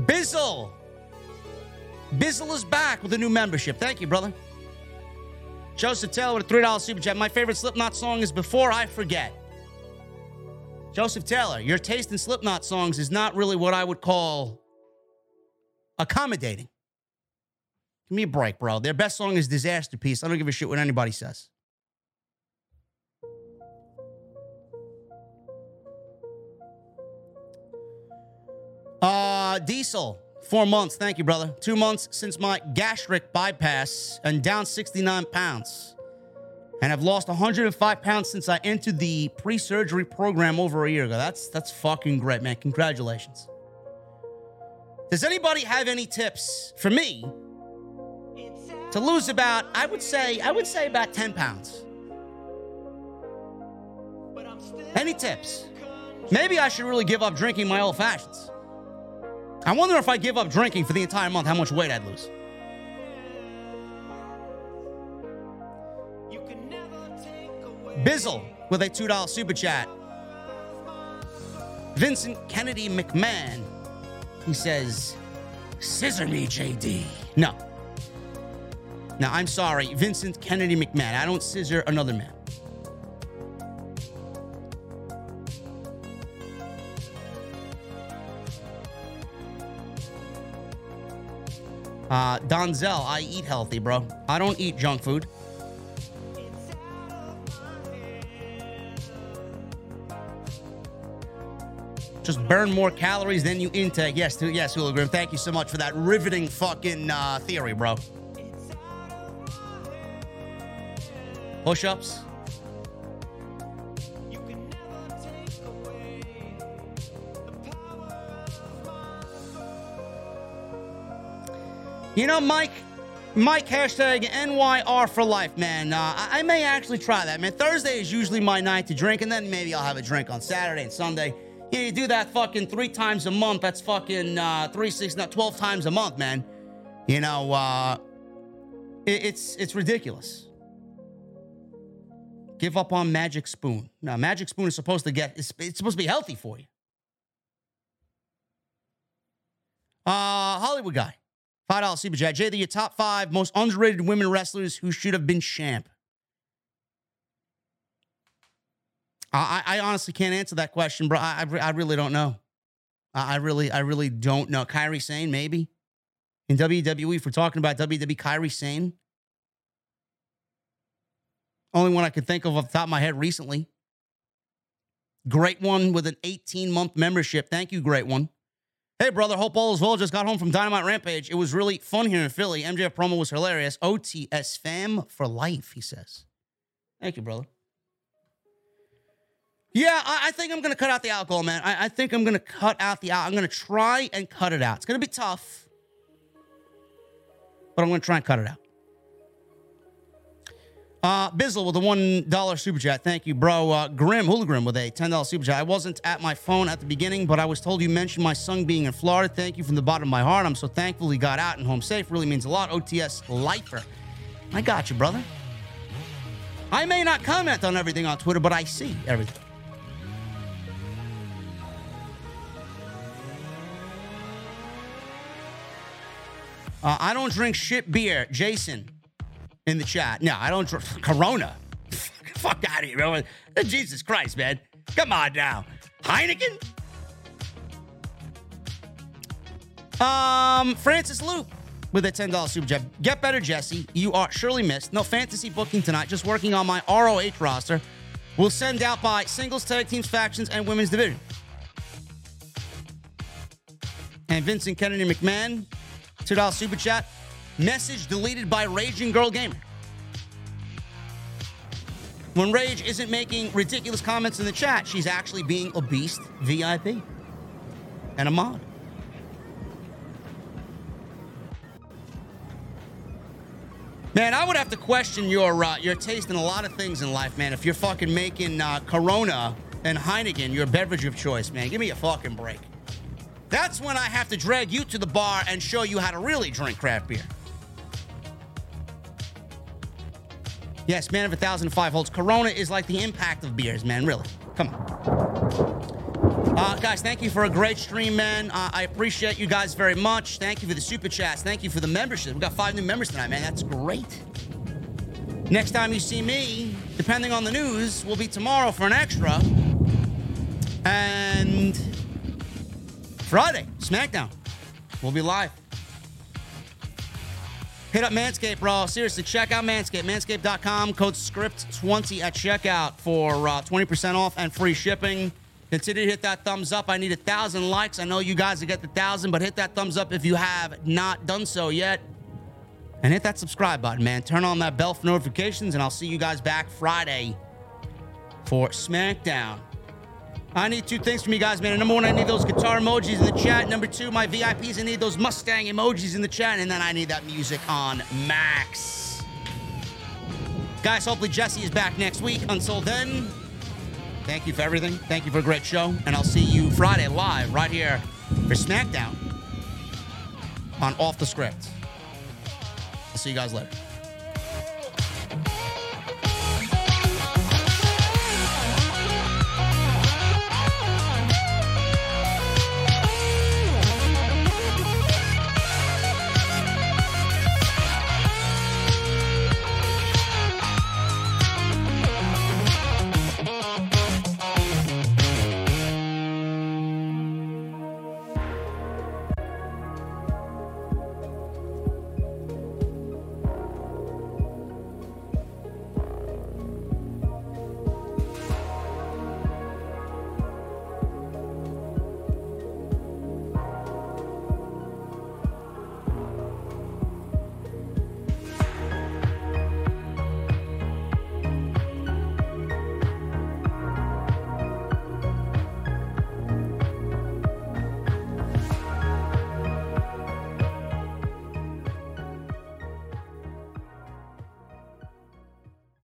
Bizzle. Bizzle is back with a new membership. Thank you, brother. Joseph Taylor with a $3 super chat. My favorite Slipknot song is Before I Forget. Joseph Taylor, your taste in Slipknot songs is not really what I would call accommodating. Give me a break, bro. Their best song is Disaster Piece. I don't give a shit what anybody says. Uh, Diesel, four months. Thank you, brother. Two months since my gastric bypass and down 69 pounds. And I've lost 105 pounds since I entered the pre-surgery program over a year ago. That's that's fucking great, man. Congratulations. Does anybody have any tips for me to lose about, I would say, I would say about 10 pounds? Any tips? Maybe I should really give up drinking my old fashions. I wonder if I give up drinking for the entire month, how much weight I'd lose. Bizzle with a $2 super chat. Vincent Kennedy McMahon. He says, Scissor me, JD. No. Now, I'm sorry, Vincent Kennedy McMahon. I don't scissor another man. Uh, Donzel, I eat healthy, bro. I don't eat junk food. Just burn more calories than you intake. Yes, yes, Hulagram. Thank you so much for that riveting fucking uh, theory, bro. Push You know, Mike, Mike, hashtag NYR for life, man. Uh, I, I, may actually try that, man. Thursday is usually my night to drink, and then maybe I'll have a drink on Saturday and Sunday. Yeah, you do that fucking three times a month. That's fucking uh, three, six, not 12 times a month, man. You know, uh, it, it's, it's ridiculous. Give up on Magic Spoon. Now, Magic Spoon is supposed to get, it's, it's supposed to be healthy for you. Uh, Hollywood guy. Five dollar super chat. Jay, the top five most underrated women wrestlers who should have been champ. I, I honestly can't answer that question, bro. I, I, I really don't know. I, I really, I really don't know. Kairi Sane, maybe in WWE. If we're talking about WWE, Kairi Sane. Only one I could think of off the top of my head recently. Great one with an 18 month membership. Thank you, great one. Hey, brother. Hope all is well. Just got home from Dynamite Rampage. It was really fun here in Philly. MJF promo was hilarious. OTS fam for life, he says. Thank you, brother. Yeah, I, I think I'm going to cut out the alcohol, man. I, I think I'm going to cut out the I'm going to try and cut it out. It's going to be tough, but I'm going to try and cut it out. Uh, Bizzle with a $1 super chat. Thank you, bro. Uh, Grim, Hula with a $10 super chat. I wasn't at my phone at the beginning, but I was told you mentioned my son being in Florida. Thank you from the bottom of my heart. I'm so thankful he got out and home safe. Really means a lot. OTS lifer. I got you, brother. I may not comment on everything on Twitter, but I see everything. Uh, I don't drink shit beer. Jason in the chat. No, I don't. [laughs] Corona. [laughs] Fuck out of here, bro. Jesus Christ, man. Come on now. Heineken? Um, Francis Loop with a $10 super chat. Get better, Jesse. You are surely missed. No fantasy booking tonight. Just working on my ROH roster. We'll send out by singles, tag teams, factions, and women's division. And Vincent Kennedy McMahon, $2 super chat. Message deleted by Raging Girl Gamer. When Rage isn't making ridiculous comments in the chat, she's actually being a beast VIP and a mod. Man, I would have to question your uh, your taste in a lot of things in life, man. If you're fucking making uh, Corona and Heineken your beverage of choice, man, give me a fucking break. That's when I have to drag you to the bar and show you how to really drink craft beer. Yes, man of a thousand five holds. Corona is like the impact of beers, man. Really. Come on. Uh, guys, thank you for a great stream, man. Uh, I appreciate you guys very much. Thank you for the super chats. Thank you for the membership. We got five new members tonight, man. That's great. Next time you see me, depending on the news, will be tomorrow for an extra. And Friday, SmackDown. We'll be live. Hit up Manscaped, bro. Seriously, check out Manscaped. Manscaped.com. Code SCRIPT20 at checkout for uh, 20% off and free shipping. Consider to hit that thumbs up. I need a thousand likes. I know you guys will get the thousand, but hit that thumbs up if you have not done so yet. And hit that subscribe button, man. Turn on that bell for notifications, and I'll see you guys back Friday for SmackDown. I need two things from you guys, man. Number one, I need those guitar emojis in the chat. Number two, my VIPs, I need those Mustang emojis in the chat. And then I need that music on max. Guys, hopefully Jesse is back next week. Until then, thank you for everything. Thank you for a great show. And I'll see you Friday live right here for SmackDown on Off the Script. I'll see you guys later.